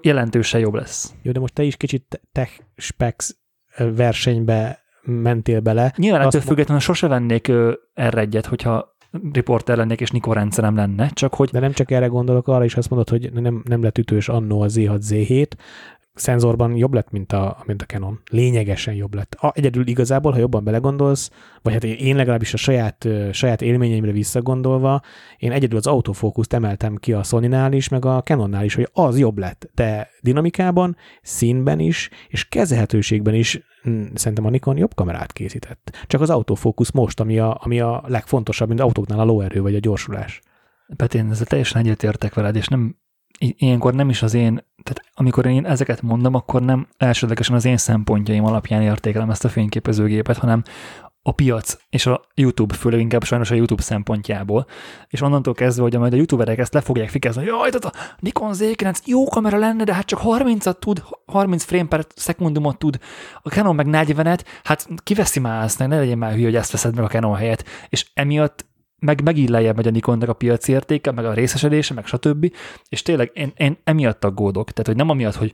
jelentősen jobb lesz. Jó, de most te is kicsit tech specs versenybe mentél bele. Nyilván ettől függetlenül sose vennék r 1 hogyha riporter lennék, és Nikon rendszerem lenne, csak hogy... De nem csak erre gondolok, arra is azt mondod, hogy nem, nem lett ütős annó a Z6, Z7, szenzorban jobb lett, mint a, mint a Canon. Lényegesen jobb lett. A, egyedül igazából, ha jobban belegondolsz, vagy hát én legalábbis a saját, saját élményeimre visszagondolva, én egyedül az autofókuszt emeltem ki a sony is, meg a Canonnál is, hogy az jobb lett. De dinamikában, színben is, és kezelhetőségben is hm, szerintem a Nikon jobb kamerát készített. Csak az autofókusz most, ami a, ami a legfontosabb, mint autóknál a lóerő vagy a gyorsulás. Peti, én ezzel teljesen egyetértek veled, és nem ilyenkor nem is az én, tehát amikor én ezeket mondom, akkor nem elsődlegesen az én szempontjaim alapján értékelem ezt a fényképezőgépet, hanem a piac és a YouTube, főleg inkább sajnos a YouTube szempontjából, és onnantól kezdve, hogy majd a youtuberek ezt le fogják fikezni, hogy jaj, tehát a Nikon Z9 jó kamera lenne, de hát csak 30-at tud, 30 frame per szekundumot tud, a Canon meg 40-et, hát kiveszi már azt, ne legyen már hülye, hogy ezt veszed meg a Canon helyett, és emiatt meg megint lejjebb megy a Nikonnak a piaci értéke, meg a részesedése, meg stb. És tényleg én, én emiatt aggódok. Tehát, hogy nem amiatt, hogy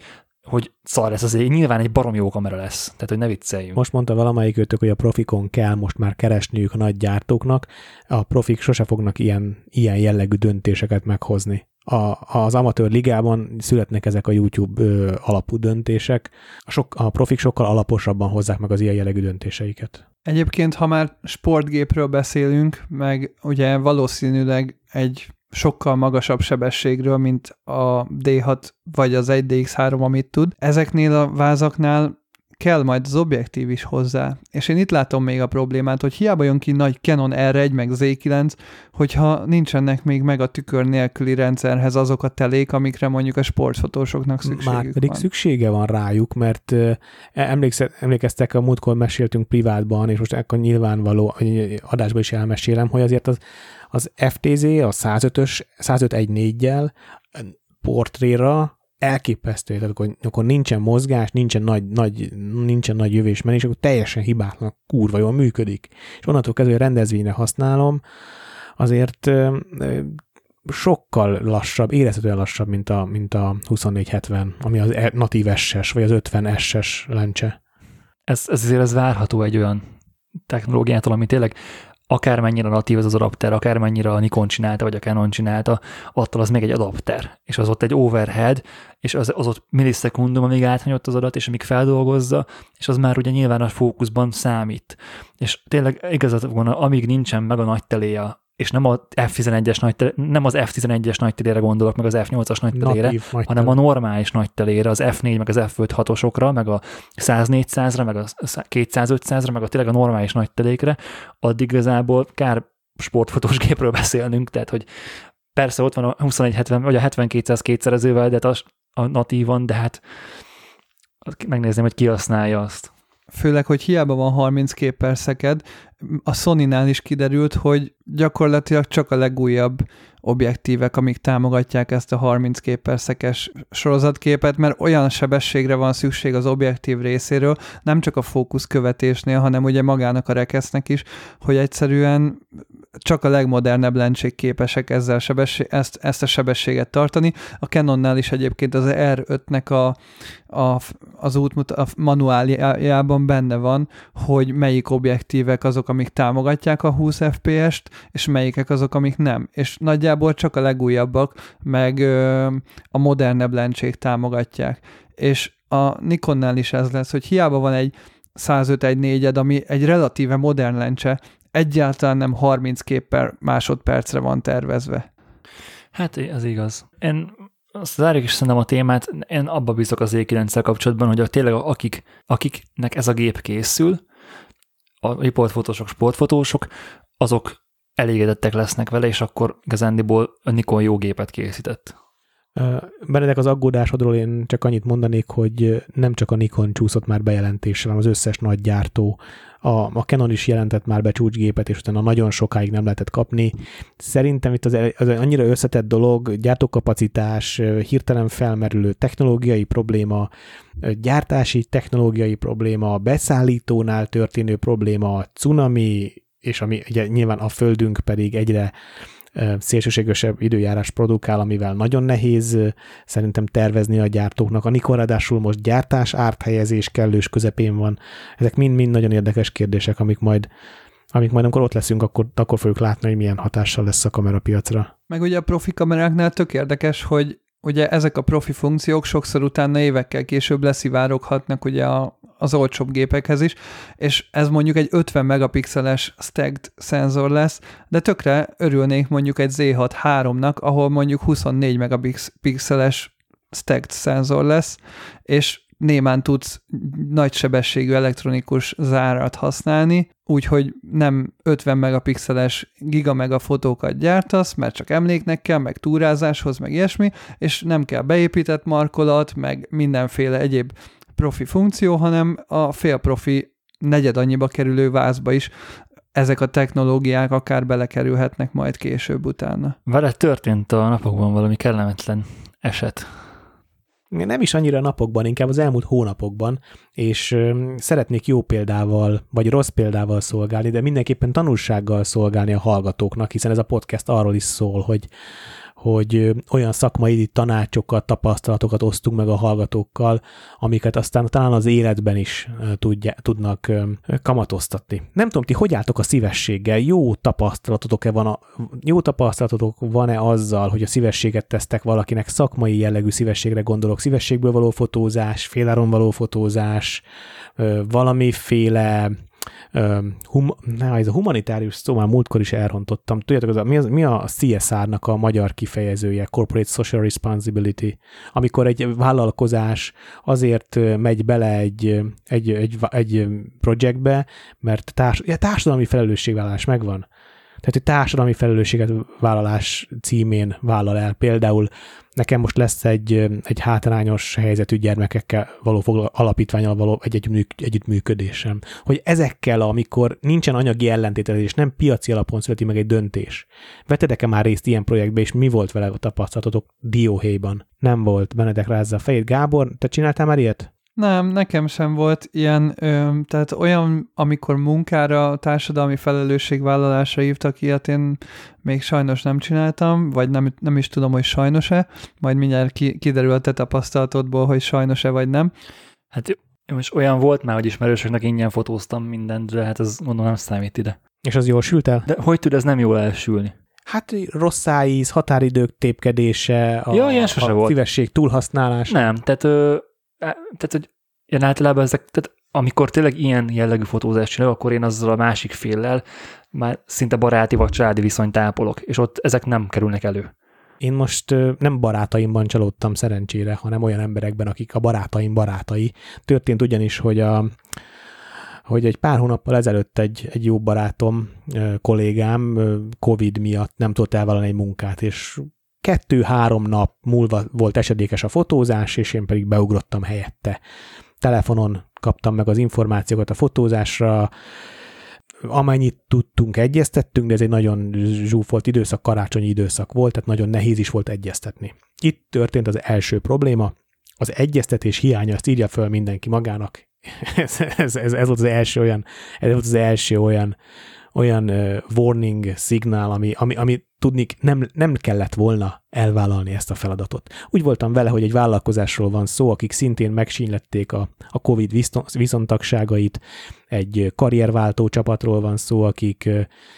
hogy szar lesz az ég, nyilván egy barom jó kamera lesz, tehát hogy ne vicceljünk. Most mondta valamelyik őtök, hogy a profikon kell most már keresniük a nagy gyártóknak, a profik sose fognak ilyen, ilyen jellegű döntéseket meghozni. A, az amatőr ligában születnek ezek a YouTube ö, alapú döntések, a, sok, a profik sokkal alaposabban hozzák meg az ilyen jellegű döntéseiket. Egyébként, ha már sportgépről beszélünk, meg ugye valószínűleg egy sokkal magasabb sebességről, mint a D6 vagy az 1DX3, amit tud. Ezeknél a vázaknál kell majd az objektív is hozzá. És én itt látom még a problémát, hogy hiába jön ki nagy Canon R1 meg Z9, hogyha nincsenek még meg a tükör nélküli rendszerhez azok a telék, amikre mondjuk a sportfotósoknak szükségük Már pedig van. szüksége van rájuk, mert emlékeztek, a múltkor meséltünk privátban, és most akkor nyilvánvaló adásban is elmesélem, hogy azért az az FTZ, a 105-ös, 105.1.4-jel portréra elképesztő, tehát akkor, akkor nincsen mozgás, nincsen nagy, nagy, nincsen nagy jövésmenés, akkor teljesen hibátlan, kurva jól működik. És onnantól kezdve, hogy rendezvényre használom, azért sokkal lassabb, érezhetően lassabb, mint a, mint a 2470, ami az e, natív SS, vagy az 50 SS lencse. Ez, ez azért ez várható egy olyan technológiától, ami tényleg akármennyire natív ez az adapter, akármennyire a Nikon csinálta, vagy a Canon csinálta, attól az még egy adapter, és az ott egy overhead, és az, az ott millisekundum, amíg áthanyott az adat, és amíg feldolgozza, és az már ugye nyilván a fókuszban számít. És tényleg igazat van, amíg nincsen meg a nagy teléja és nem, a F11-es nagy, nem az F11-es nagy telére gondolok, meg az F8-as nagy telére, Natív, nagy hanem a normális nagy telére, az F4, meg az F5 hatosokra, meg a 100-400-ra, meg a 200-500-ra, meg a tényleg a normális nagy telékre, addig igazából kár sportfotós gépről beszélnünk, tehát hogy persze ott van a 2170 vagy a 7200 kétszerezővel, de hát a, a natívan, de hát megnézném, hogy ki használja azt főleg, hogy hiába van 30 kép per szeked, a Sony-nál is kiderült, hogy gyakorlatilag csak a legújabb objektívek, amik támogatják ezt a 30 kép per szekes sorozatképet, mert olyan sebességre van szükség az objektív részéről, nem csak a fókusz követésnél, hanem ugye magának a rekesznek is, hogy egyszerűen csak a legmodernebb lencsék képesek ezzel sebesség, ezt, ezt a sebességet tartani. A Canonnál is egyébként az R5-nek a, a, az útmut, a manuáljában benne van, hogy melyik objektívek azok, amik támogatják a 20 fps-t, és melyikek azok, amik nem. És nagyjából csak a legújabbak, meg ö, a modernebb lencsék támogatják. És a Nikonnál is ez lesz, hogy hiába van egy 105 4 ami egy relatíve modern lencse, egyáltalán nem 30 kép per másodpercre van tervezve. Hát ez igaz. Én azt zárjuk is szerintem a témát, én abba bízok az E9-szel kapcsolatban, hogy a, tényleg akik, akiknek ez a gép készül, a riportfotósok, sportfotósok, azok elégedettek lesznek vele, és akkor igazándiból a Nikon jó gépet készített. Benedek, az aggódásodról én csak annyit mondanék, hogy nem csak a Nikon csúszott már bejelentéssel, hanem az összes nagy gyártó. A, a Canon is jelentett már be csúcsgépet, és utána nagyon sokáig nem lehetett kapni. Szerintem itt az, az annyira összetett dolog, gyártókapacitás, hirtelen felmerülő technológiai probléma, gyártási technológiai probléma, beszállítónál történő probléma, cunami, és ami ugye nyilván a földünk pedig egyre szélsőségesebb időjárás produkál, amivel nagyon nehéz szerintem tervezni a gyártóknak. A Nikon ráadásul most gyártás árthelyezés kellős közepén van. Ezek mind-mind nagyon érdekes kérdések, amik majd amik majd amikor ott leszünk, akkor, akkor fogjuk látni, hogy milyen hatással lesz a kamerapiacra. Meg ugye a profi kameráknál tök érdekes, hogy ugye ezek a profi funkciók sokszor utána évekkel később leszivároghatnak ugye a, az olcsóbb gépekhez is, és ez mondjuk egy 50 megapixeles stacked szenzor lesz, de tökre örülnék mondjuk egy Z6 3-nak, ahol mondjuk 24 megapixeles stacked szenzor lesz, és némán tudsz nagy sebességű elektronikus zárat használni, úgyhogy nem 50 megapixeles gigamega fotókat gyártasz, mert csak emléknek kell, meg túrázáshoz, meg ilyesmi, és nem kell beépített markolat, meg mindenféle egyéb profi funkció, hanem a félprofi negyed annyiba kerülő vázba is ezek a technológiák akár belekerülhetnek majd később utána. Vele történt a napokban valami kellemetlen eset. Nem is annyira napokban, inkább az elmúlt hónapokban, és szeretnék jó példával, vagy rossz példával szolgálni, de mindenképpen tanulsággal szolgálni a hallgatóknak, hiszen ez a podcast arról is szól, hogy hogy olyan szakmai tanácsokat, tapasztalatokat osztunk meg a hallgatókkal, amiket aztán talán az életben is tudja, tudnak kamatoztatni. Nem tudom, ti hogy álltok a szívességgel? Jó tapasztalatotok-e van a, jó tapasztalatotok van-e azzal, hogy a szívességet tesztek valakinek szakmai jellegű szívességre gondolok, szívességből való fotózás, féláron való fotózás, valamiféle hum, na, ez a humanitárius szó már múltkor is elrontottam. Tudjátok, az a, mi, az, mi a CSR-nak a magyar kifejezője, Corporate Social Responsibility, amikor egy vállalkozás azért megy bele egy, egy, egy, egy projektbe, mert társ, ja, társadalmi felelősségvállalás megvan. Tehát egy társadalmi felelősséget vállalás címén vállal el. Például nekem most lesz egy, egy hátrányos helyzetű gyermekekkel való fogla, alapítványal való egy együttműködésem. Hogy ezekkel, amikor nincsen anyagi ellentételezés, nem piaci alapon születi meg egy döntés. Vetedek-e már részt ilyen projektbe, és mi volt vele a tapasztalatotok dióhéjban? Nem volt. Benedek rázza a fejét. Gábor, te csináltál már ilyet? Nem, nekem sem volt ilyen, ö, tehát olyan, amikor munkára, társadalmi felelősségvállalásra hívtak ilyet, én még sajnos nem csináltam, vagy nem, nem is tudom, hogy sajnos-e, majd mindjárt ki, kiderül a te tapasztalatodból, hogy sajnos-e vagy nem. Hát most olyan volt már, hogy ismerősöknek ingyen fotóztam mindent, de hát ez gondolom nem számít ide. És az jól sült el? De hogy tud ez nem jól elsülni? Hát rossz szájíz, határidők tépkedése, a, ja, ilyen sose a volt. szívesség túlhasználás. Nem, tehát ö, tehát, hogy én általában ezek, tehát amikor tényleg ilyen jellegű fotózást csinálok, akkor én azzal a másik féllel már szinte baráti vagy családi viszonyt ápolok, és ott ezek nem kerülnek elő. Én most nem barátaimban csalódtam szerencsére, hanem olyan emberekben, akik a barátaim barátai. Történt ugyanis, hogy a, hogy egy pár hónappal ezelőtt egy, egy jó barátom, kollégám Covid miatt nem tudott elvállalni egy munkát, és kettő-három nap múlva volt esedékes a fotózás, és én pedig beugrottam helyette. Telefonon kaptam meg az információkat a fotózásra, amennyit tudtunk, egyeztettünk, de ez egy nagyon zsúfolt időszak, karácsonyi időszak volt, tehát nagyon nehéz is volt egyeztetni. Itt történt az első probléma, az egyeztetés hiánya, ezt írja föl mindenki magának. ez, ez, ez, ez volt az első olyan, ez volt az első olyan, olyan uh, warning szignál, ami, ami, ami tudnik, nem, nem kellett volna elvállalni ezt a feladatot. Úgy voltam vele, hogy egy vállalkozásról van szó, akik szintén megsínlették a, a COVID viszontagságait, egy karrierváltó csapatról van szó, akik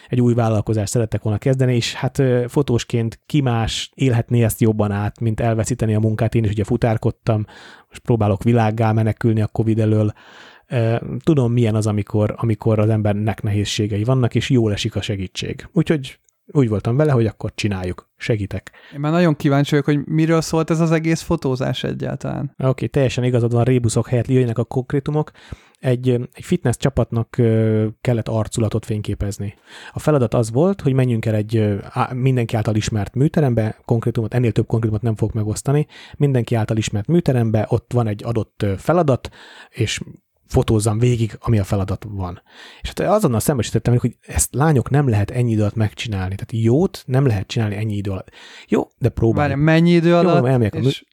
egy új vállalkozást szerettek volna kezdeni, és hát fotósként ki más élhetné ezt jobban át, mint elveszíteni a munkát. Én is ugye futárkodtam, most próbálok világgá menekülni a COVID elől, tudom, milyen az, amikor, amikor az embernek nehézségei vannak, és jól esik a segítség. Úgyhogy úgy voltam vele, hogy akkor csináljuk, segítek. Én már nagyon kíváncsi vagyok, hogy miről szólt ez az egész fotózás egyáltalán. Oké, okay, teljesen igazad van, rébuszok helyett jöjjenek a konkrétumok. Egy, egy fitness csapatnak kellett arculatot fényképezni. A feladat az volt, hogy menjünk el egy mindenki által ismert műterembe, konkrétumot, ennél több konkrétumot nem fogok megosztani, mindenki által ismert műterembe, ott van egy adott feladat, és fotózzam végig, ami a feladat van. És hát azonnal szembesítettem, hogy ezt lányok nem lehet ennyi idő alatt megcsinálni. Tehát jót nem lehet csinálni ennyi idő alatt. Jó, de próbálj. Várj, mennyi idő alatt? Jó, és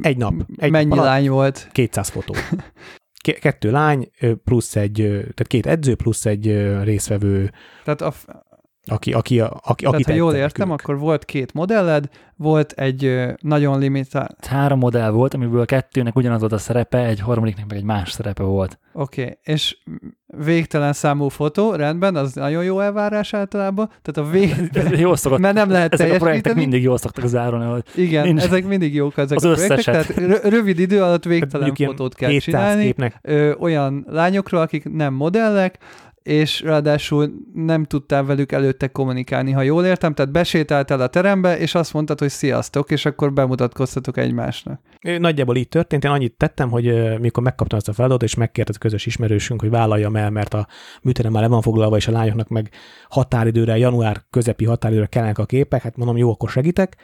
egy nap. Egy mennyi nap lány volt? 200 fotó. Kettő lány, plusz egy, tehát két edző, plusz egy részvevő. Tehát a, aki, aki, aki, Tehát, ha jól értem, ők. akkor volt két modelled, volt egy nagyon limitált... Három modell volt, amiből kettőnek ugyanaz volt a szerepe, egy harmadiknak meg egy más szerepe volt. Oké, okay. és végtelen számú fotó, rendben, az nagyon jó elvárás általában. Tehát a vég... jó szokott, mert nem lehet ezek a projektek mindig jól szoktak zárulni. Hogy Igen, nincs... ezek mindig jók ezek az a projektek, tehát rövid idő alatt végtelen fotót kell csinálni. Ö, olyan lányokról, akik nem modellek, és ráadásul nem tudtál velük előtte kommunikálni, ha jól értem, tehát besétáltál a terembe, és azt mondtad, hogy sziasztok, és akkor bemutatkoztatok egymásnak. Nagyjából így történt, én annyit tettem, hogy mikor megkaptam ezt a feladatot, és megkért a közös ismerősünk, hogy vállaljam el, mert a műterem már le van foglalva, és a lányoknak meg határidőre, január közepi határidőre kellenek a képek, hát mondom, jó, akkor segítek.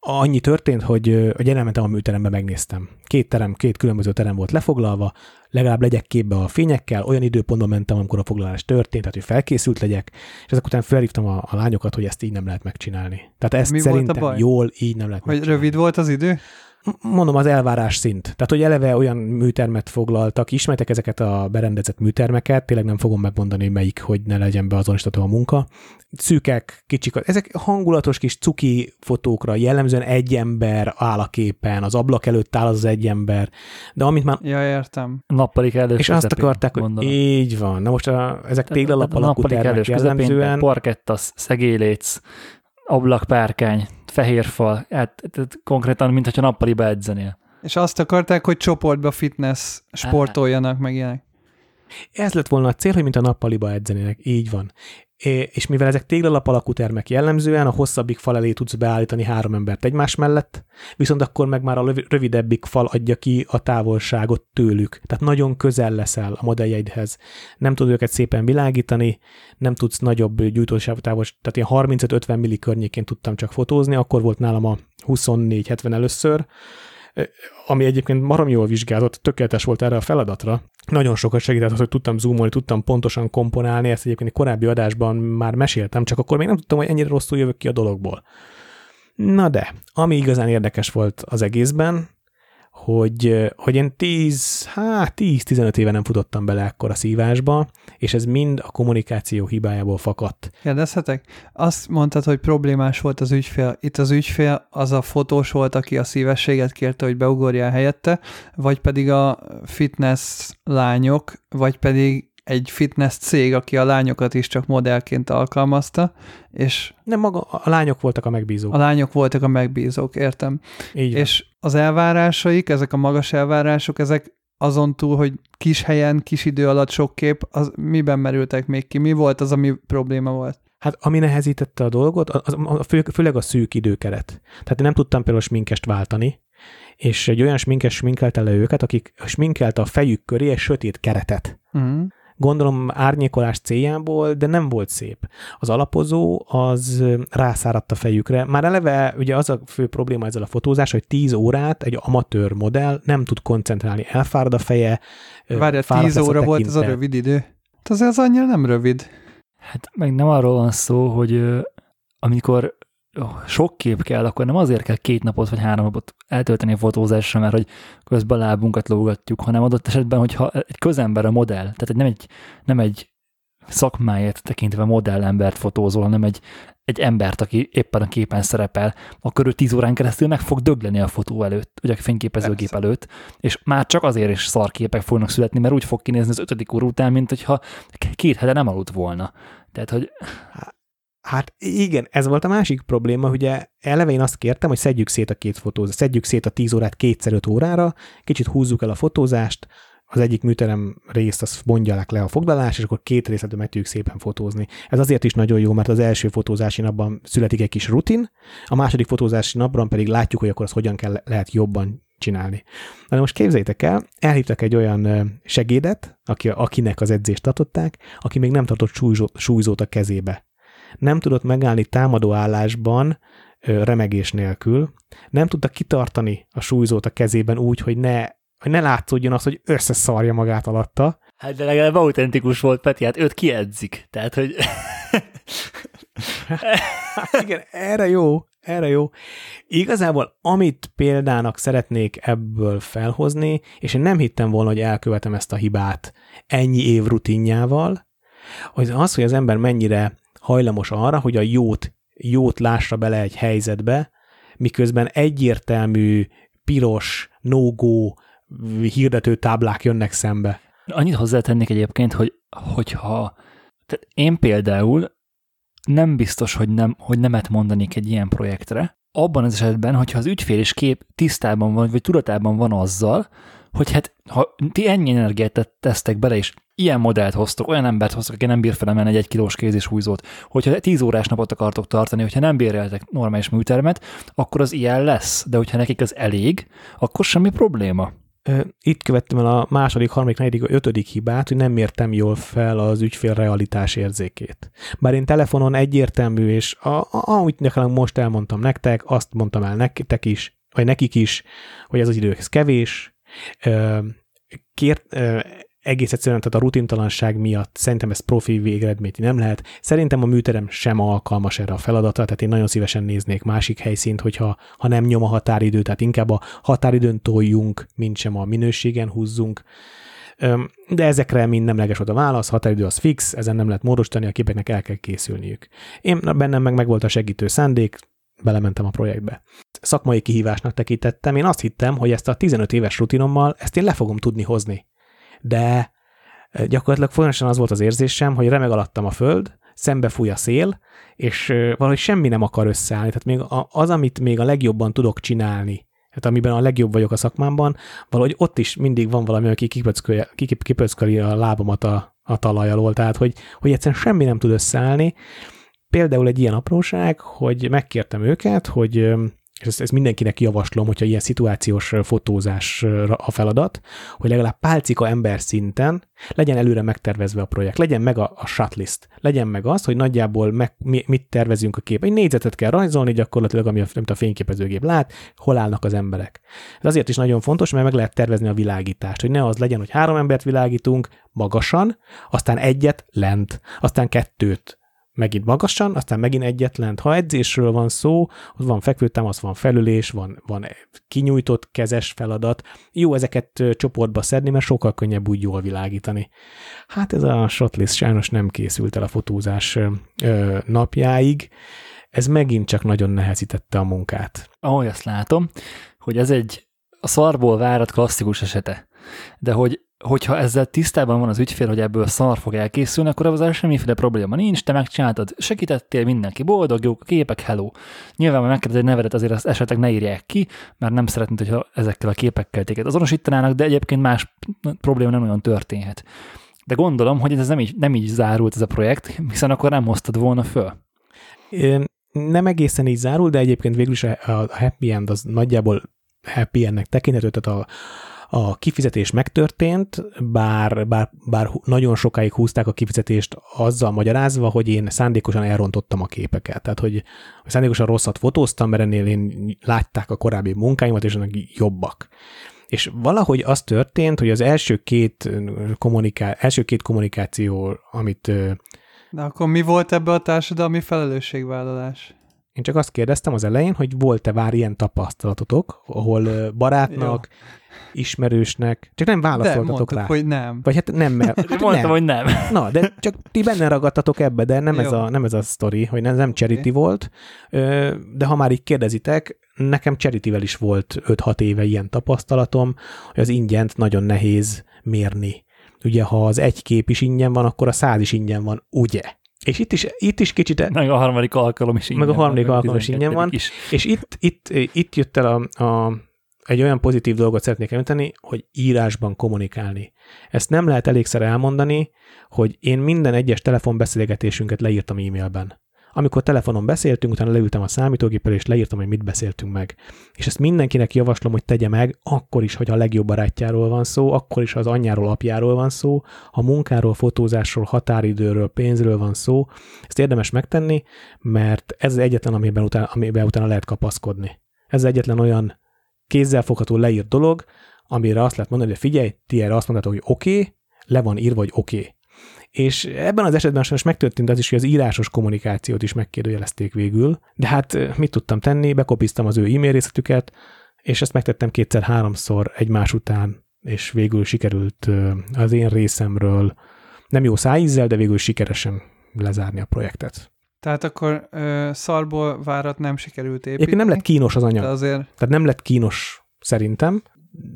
Annyi történt, hogy, hogy elmentem a műterembe, megnéztem. Két terem, két különböző terem volt lefoglalva, legalább legyek képbe a fényekkel, olyan időpontban mentem, amikor a foglalás történt, tehát hogy felkészült legyek, és ezek után felhívtam a, a lányokat, hogy ezt így nem lehet megcsinálni. Tehát ezt Mi szerintem jól így nem lehet Hogy megcsinálni. rövid volt az idő? Mondom, az elvárás szint. Tehát, hogy eleve olyan műtermet foglaltak, ismertek ezeket a berendezett műtermeket, tényleg nem fogom megmondani, melyik, hogy ne legyen beazonosítható a munka. Szűkek, kicsik, ezek hangulatos kis cuki fotókra, jellemzően egy ember áll a képen, az ablak előtt áll az, az egy ember, de amit már Ja, értem. Nappalik előtt és azt akarták, hogy gondolom. így van. Na most a, ezek téglalap a alakú termek jellemzően, parketta, szegélyléc, ablakpárkány, fehér fal, hát, hát konkrétan, mint hogyha nappaliba edzenél. És azt akarták, hogy csoportba fitness sportoljanak, meg ilyenek. Ez lett volna a cél, hogy mint a nappaliba edzenének. Így van. És mivel ezek téglalap alakú termek jellemzően, a hosszabbik fal elé tudsz beállítani három embert egymás mellett, viszont akkor meg már a rövidebbik fal adja ki a távolságot tőlük. Tehát nagyon közel leszel a modelljeidhez. Nem tudod őket szépen világítani, nem tudsz nagyobb gyújtósáv távos, tehát ilyen 35-50 milli környékén tudtam csak fotózni, akkor volt nálam a 24-70 először, ami egyébként marom jól vizsgázott, tökéletes volt erre a feladatra. Nagyon sokat segített az, hogy tudtam zoomolni, tudtam pontosan komponálni, ezt egyébként egy korábbi adásban már meséltem, csak akkor még nem tudtam, hogy ennyire rosszul jövök ki a dologból. Na de, ami igazán érdekes volt az egészben, hogy, hogy én 10, hát 10-15 éve nem futottam bele ekkora szívásba, és ez mind a kommunikáció hibájából fakadt. Kérdezhetek? Azt mondtad, hogy problémás volt az ügyfél. Itt az ügyfél az a fotós volt, aki a szívességet kérte, hogy beugorjál helyette, vagy pedig a fitness lányok, vagy pedig egy fitness cég, aki a lányokat is csak modellként alkalmazta, és Nem maga, a lányok voltak a megbízók. a lányok voltak a megbízók, értem. Így van. És az elvárásaik, ezek a magas elvárások, ezek azon túl, hogy kis helyen, kis idő alatt sok kép, az miben merültek még ki? Mi volt az, ami probléma volt? Hát ami nehezítette a dolgot, az, az, fő, főleg a szűk időkeret. Tehát én nem tudtam például sminkest váltani, és egy olyan sminkes sminkelte le őket, akik sminkelte a fejük köré egy sötét keretet. Uh-huh. Gondolom árnyékolás céljából, de nem volt szép. Az alapozó az rászáradt a fejükre. Már eleve ugye az a fő probléma ezzel a fotózás, hogy 10 órát egy amatőr modell nem tud koncentrálni, elfárad a feje. Várjál, fáradt 10 lesz óra volt ez a rövid idő? Hát azért az annyira nem rövid. Hát meg nem arról van szó, hogy amikor sok kép kell, akkor nem azért kell két napot vagy három napot eltölteni a fotózásra, mert hogy közben a lábunkat lógatjuk, hanem adott esetben, hogyha egy közember a modell, tehát nem egy, nem egy szakmáért tekintve modellembert fotózol, hanem egy, egy embert, aki éppen a képen szerepel, akkor ő tíz órán keresztül meg fog dögleni a fotó előtt, ugye a fényképezőgép Persze. előtt, és már csak azért is szarképek fognak születni, mert úgy fog kinézni az ötödik óra után, mint hogyha két hete nem aludt volna. Tehát, hogy Hát igen, ez volt a másik probléma, ugye eleve én azt kértem, hogy szedjük szét a két fotózást, szedjük szét a 10 órát kétszer 5 órára, kicsit húzzuk el a fotózást, az egyik műterem részt azt mondják le a foglalás, és akkor két részletben meg tudjuk szépen fotózni. Ez azért is nagyon jó, mert az első fotózási napban születik egy kis rutin, a második fotózási napban pedig látjuk, hogy akkor azt hogyan kell, lehet jobban csinálni. Na de most képzeljétek el, elhívtak egy olyan segédet, aki, akinek az edzést tartották, aki még nem tartott súlyzó, súlyzót a kezébe nem tudott megállni támadó állásban remegés nélkül, nem tudta kitartani a súlyzót a kezében úgy, hogy ne, hogy ne látszódjon az, hogy összeszarja magát alatta. Hát de legalább autentikus volt Peti, hát őt kiedzik. Tehát, hogy Hát igen, erre jó, erre jó. Igazából, amit példának szeretnék ebből felhozni, és én nem hittem volna, hogy elkövetem ezt a hibát ennyi év rutinjával, hogy az, hogy az ember mennyire hajlamos arra, hogy a jót, jót lássa bele egy helyzetbe, miközben egyértelmű, piros, no-go hirdető táblák jönnek szembe. annyit hozzátennék egyébként, hogy hogyha tehát én például nem biztos, hogy, nem, hogy nemet mondanék egy ilyen projektre, abban az esetben, hogyha az ügyfél is kép tisztában van, vagy tudatában van azzal, hogy hát ha ti ennyi energiát tesztek bele, és ilyen modellt hoztok, olyan embert hoztok, aki nem bír felemelni egy egy kilós kézis húzót, hogyha 10 órás napot akartok tartani, hogyha nem béreltek normális műtermet, akkor az ilyen lesz, de hogyha nekik az elég, akkor semmi probléma. Itt követtem el a második, harmadik, negyedik, ötödik hibát, hogy nem mértem jól fel az ügyfél realitás érzékét. Bár én telefonon egyértelmű, és a, a, ahogy nekem most elmondtam nektek, azt mondtam el nektek is, vagy nekik is, hogy ez az idő kevés, kért, egész egyszerűen tehát a rutintalanság miatt szerintem ez profi végeredményt nem lehet. Szerintem a műterem sem alkalmas erre a feladatra, tehát én nagyon szívesen néznék másik helyszínt, hogyha ha nem nyom a határidő, tehát inkább a határidőn toljunk, mint sem a minőségen húzzunk. De ezekre mind nemleges volt a válasz, határidő az fix, ezen nem lehet módosítani, a képeknek el kell készülniük. Én bennem meg megvolt a segítő szándék, belementem a projektbe. Szakmai kihívásnak tekintettem, én azt hittem, hogy ezt a 15 éves rutinommal ezt én le fogom tudni hozni de eh, gyakorlatilag folyamatosan az volt az érzésem, hogy remeg alattam a föld, szembe fúj a szél, és eh, valahogy semmi nem akar összeállni. Tehát még az, amit még a legjobban tudok csinálni, tehát amiben a legjobb vagyok a szakmámban, valahogy ott is mindig van valami, aki kipöcköli a lábamat a, a talaj alól, tehát hogy, hogy egyszerűen semmi nem tud összeállni. Például egy ilyen apróság, hogy megkértem őket, hogy és ezt, ezt mindenkinek javaslom, hogyha ilyen szituációs fotózás a feladat, hogy legalább pálcika ember szinten legyen előre megtervezve a projekt, legyen meg a, a shotlist, legyen meg az, hogy nagyjából meg, mi, mit tervezünk a kép. Egy négyzetet kell rajzolni gyakorlatilag, ami a, amit a fényképezőgép lát, hol állnak az emberek. Ez azért is nagyon fontos, mert meg lehet tervezni a világítást, hogy ne az legyen, hogy három embert világítunk magasan, aztán egyet lent, aztán kettőt megint magasan, aztán megint egyetlen. Ha edzésről van szó, az van fekvőtámasz, van felülés, van, van kinyújtott kezes feladat. Jó ezeket csoportba szedni, mert sokkal könnyebb úgy jól világítani. Hát ez a shotlist sajnos nem készült el a fotózás napjáig. Ez megint csak nagyon nehezítette a munkát. Ahogy azt látom, hogy ez egy a szarból várat klasszikus esete. De hogy hogyha ezzel tisztában van az ügyfél, hogy ebből szar fog elkészülni, akkor azzal semmiféle probléma nincs, te megcsináltad, segítettél, mindenki boldog, jók a képek, hello. Nyilván, hogy megkérdez egy nevedet, azért azt esetleg ne írják ki, mert nem szeretnéd, hogyha ezekkel a képekkel téged azonosítanának, de egyébként más probléma nem olyan történhet. De gondolom, hogy ez nem így, nem így zárult ez a projekt, hiszen akkor nem hoztad volna föl. Nem egészen így zárul, de egyébként végül is a happy end az nagyjából happy endnek tekinthető, tehát a, a kifizetés megtörtént, bár, bár, bár nagyon sokáig húzták a kifizetést azzal magyarázva, hogy én szándékosan elrontottam a képeket. Tehát, hogy szándékosan rosszat fotóztam, mert ennél én látták a korábbi munkáimat, és annak jobbak. És valahogy az történt, hogy az első két, kommuniká- első két kommunikáció, amit... Na akkor mi volt ebbe a társadalmi felelősségvállalás? Én csak azt kérdeztem az elején, hogy volt-e vár ilyen tapasztalatotok, ahol barátnak, ismerősnek, csak nem válaszoltatok de rá. hogy nem. Vagy hát nem, mert... Hát Mondtam, nem. hogy nem. Na, de csak ti benne ragadtatok ebbe, de nem, ez a, nem ez a sztori, hogy nem, nem charity okay. volt, de ha már így kérdezitek, nekem charity is volt 5-6 éve ilyen tapasztalatom, hogy az ingyent nagyon nehéz mérni. Ugye, ha az egy kép is ingyen van, akkor a száz is ingyen van, ugye? És itt is, itt is kicsit... Meg a harmadik alkalom is ingyen Meg a harmadik van, alkalom is ingyen van. Is. És itt, itt, itt jött el a, a, egy olyan pozitív dolgot szeretnék említeni, hogy írásban kommunikálni. Ezt nem lehet elégszer elmondani, hogy én minden egyes telefonbeszélgetésünket leírtam e-mailben. Amikor telefonon beszéltünk, utána leültem a számítógéppel, és leírtam, hogy mit beszéltünk meg. És ezt mindenkinek javaslom, hogy tegye meg, akkor is, hogy a legjobb barátjáról van szó, akkor is, ha az anyjáról, apjáról van szó, ha munkáról, fotózásról, határidőről, pénzről van szó. Ezt érdemes megtenni, mert ez az egyetlen, amiben utána, amiben utána lehet kapaszkodni. Ez az egyetlen olyan kézzelfogható leírt dolog, amire azt lehet mondani, hogy figyelj, ti erre azt mondtátok, hogy oké, okay, le van írva, hogy oké. Okay. És ebben az esetben sajnos megtörtént az is, hogy az írásos kommunikációt is megkérdőjelezték végül, de hát mit tudtam tenni, bekopiztam az ő e-mail részletüket, és ezt megtettem kétszer-háromszor egymás után, és végül sikerült az én részemről nem jó szájízzel, de végül sikeresen lezárni a projektet. Tehát akkor ö, szarból várat nem sikerült építeni. Egyébként nem lett kínos az anyag. azért... Tehát nem lett kínos szerintem,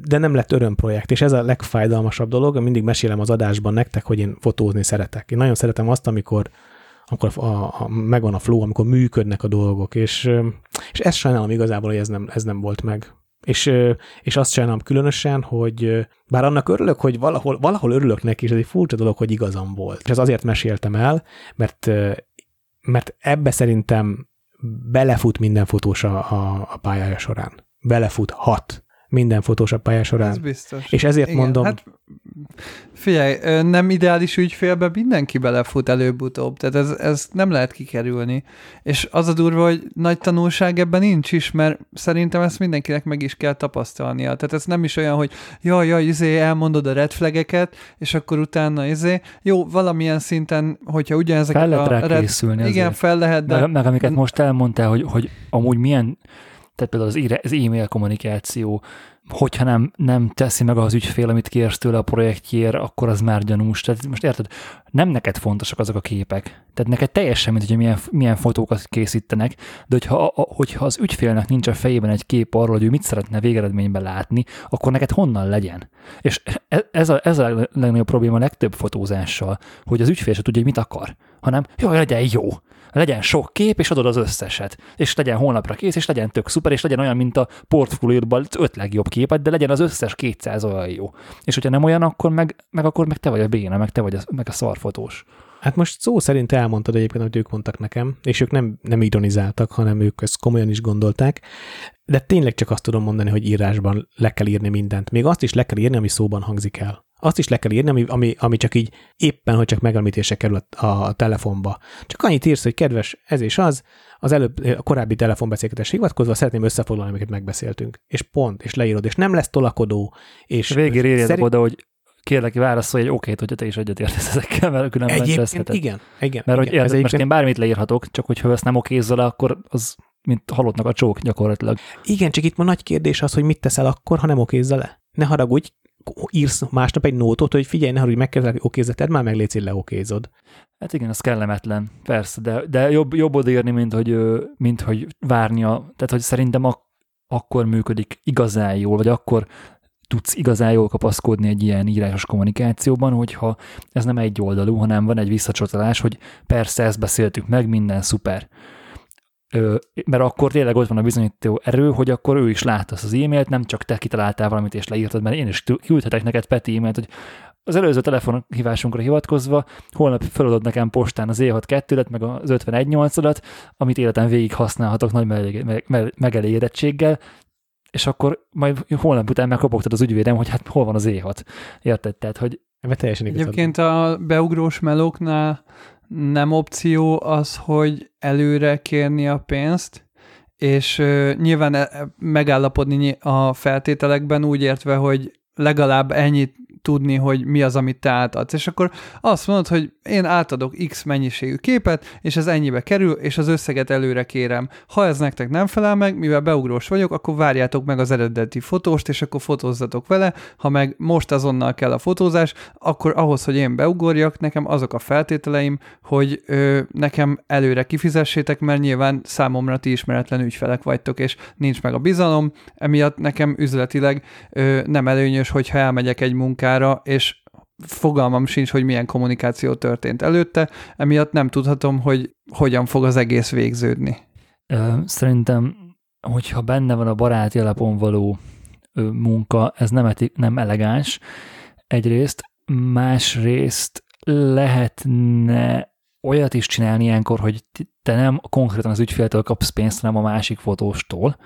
de nem lett örömprojekt, és ez a legfájdalmasabb dolog, mindig mesélem az adásban nektek, hogy én fotózni szeretek. Én nagyon szeretem azt, amikor amikor a, a, megvan a flow, amikor működnek a dolgok, és, és ezt sajnálom igazából, hogy ez nem, ez nem volt meg. És, és azt sajnálom különösen, hogy bár annak örülök, hogy valahol, valahol örülök neki, és ez egy furcsa dolog, hogy igazam volt. És ez azért meséltem el, mert, mert ebbe szerintem belefut minden fotós a, a, a pályája során. Belefut hat minden Photoshop pálya Ez során. biztos. És ezért Igen, mondom, Hát, figyelj, nem ideális ügyfélbe mindenki belefut előbb-utóbb, tehát ez, ez nem lehet kikerülni. És az a durva, hogy nagy tanulság ebben nincs is, mert szerintem ezt mindenkinek meg is kell tapasztalnia. Tehát ez nem is olyan, hogy jaj, jaj, izé, elmondod a red flageket, és akkor utána izé, jó, valamilyen szinten, hogyha ugyanezeket Fel lehet a rá red, készülni igen, azért. fel lehet, de Meg, meg amiket most elmondtál, hogy, hogy amúgy milyen, tehát például az, ire- az e-mail kommunikáció, hogyha nem, nem teszi meg az ügyfél, amit kérsz tőle a projektjér, akkor az már gyanús. Tehát most érted, nem neked fontosak azok a képek. Tehát neked teljesen mint, hogy milyen, milyen fotókat készítenek, de hogyha, a, hogyha az ügyfélnek nincs a fejében egy kép arról, hogy ő mit szeretne végeredményben látni, akkor neked honnan legyen? És e- ez a, ez a legnagyobb probléma a legtöbb fotózással, hogy az ügyfél se tudja, hogy mit akar, hanem jaj, legyen jó, legyen sok kép, és adod az összeset. És legyen holnapra kész, és legyen tök szuper, és legyen olyan, mint a portfóliódban öt legjobb képet, de legyen az összes 200 olyan jó. És hogyha nem olyan, akkor meg, meg akkor meg te vagy a béna, meg te vagy a, meg a szarfotós. Hát most szó szerint elmondtad egyébként, amit ők mondtak nekem, és ők nem, nem ironizáltak, hanem ők ezt komolyan is gondolták, de tényleg csak azt tudom mondani, hogy írásban le kell írni mindent. Még azt is le kell írni, ami szóban hangzik el. Azt is le kell írni, ami, ami, ami csak így éppen, hogy csak megemlítése kerül a, a telefonba. Csak annyit írsz, hogy kedves, ez és az, az előbb, a korábbi telefonbeszélgetés hivatkozva szeretném összefoglalni, amiket megbeszéltünk. És pont, és leírod, és nem lesz tolakodó. És végére írjátok szerint- oda, hogy kérlek, válaszolj egy okét, hogyha te is egyetértesz ezekkel, mert különben Egyébként veszheted. igen, igen. Mert hogy igen. Ez most én bármit leírhatok, csak hogyha ezt nem okézzel akkor az mint halottnak a csók gyakorlatilag. Igen, csak itt ma nagy kérdés az, hogy mit teszel akkor, ha nem okézza le. Ne haragudj, írsz másnap egy nótot, hogy figyelj, ne haragudj, okézza, tedd már meg, légy leokézod. Hát igen, az kellemetlen, persze, de, de jobb, jobb odaírni, mint hogy, mint hogy várnia. Tehát, hogy szerintem ak- akkor működik igazán jól, vagy akkor tudsz igazán jól kapaszkodni egy ilyen írásos kommunikációban, hogyha ez nem egy oldalú, hanem van egy visszacsatolás, hogy persze ezt beszéltük meg, minden szuper. Mert akkor tényleg ott van a bizonyító erő, hogy akkor ő is látta azt az e-mailt, nem csak te kitaláltál valamit és leírtad, mert én is küldhetek neked Peti e-mailt, hogy az előző telefonhívásunkra hivatkozva, holnap feladod nekem postán az E62-et, meg az 51-8-adat, amit életen végig használhatok nagy megelég- me- me- megelégedettséggel, és akkor majd holnap után megkopogtad az ügyvédem, hogy hát hol van az E6. Érted? Tehát, hogy Ebben teljesen igazad. Egyébként a beugrós melóknál nem opció az, hogy előre kérni a pénzt, és ö, nyilván e- megállapodni ny- a feltételekben úgy értve, hogy legalább ennyit tudni, hogy mi az, amit te átadsz. És akkor azt mondod, hogy én átadok X mennyiségű képet, és ez ennyibe kerül, és az összeget előre kérem. Ha ez nektek nem felel meg, mivel beugrós vagyok, akkor várjátok meg az eredeti fotóst, és akkor fotózzatok vele. Ha meg most azonnal kell a fotózás, akkor ahhoz, hogy én beugorjak, nekem azok a feltételeim, hogy ö, nekem előre kifizessétek, mert nyilván számomra ti ismeretlen ügyfelek vagytok, és nincs meg a bizalom, emiatt nekem üzletileg ö, nem előnyös, hogyha elmegyek egy munkára, és fogalmam sincs, hogy milyen kommunikáció történt előtte, emiatt nem tudhatom, hogy hogyan fog az egész végződni. Szerintem, hogyha benne van a baráti alapon való munka, ez nem, eti, nem elegáns egyrészt, másrészt lehetne olyat is csinálni ilyenkor, hogy te nem konkrétan az ügyféltől kapsz pénzt, hanem a másik fotóstól,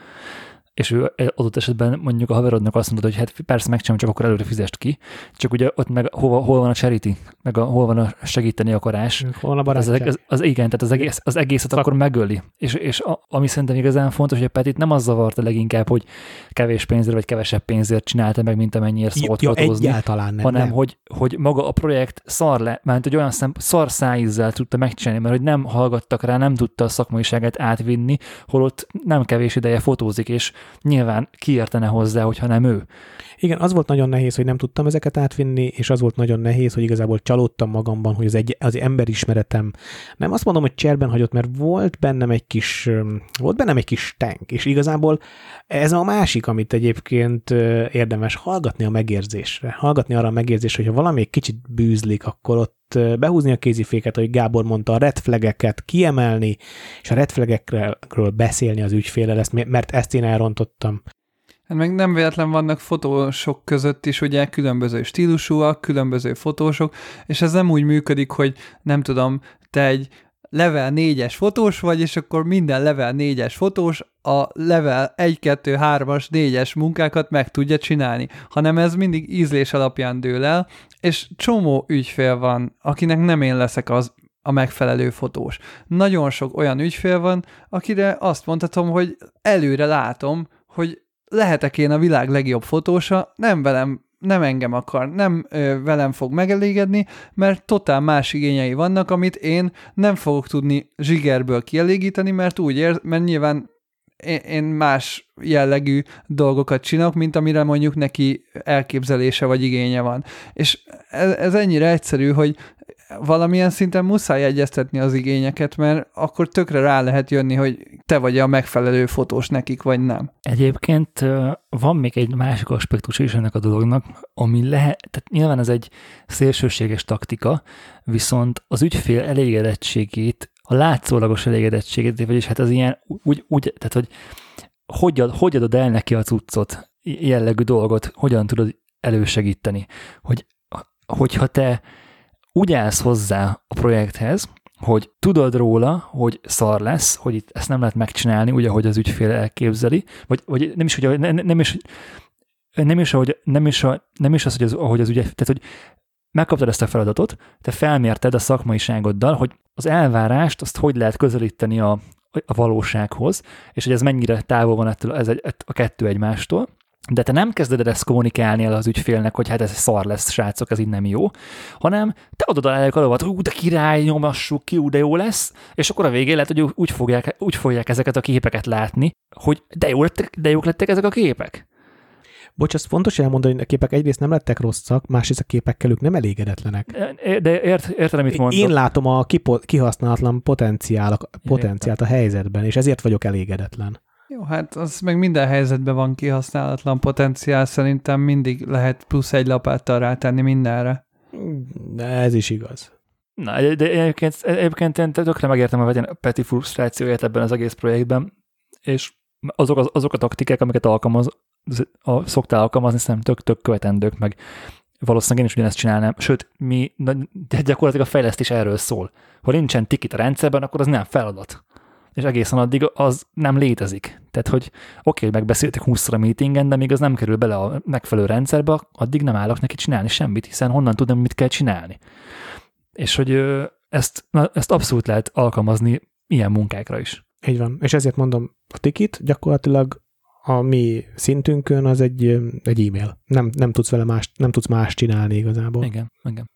és ő adott esetben mondjuk a haverodnak azt mondod, hogy hát persze megcsinálom, csak akkor előre fizest ki, csak ugye ott meg hova, hol van a charity, meg a, hol van a segíteni akarás, Hol a az, az, az, igen, tehát az, egész, az egészet akkor megöli. És, és a, ami szerintem igazán fontos, hogy a Petit nem az zavarta leginkább, hogy kevés pénzért vagy kevesebb pénzért csinálta meg, mint amennyiért szólt ja, fotózni, egyáltalán nem. hanem nem. Hogy, hogy maga a projekt szar le, mert hogy olyan szem, szar szájízzel tudta megcsinálni, mert hogy nem hallgattak rá, nem tudta a szakmaiságát átvinni, holott nem kevés ideje fotózik, és nyilván kiértene hozzá, hogyha nem ő. Igen, az volt nagyon nehéz, hogy nem tudtam ezeket átvinni, és az volt nagyon nehéz, hogy igazából csalódtam magamban, hogy az, egy, az emberismeretem nem azt mondom, hogy cserben hagyott, mert volt bennem egy kis, volt bennem egy kis tank, és igazából ez a másik, amit egyébként érdemes hallgatni a megérzésre. Hallgatni arra a megérzésre, hogyha valami egy kicsit bűzlik, akkor ott ö, behúzni a kéziféket, ahogy Gábor mondta, a red flageket kiemelni, és a red flagekről beszélni az ügyfélel, ezt, mert ezt én elrontottam. Hát meg nem véletlen vannak fotósok között is, ugye különböző stílusúak, különböző fotósok, és ez nem úgy működik, hogy nem tudom, te egy level 4-es fotós vagy, és akkor minden level 4-es fotós a level 1, 2, 3-as, 4-es munkákat meg tudja csinálni, hanem ez mindig ízlés alapján dől el, és csomó ügyfél van, akinek nem én leszek az a megfelelő fotós. Nagyon sok olyan ügyfél van, akire azt mondhatom, hogy előre látom, hogy lehetek én a világ legjobb fotósa, nem velem nem engem akar, nem ö, velem fog megelégedni, mert totál más igényei vannak, amit én nem fogok tudni zsigerből kielégíteni, mert úgy ér, mert nyilván én, más jellegű dolgokat csinálok, mint amire mondjuk neki elképzelése vagy igénye van. És ez, ez ennyire egyszerű, hogy valamilyen szinten muszáj egyeztetni az igényeket, mert akkor tökre rá lehet jönni, hogy te vagy a megfelelő fotós nekik, vagy nem. Egyébként van még egy másik aspektus is ennek a dolognak, ami lehet, tehát nyilván ez egy szélsőséges taktika, viszont az ügyfél elégedettségét, a látszólagos elégedettségét, vagyis hát az ilyen, úgy, úgy tehát hogy hogy, ad, hogy adod el neki a cuccot, jellegű dolgot, hogyan tudod elősegíteni, hogy hogyha te úgy állsz hozzá a projekthez, hogy tudod róla, hogy szar lesz, hogy itt ezt nem lehet megcsinálni, úgy, ahogy az ügyfél elképzeli, vagy, vagy nem is, hogy nem, nem is nem is, ahogy, nem is, a, nem is az, hogy az, ahogy az ügy, tehát hogy megkaptad ezt a feladatot, te felmérted a szakmaiságoddal, hogy az elvárást, azt hogy lehet közelíteni a, a valósághoz, és hogy ez mennyire távol van ettől ez egy, a kettő egymástól, de te nem kezded ezt kommunikálni el az ügyfélnek, hogy hát ez szar lesz, srácok, ez így nem jó, hanem te adod a a lovat, ú, de király, nyomassuk ki, ú, de jó lesz, és akkor a végén lehet, hogy úgy fogják, úgy fogják ezeket a képeket látni, hogy de, jó lettek, de jók lettek ezek a képek. Bocs, azt fontos elmondani, hogy a képek egyrészt nem lettek rosszak, másrészt a képekkel ők nem elégedetlenek. De ért, értem, mit mondok. Én látom a kipo- kihasználatlan potenciál, potenciált a helyzetben, és ezért vagyok elégedetlen. Jó, hát az meg minden helyzetben van kihasználatlan potenciál, szerintem mindig lehet plusz egy lapáttal rátenni mindenre. De ez is igaz. Na, de egyébként, egyébként én tökre megértem a Peti frusztrációját ebben az egész projektben, és azok, az, azok a taktikák, amiket alkalmaz, szoktál alkalmazni, szerintem tök-tök követendők, meg valószínűleg én is ugyanezt csinálnám, sőt, mi de gyakorlatilag a fejlesztés erről szól. Ha nincsen tikit a rendszerben, akkor az nem feladat és egészen addig az nem létezik. Tehát, hogy oké, okay, megbeszéltek 20 a meetingen, de még az nem kerül bele a megfelelő rendszerbe, addig nem állok neki csinálni semmit, hiszen honnan tudom, mit kell csinálni. És hogy ezt, na, ezt abszolút lehet alkalmazni ilyen munkákra is. Így van. És ezért mondom, a tikit gyakorlatilag a mi szintünkön az egy, egy e-mail. Nem, nem tudsz vele más, nem tudsz más csinálni igazából. Igen, igen.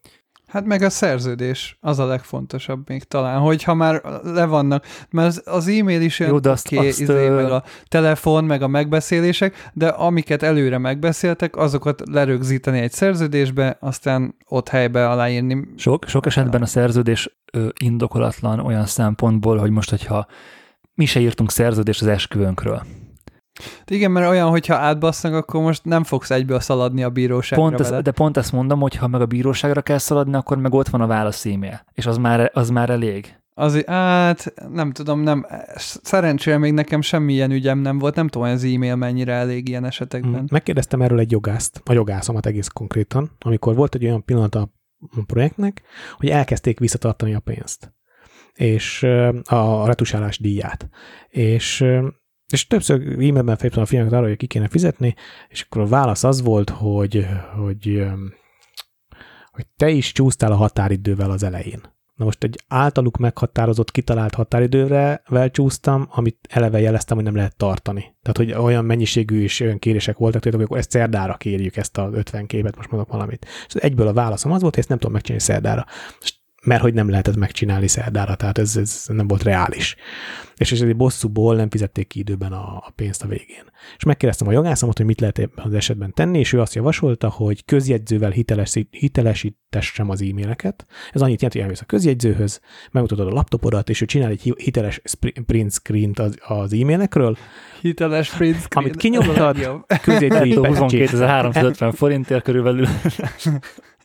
Hát meg a szerződés, az a legfontosabb még talán, hogyha már le vannak, mert az e-mail is olyan Jó, azt, okay, azt, izé, meg a telefon, meg a megbeszélések, de amiket előre megbeszéltek, azokat lerögzíteni egy szerződésbe, aztán ott helybe aláírni. Sok, sok esetben a szerződés indokolatlan olyan szempontból, hogy most, hogyha mi se írtunk szerződést az esküvőnkről, igen, mert olyan, hogyha átbassznak, akkor most nem fogsz egyből szaladni a bíróságra pont ez, De pont ezt mondom, hogy ha meg a bíróságra kell szaladni, akkor meg ott van a válasz e-mail, és az már, az már elég. Az, hát nem tudom, nem, szerencsére még nekem semmilyen ügyem nem volt, nem tudom, hogy az e-mail mennyire elég ilyen esetekben. Hmm. Megkérdeztem erről egy jogászt, a jogászomat egész konkrétan, amikor volt egy olyan pillanat a projektnek, hogy elkezdték visszatartani a pénzt és a retusálás díját. És és többször e-mailben felhívtam a fiamat arra, hogy ki kéne fizetni, és akkor a válasz az volt, hogy, hogy, hogy te is csúsztál a határidővel az elején. Na most egy általuk meghatározott, kitalált határidővel csúsztam, amit eleve jeleztem, hogy nem lehet tartani. Tehát, hogy olyan mennyiségű és olyan kérések voltak, hogy akkor ezt szerdára kérjük, ezt a 50 képet, most mondok valamit. És egyből a válaszom az volt, hogy ezt nem tudom megcsinálni szerdára. És mert hogy nem lehetett megcsinálni szerdára, tehát ez, ez nem volt reális. És, és egy bosszúból nem fizették ki időben a, a pénzt a végén. És megkérdeztem a jogászomat, hogy mit lehet ebben az esetben tenni, és ő azt javasolta, hogy közjegyzővel hiteles, hitelesítessem az e-maileket. Ez annyit jelent, hogy elmész a közjegyzőhöz, megmutatod a laptopodat, és ő csinál egy hiteles print screen-t az, az e-mailekről. Hiteles print screen. Amit kinyomtad, közjegyzői 22.350 forintért körülbelül.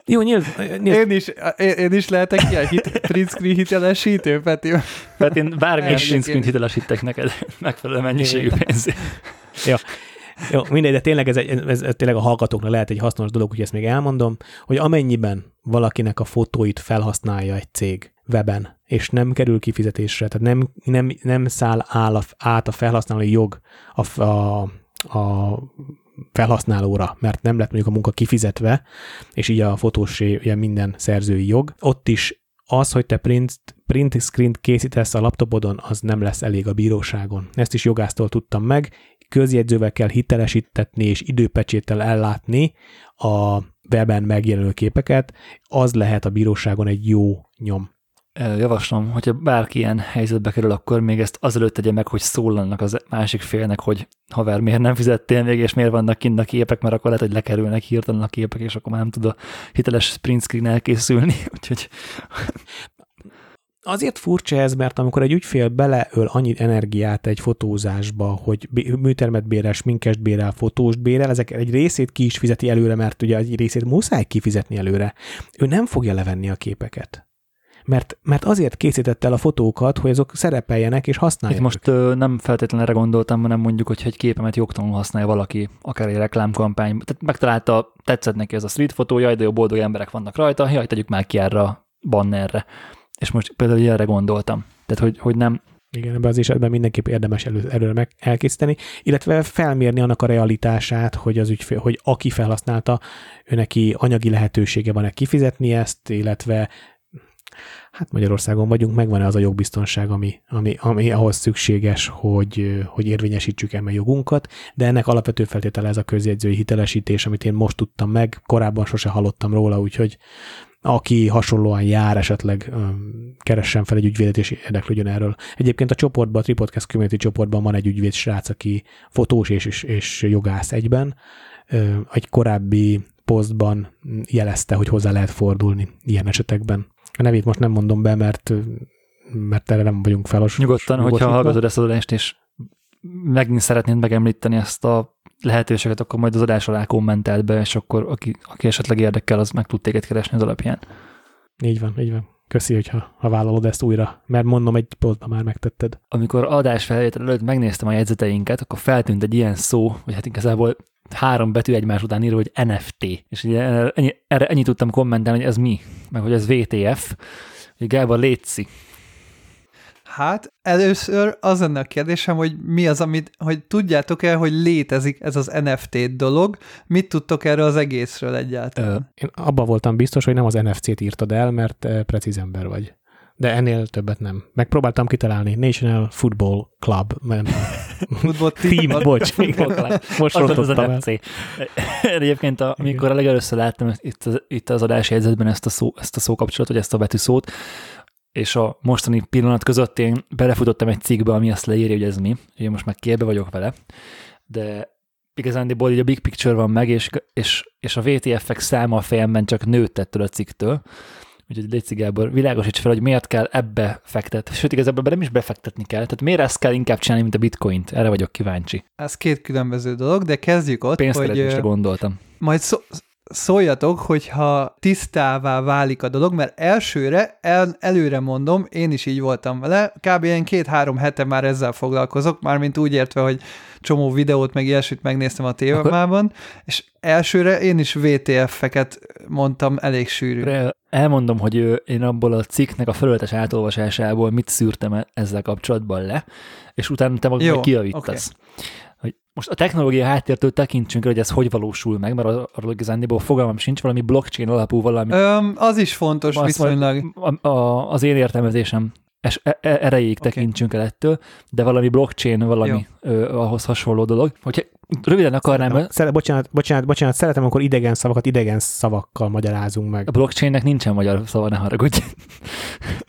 Jó, nyilv, nyilv. Én, is, én, én is lehetek ilyen hit, print screen hitelesítő, Peti. Hát én bármilyen print screen hitelesítek neked megfelelő mennyiségű pénzért. Ja. Jó, mindegy, de tényleg ez, ez, ez, ez tényleg a hallgatóknak lehet egy hasznos dolog, hogy ezt még elmondom, hogy amennyiben valakinek a fotóit felhasználja egy cég weben, és nem kerül kifizetésre, tehát nem, nem, nem száll áll a, át a felhasználói jog a, a, a felhasználóra, mert nem lett mondjuk a munka kifizetve, és így a fotós ugye minden szerzői jog. Ott is az, hogy te print, print screen készítesz a laptopodon, az nem lesz elég a bíróságon. Ezt is jogásztól tudtam meg, közjegyzővel kell hitelesítetni és időpecséttel ellátni a weben megjelenő képeket, az lehet a bíróságon egy jó nyom javaslom, hogyha bárki ilyen helyzetbe kerül, akkor még ezt azelőtt tegye meg, hogy szólalnak az másik félnek, hogy haver, miért nem fizettél még, és miért vannak kint a képek, mert akkor lehet, hogy lekerülnek hirtelen a képek, és akkor már nem tud a hiteles sprint screen elkészülni, úgyhogy... Azért furcsa ez, mert amikor egy ügyfél beleöl annyi energiát egy fotózásba, hogy műtermet bérel, sminkest bérel, fotóst bérel, ezek egy részét ki is fizeti előre, mert ugye egy részét muszáj kifizetni előre. Ő nem fogja levenni a képeket mert, mert azért készítette el a fotókat, hogy azok szerepeljenek és használják. Itt most ö, nem feltétlenül erre gondoltam, hanem mondjuk, hogy egy képemet jogtalanul használja valaki, akár egy reklámkampány, tehát megtalálta, tetszett neki ez a street fotó, jaj, de jó boldog emberek vannak rajta, jaj, tegyük már ki erre a bannerre. És most például erre gondoltam. Tehát, hogy, hogy nem, igen, ebben az esetben mindenképp érdemes elő, előre meg elkészíteni, illetve felmérni annak a realitását, hogy az ügyfél, hogy aki felhasználta, ő neki anyagi lehetősége van-e kifizetni ezt, illetve hát Magyarországon vagyunk, megvan-e az a jogbiztonság, ami, ami, ami ahhoz szükséges, hogy, hogy érvényesítsük eme jogunkat, de ennek alapvető feltétele ez a közjegyzői hitelesítés, amit én most tudtam meg, korábban sose hallottam róla, úgyhogy aki hasonlóan jár, esetleg keressen fel egy ügyvédet és érdeklődjön erről. Egyébként a csoportban, a Tripodcast Community csoportban van egy ügyvéd srác, aki fotós és, és, és jogász egyben. Egy korábbi posztban jelezte, hogy hozzá lehet fordulni ilyen esetekben. A nevét most nem mondom be, mert, mert erre nem vagyunk felos. Nyugodtan, hogyha hallgatod ezt az adást, és megint szeretnéd megemlíteni ezt a lehetőséget, akkor majd az adás alá kommentelt be, és akkor aki, aki esetleg érdekel, az meg tud téged keresni az alapján. Így van, így van. Köszi, hogyha ha vállalod ezt újra, mert mondom, egy posztban már megtetted. Amikor adás felvétel előtt megnéztem a jegyzeteinket, akkor feltűnt egy ilyen szó, vagy hát igazából három betű egymás után írva, hogy NFT. És ugye erre ennyit tudtam kommentálni, hogy ez mi, meg hogy ez VTF. Hogy Gábor, létszi. Hát először az lenne a kérdésem, hogy mi az, amit, hogy tudjátok-e, hogy létezik ez az NFT dolog, mit tudtok erről az egészről egyáltalán? Ö, én abban voltam biztos, hogy nem az NFC-t írtad el, mert precíz ember vagy de ennél többet nem. Megpróbáltam kitalálni. National Football Club. Football Team, bocs. Most az el. Egyébként, amikor a legelőször láttam itt az, itt az adás jegyzetben ezt a, szó, ezt a szókapcsolatot, vagy ezt a betűszót, és a mostani pillanat között én belefutottam egy cikkbe, ami azt leírja, hogy ez mi. Én most már képbe vagyok vele, de igazándiból így a big picture van meg, és, és, és a VTF-ek száma a fejemben csak nőtt ettől a cikktől, Úgyhogy Léci Gábor, világosíts fel, hogy miért kell ebbe fektetni. Sőt, igazából nem is befektetni kell. Tehát miért ezt kell inkább csinálni, mint a bitcoint? Erre vagyok kíváncsi. Ez két különböző dolog, de kezdjük ott, hogy... gondoltam. Majd szó, szóljatok, hogyha tisztává válik a dolog, mert elsőre, el, előre mondom, én is így voltam vele, kb. ilyen két-három hete már ezzel foglalkozok, mármint úgy értve, hogy csomó videót, meg ilyesmit megnéztem a témában, és elsőre én is VTF-eket mondtam elég sűrű. Elmondom, hogy én abból a cikknek a felületes átolvasásából mit szűrtem e- ezzel kapcsolatban le, és utána te magad kiavítasz. Okay. Hogy most a technológia háttértől tekintsünk hogy ez hogy valósul meg, mert arról igazándiból fogalmam sincs, valami blockchain alapú valami. Öm, az is fontos azt viszonylag. A, a, az én értelmezésem es, e, e, erejéig okay. tekintsünk el ettől, de valami blockchain, valami ö, ahhoz hasonló dolog. Hogyha röviden akarnám... Ja, szere, bocsánat, bocsánat, bocsánat, szeretem, akkor idegen szavakat idegen szavakkal magyarázunk meg. A blockchainnek nincsen magyar szava, ne haragudj.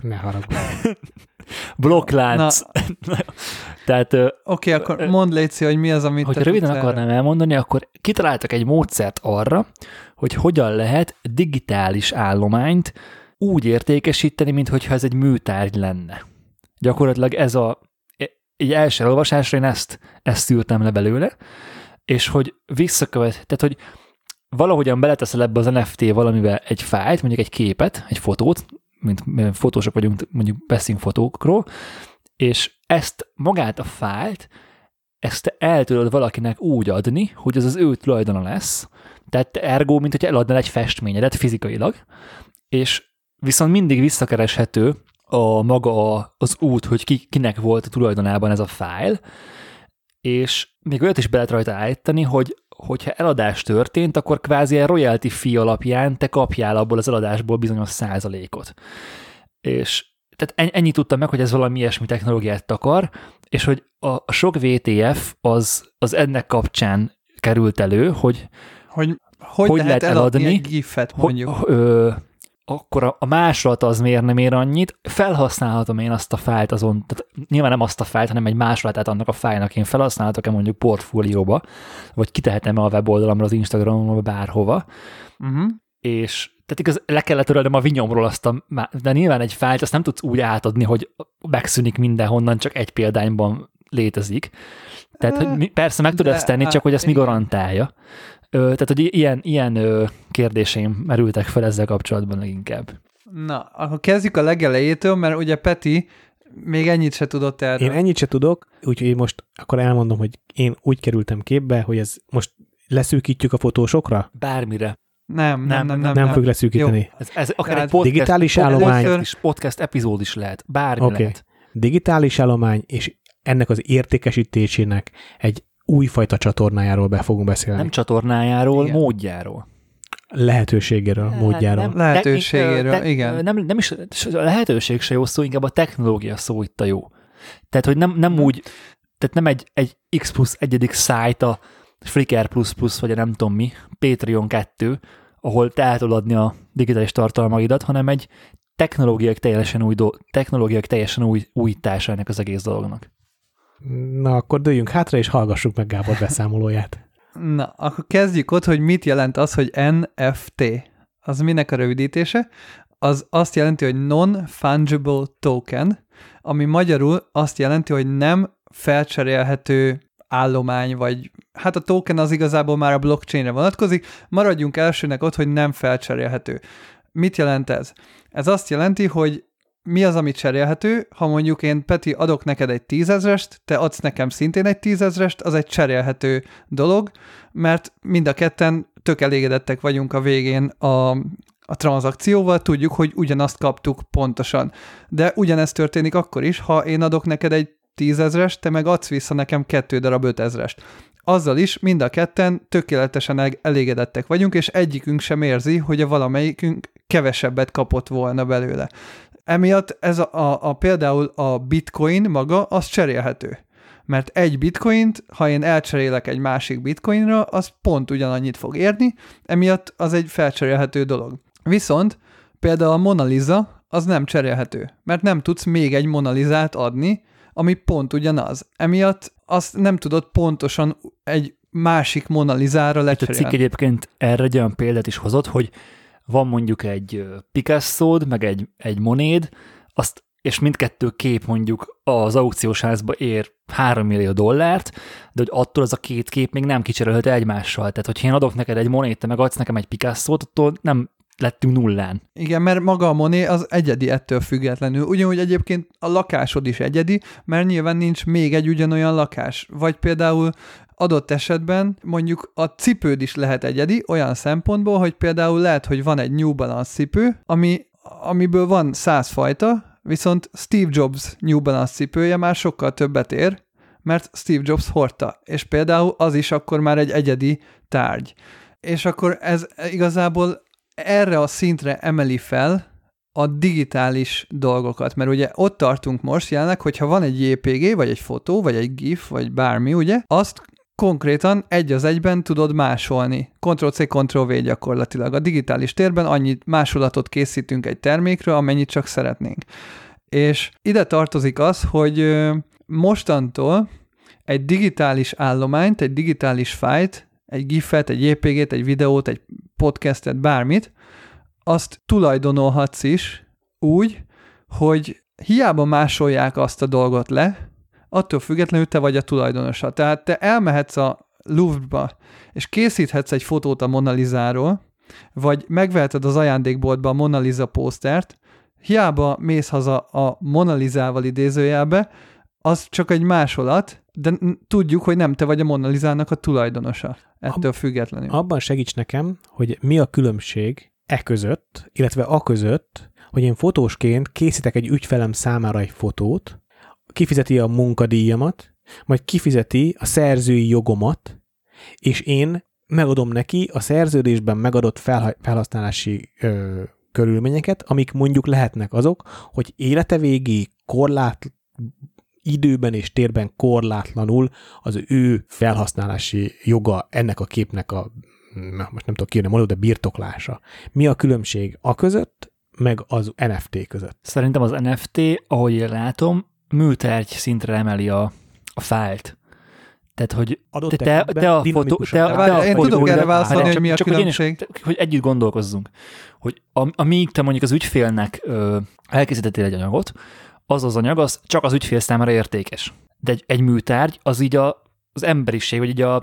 Ne haragudj. Blokklánc. Tehát... Oké, okay, akkor mondd Léci, hogy mi az, amit Hogyha röviden akarnám elmondani, akkor kitaláltak egy módszert arra, hogy hogyan lehet digitális állományt úgy értékesíteni, mintha ez egy műtárgy lenne. Gyakorlatilag ez a, egy első olvasásra én ezt, ezt szűrtem le belőle, és hogy visszakövet, tehát hogy valahogyan beleteszel ebbe az NFT valamivel egy fájlt, mondjuk egy képet, egy fotót, mint fotósok vagyunk, mondjuk beszélünk fotókról, és ezt magát a fájlt, ezt el tudod valakinek úgy adni, hogy az az ő tulajdona lesz, tehát ergo, mint hogy eladnál egy festményedet fizikailag, és viszont mindig visszakereshető a maga az út, hogy ki, kinek volt a tulajdonában ez a fájl, és még olyat is be lehet rajta állítani, hogy hogyha eladás történt, akkor kvázi a royalty fee alapján te kapjál abból az eladásból bizonyos százalékot. És tehát ennyit tudtam meg, hogy ez valami ilyesmi technológiát takar, és hogy a, sok VTF az, az ennek kapcsán került elő, hogy hogy, hogy, hogy lehet, lehet eladni eladni, egy gifet mondjuk. Hogy, ö, akkor a, a másolat az miért nem ér annyit, felhasználhatom én azt a fájlt azon, tehát nyilván nem azt a fájlt, hanem egy másolatát annak a fájlnak én felhasználhatok-e mondjuk portfólióba, vagy kitehetem-e a weboldalamra, az Instagramon, bárhova, Uh-huh. és tehát igaz, le kellett törölnem a vinyomról azt a, de nyilván egy fájlt azt nem tudsz úgy átadni, hogy megszűnik mindenhonnan, csak egy példányban létezik. Tehát, hogy mi, persze meg tudod ezt tenni, csak hogy ezt mi garantálja. Ö, tehát, hogy ilyen, ilyen ö, kérdéseim merültek fel ezzel kapcsolatban leginkább. Na, akkor kezdjük a legelejétől, mert ugye Peti még ennyit se tudott erről. Én ennyit se tudok, úgyhogy én most akkor elmondom, hogy én úgy kerültem képbe, hogy ez most leszűkítjük a fotósokra? Bármire. Nem, nem, nem, nem. Nem, nem, nem fog leszűkíteni. Ez, ez akár Tehát egy podcast, digitális podcast, állomány- is, podcast epizód is lehet. Bármi Oké. lehet. Digitális állomány, és ennek az értékesítésének egy újfajta csatornájáról be fogunk beszélni. Nem csatornájáról, Igen. módjáról. lehetőségéről, módjáról. Nem, Lehetőségéről, technik- igen. Nem, nem is, a lehetőség se jó szó, inkább a technológia szó itt a jó. Tehát, hogy nem, nem úgy, tehát nem egy, egy X plusz egyedik szájt a Flickr plus plus, vagy a nem tudom mi, Patreon 2, ahol te el tudod adni a digitális tartalmaidat, hanem egy technológiák teljesen új, do, technológiák teljesen új újítása ennek az egész dolognak. Na, akkor dőljünk hátra, és hallgassuk meg Gábor beszámolóját. Na, akkor kezdjük ott, hogy mit jelent az, hogy NFT. Az minek a rövidítése? Az azt jelenti, hogy non-fungible token, ami magyarul azt jelenti, hogy nem felcserélhető állomány, vagy hát a token az igazából már a blockchainre vonatkozik, maradjunk elsőnek ott, hogy nem felcserélhető. Mit jelent ez? Ez azt jelenti, hogy mi az, ami cserélhető, ha mondjuk én, Peti, adok neked egy tízezrest, te adsz nekem szintén egy tízezrest, az egy cserélhető dolog, mert mind a ketten tök elégedettek vagyunk a végén a, a tranzakcióval, tudjuk, hogy ugyanazt kaptuk pontosan. De ugyanezt történik akkor is, ha én adok neked egy tízezrest, te meg adsz vissza nekem kettő darab ötezrest. Azzal is mind a ketten tökéletesen el- elégedettek vagyunk, és egyikünk sem érzi, hogy a valamelyikünk kevesebbet kapott volna belőle. Emiatt ez a, a, a például a bitcoin maga, az cserélhető. Mert egy bitcoint, ha én elcserélek egy másik bitcoinra, az pont ugyanannyit fog érni, emiatt az egy felcserélhető dolog. Viszont például a Mona Lisa az nem cserélhető, mert nem tudsz még egy Mona Lisát adni, ami pont ugyanaz. Emiatt azt nem tudod pontosan egy másik Mona Lisára Itt a cikk lecserélni. egyébként erre egy olyan példát is hozott, hogy van mondjuk egy picasso meg egy, egy monéd, azt, és mindkettő kép mondjuk az aukciós házba ér 3 millió dollárt, de hogy attól az a két kép még nem kicserélhető egymással. Tehát, hogyha én adok neked egy monét, te meg adsz nekem egy picasso attól nem lettünk nullán. Igen, mert maga a Moné az egyedi ettől függetlenül. Ugyanúgy egyébként a lakásod is egyedi, mert nyilván nincs még egy ugyanolyan lakás. Vagy például adott esetben mondjuk a cipőd is lehet egyedi, olyan szempontból, hogy például lehet, hogy van egy New Balance cipő, ami, amiből van száz fajta, viszont Steve Jobs New Balance cipője már sokkal többet ér, mert Steve Jobs hordta, és például az is akkor már egy egyedi tárgy. És akkor ez igazából erre a szintre emeli fel a digitális dolgokat, mert ugye ott tartunk most jelenleg, hogyha van egy JPG, vagy egy fotó, vagy egy GIF, vagy bármi, ugye, azt konkrétan egy az egyben tudod másolni. Ctrl-C, Ctrl-V gyakorlatilag. A digitális térben annyi másolatot készítünk egy termékről, amennyit csak szeretnénk. És ide tartozik az, hogy mostantól egy digitális állományt, egy digitális fájt, egy gifet, egy JPG-t, egy videót, egy podcastet, bármit, azt tulajdonolhatsz is úgy, hogy hiába másolják azt a dolgot le, attól függetlenül te vagy a tulajdonosa. Tehát te elmehetsz a Louvre-ba, és készíthetsz egy fotót a Mona Lisáról, vagy megveheted az ajándékboltba a Mona Lisa pósztert, hiába mész haza a Mona Lisával idézőjelbe, az csak egy másolat, de tudjuk, hogy nem te vagy a Mona Lisának a tulajdonosa. Ettől függetlenül. Abban segíts nekem, hogy mi a különbség e között, illetve a között, hogy én fotósként készítek egy ügyfelem számára egy fotót, kifizeti a munkadíjamat, majd kifizeti a szerzői jogomat, és én megadom neki a szerződésben megadott felhasználási ö, körülményeket, amik mondjuk lehetnek azok, hogy élete végig korlát, időben és térben korlátlanul az ő felhasználási joga ennek a képnek a most nem tudok kérni de birtoklása. Mi a különbség a között, meg az NFT között? Szerintem az NFT, ahogy én látom, műtárgy szintre emeli a, a fájlt. Tehát, hogy Adott te, te, te a fotó... Te, te, te a én fotó, tudok erre válaszolni, hogy mi a csak különbség. Hogy, hogy együtt gondolkozzunk. Hogy amíg te mondjuk az ügyfélnek ö, elkészítettél egy anyagot, az az anyag az csak az ügyfél számára értékes. De egy, egy műtárgy az így a, az emberiség, vagy így a,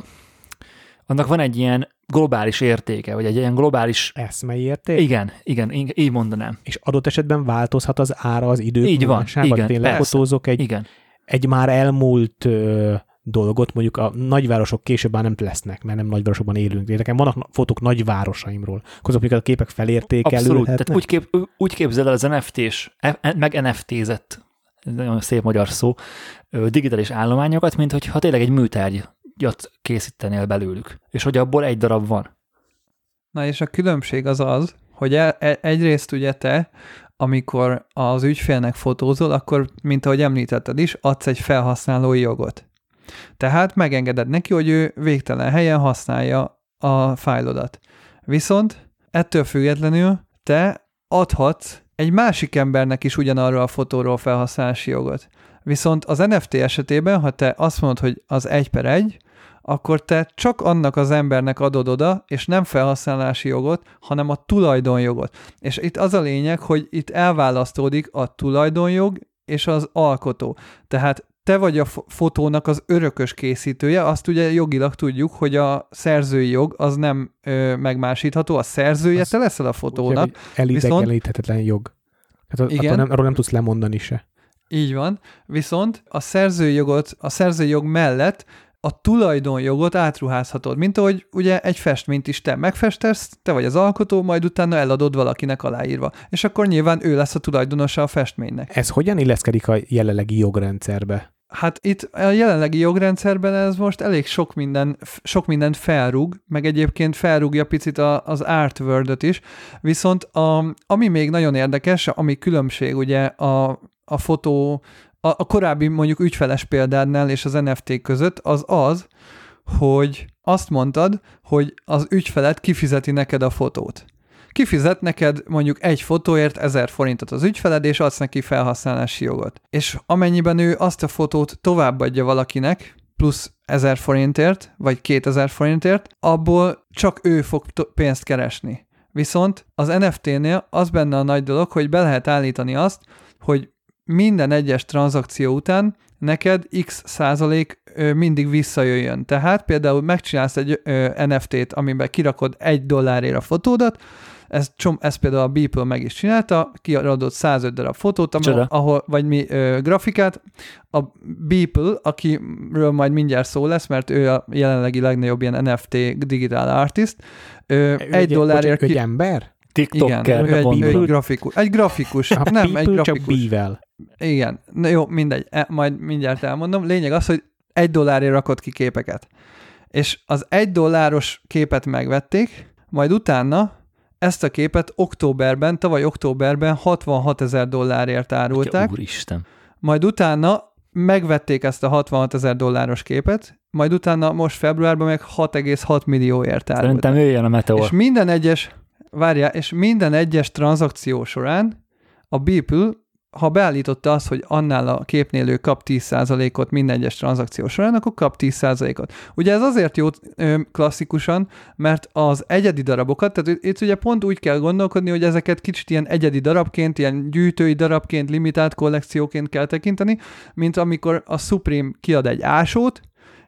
annak van egy ilyen globális értéke, vagy egy ilyen globális... Eszmei érték? Igen, igen, így mondanám. És adott esetben változhat az ára az idők Így van, igen, Én lefotózok egy, igen. egy már elmúlt ö, dolgot, mondjuk a nagyvárosok később már nem lesznek, mert nem nagyvárosokban élünk. De nekem vannak fotók nagyvárosaimról, akkor azok a képek felértékelődhetnek. Abszolút, tehát úgy, kép, úgy képzel el az NFT-s, meg NFT-zett, nagyon szép magyar szó, digitális állományokat, mint hogyha tényleg egy műtárgyat készítenél belőlük, és hogy abból egy darab van. Na és a különbség az az, hogy e, egyrészt ugye te, amikor az ügyfélnek fotózol, akkor, mint ahogy említetted is, adsz egy felhasználói jogot. Tehát megengeded neki, hogy ő végtelen helyen használja a fájlodat. Viszont ettől függetlenül te adhatsz egy másik embernek is ugyanarra a fotóról felhasználási jogot. Viszont az NFT esetében, ha te azt mondod, hogy az egy per egy, akkor te csak annak az embernek adod oda, és nem felhasználási jogot, hanem a tulajdonjogot. És itt az a lényeg, hogy itt elválasztódik a tulajdonjog és az alkotó. Tehát te vagy a fotónak az örökös készítője, azt ugye jogilag tudjuk, hogy a szerzői jog az nem ö, megmásítható, a szerzője az te leszel a fotónak. Elidegenlíthetetlen jog. Hát igen. Nem, arról nem tudsz lemondani se. Így van, viszont a szerzői jogot, a szerzői jog mellett a tulajdonjogot átruházhatod, mint ahogy ugye egy festményt is te megfestesz, te vagy az alkotó, majd utána eladod valakinek aláírva, és akkor nyilván ő lesz a tulajdonosa a festménynek. Ez hogyan illeszkedik a jelenlegi jogrendszerbe? Hát itt a jelenlegi jogrendszerben ez most elég sok, minden, sok mindent felrúg, meg egyébként felrúgja picit a, az art word is, viszont a, ami még nagyon érdekes, ami különbség ugye a, a fotó, a, a korábbi mondjuk ügyfeles példádnál és az NFT között, az az, hogy azt mondtad, hogy az ügyfelet kifizeti neked a fotót kifizet neked mondjuk egy fotóért 1000 forintot az ügyfeled, és adsz neki felhasználási jogot. És amennyiben ő azt a fotót továbbadja valakinek, plusz 1000 forintért, vagy 2000 forintért, abból csak ő fog pénzt keresni. Viszont az NFT-nél az benne a nagy dolog, hogy be lehet állítani azt, hogy minden egyes tranzakció után neked x százalék mindig visszajöjjön. Tehát például megcsinálsz egy NFT-t, amiben kirakod egy dollárért a fotódat, ez, csom, ez például a Beeple meg is csinálta, kiadott 105 darab fotót, ahol, ahol, vagy mi ö, grafikát. A Beeple, akiről majd mindjárt szó lesz, mert ő a jelenlegi legnagyobb ilyen NFT digital artist, ö, egy, egy dollárért... Ki... Egy ember? TikToker. Igen, ő egy, ő egy grafikus. Egy grafikus. A nem, egy grafikus. Csak B-vel. Igen. Na jó, mindegy. E, majd mindjárt elmondom. Lényeg az, hogy egy dollárért rakott ki képeket. És az egy dolláros képet megvették, majd utána ezt a képet októberben, tavaly októberben 66 ezer dollárért árulták. Úristen. Majd utána megvették ezt a 66 ezer dolláros képet, majd utána most februárban meg 6,6 millióért árulták. Szerintem jöjjön a meteor. És minden egyes, várjál, és minden egyes tranzakció során a Beeple ha beállította azt, hogy annál a képnél ő kap 10%-ot minden egyes tranzakció során, akkor kap 10%-ot. Ugye ez azért jó klasszikusan, mert az egyedi darabokat, tehát itt ugye pont úgy kell gondolkodni, hogy ezeket kicsit ilyen egyedi darabként, ilyen gyűjtői darabként, limitált kollekcióként kell tekinteni, mint amikor a Supreme kiad egy ásót,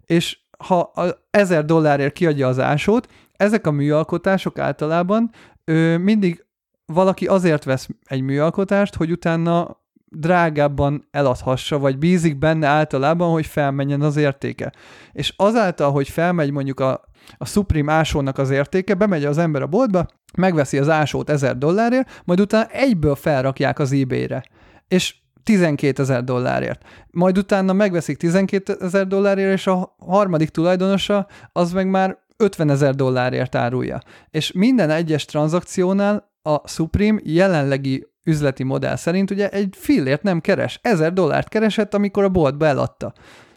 és ha a 1000 dollárért kiadja az ásót, ezek a műalkotások általában ő mindig valaki azért vesz egy műalkotást, hogy utána drágábban eladhassa, vagy bízik benne általában, hogy felmenjen az értéke. És azáltal, hogy felmegy mondjuk a, a Supreme ásónak az értéke, bemegy az ember a boltba, megveszi az ásót 1000 dollárért, majd utána egyből felrakják az eBay-re. És 12 ezer dollárért. Majd utána megveszik 12 ezer dollárért, és a harmadik tulajdonosa az meg már 50 ezer dollárért árulja. És minden egyes tranzakciónál a Supreme jelenlegi üzleti modell szerint ugye egy fillért nem keres. Ezer dollárt keresett, amikor a boltba eladta.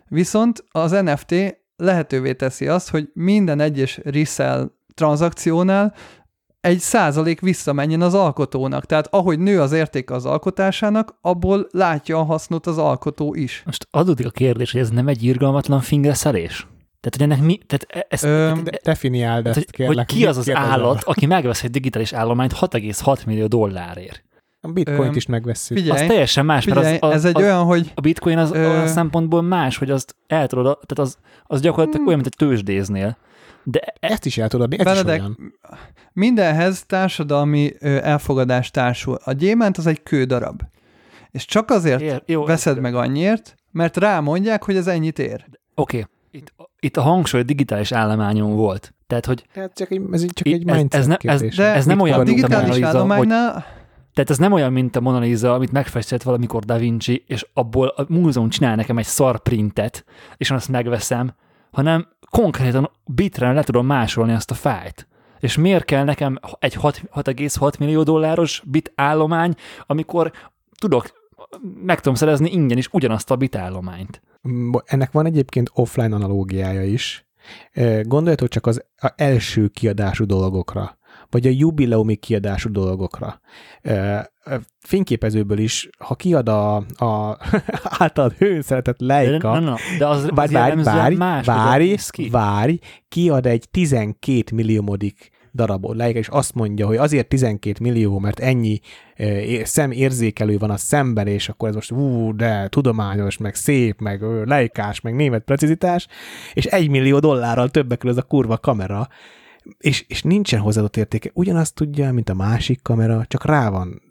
Viszont az NFT lehetővé teszi azt, hogy minden egyes resell tranzakciónál egy százalék visszamenjen az alkotónak. Tehát ahogy nő az érték az alkotásának, abból látja a hasznot az alkotó is. Most adódik a kérdés, hogy ez nem egy irgalmatlan fingerszelés? Tehát, hogy ennek mi, tehát e- ezt, Ö, De, definiáld ezt, kérlek. hogy ki az az Mit kérdezel? állat, aki megvesz egy digitális állományt 6,6 millió dollárért. A bitcoint Ö, is megvesszük. figyelj, Az teljesen más, Figyelj, mert az, az, ez egy az, olyan, hogy a bitcoin az Ö- olyan szempontból más, hogy azt el tudod, tehát az, az gyakorlatilag Hmm. olyan, mint egy tőzsdéznél. De e- Ezt is el tudod adni, ez Benedek, is olyan. mindenhez társadalmi elfogadás társul. A gyémánt az egy kődarab. És csak azért ér, jó, veszed meg annyiért, mert rámondják, hogy ez ennyit ér. Oké, itt, itt a hangsúly a digitális állományon volt. Tehát, hogy Hát csak egy, ez csak egy ez- mindset ez ne- ez-. De Ez nem olyan, mint a digitális hogy- állománynál, Tehát ez nem olyan, mint a Mona Lisa, amit megfestett valamikor Da Vinci, és abból a múzeum csinál nekem egy szar printet, és én azt megveszem, hanem konkrétan bitre le tudom másolni azt a fájt. És miért kell nekem egy 6 6,6 millió dolláros bit állomány, amikor tudok, meg tudom szerezni ingyen is ugyanazt a bit állományt. Ennek van egyébként offline analógiája is. Gondoljatok csak az első kiadású dolgokra, vagy a jubileumi kiadású dolgokra. Fényképezőből is, ha kiad a, a általad hőn szeretett De, Leica, na, na, de az, az várj, várj, várj, más, várj, várj, kiad egy 12 milliómodik darabot Leica, és azt mondja, hogy azért 12 millió, mert ennyi szemérzékelő van a szemben, és akkor ez most ú, de tudományos, meg szép, meg ö, leikás, meg német precizitás, és egy millió dollárral többek kerül ez a kurva kamera, és, és nincsen hozzáadott értéke. Ugyanazt tudja, mint a másik kamera, csak rá van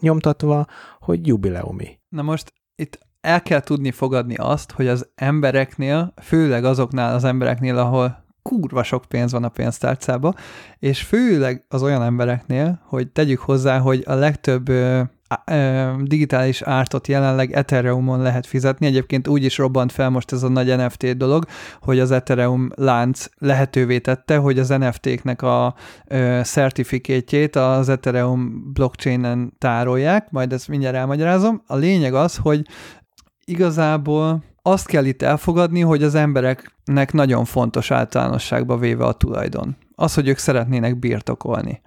nyomtatva, hogy jubileumi. Na most itt el kell tudni fogadni azt, hogy az embereknél, főleg azoknál az embereknél, ahol kurva sok pénz van a pénztárcába, és főleg az olyan embereknél, hogy tegyük hozzá, hogy a legtöbb ö, ö, digitális ártot jelenleg Ethereumon lehet fizetni. Egyébként úgy is robbant fel most ez a nagy NFT dolog, hogy az Ethereum lánc lehetővé tette, hogy az NFT-knek a ö, certifikétjét az Ethereum blockchainen tárolják, majd ezt mindjárt elmagyarázom. A lényeg az, hogy igazából azt kell itt elfogadni, hogy az embereknek nagyon fontos általánosságba véve a tulajdon. Az, hogy ők szeretnének birtokolni.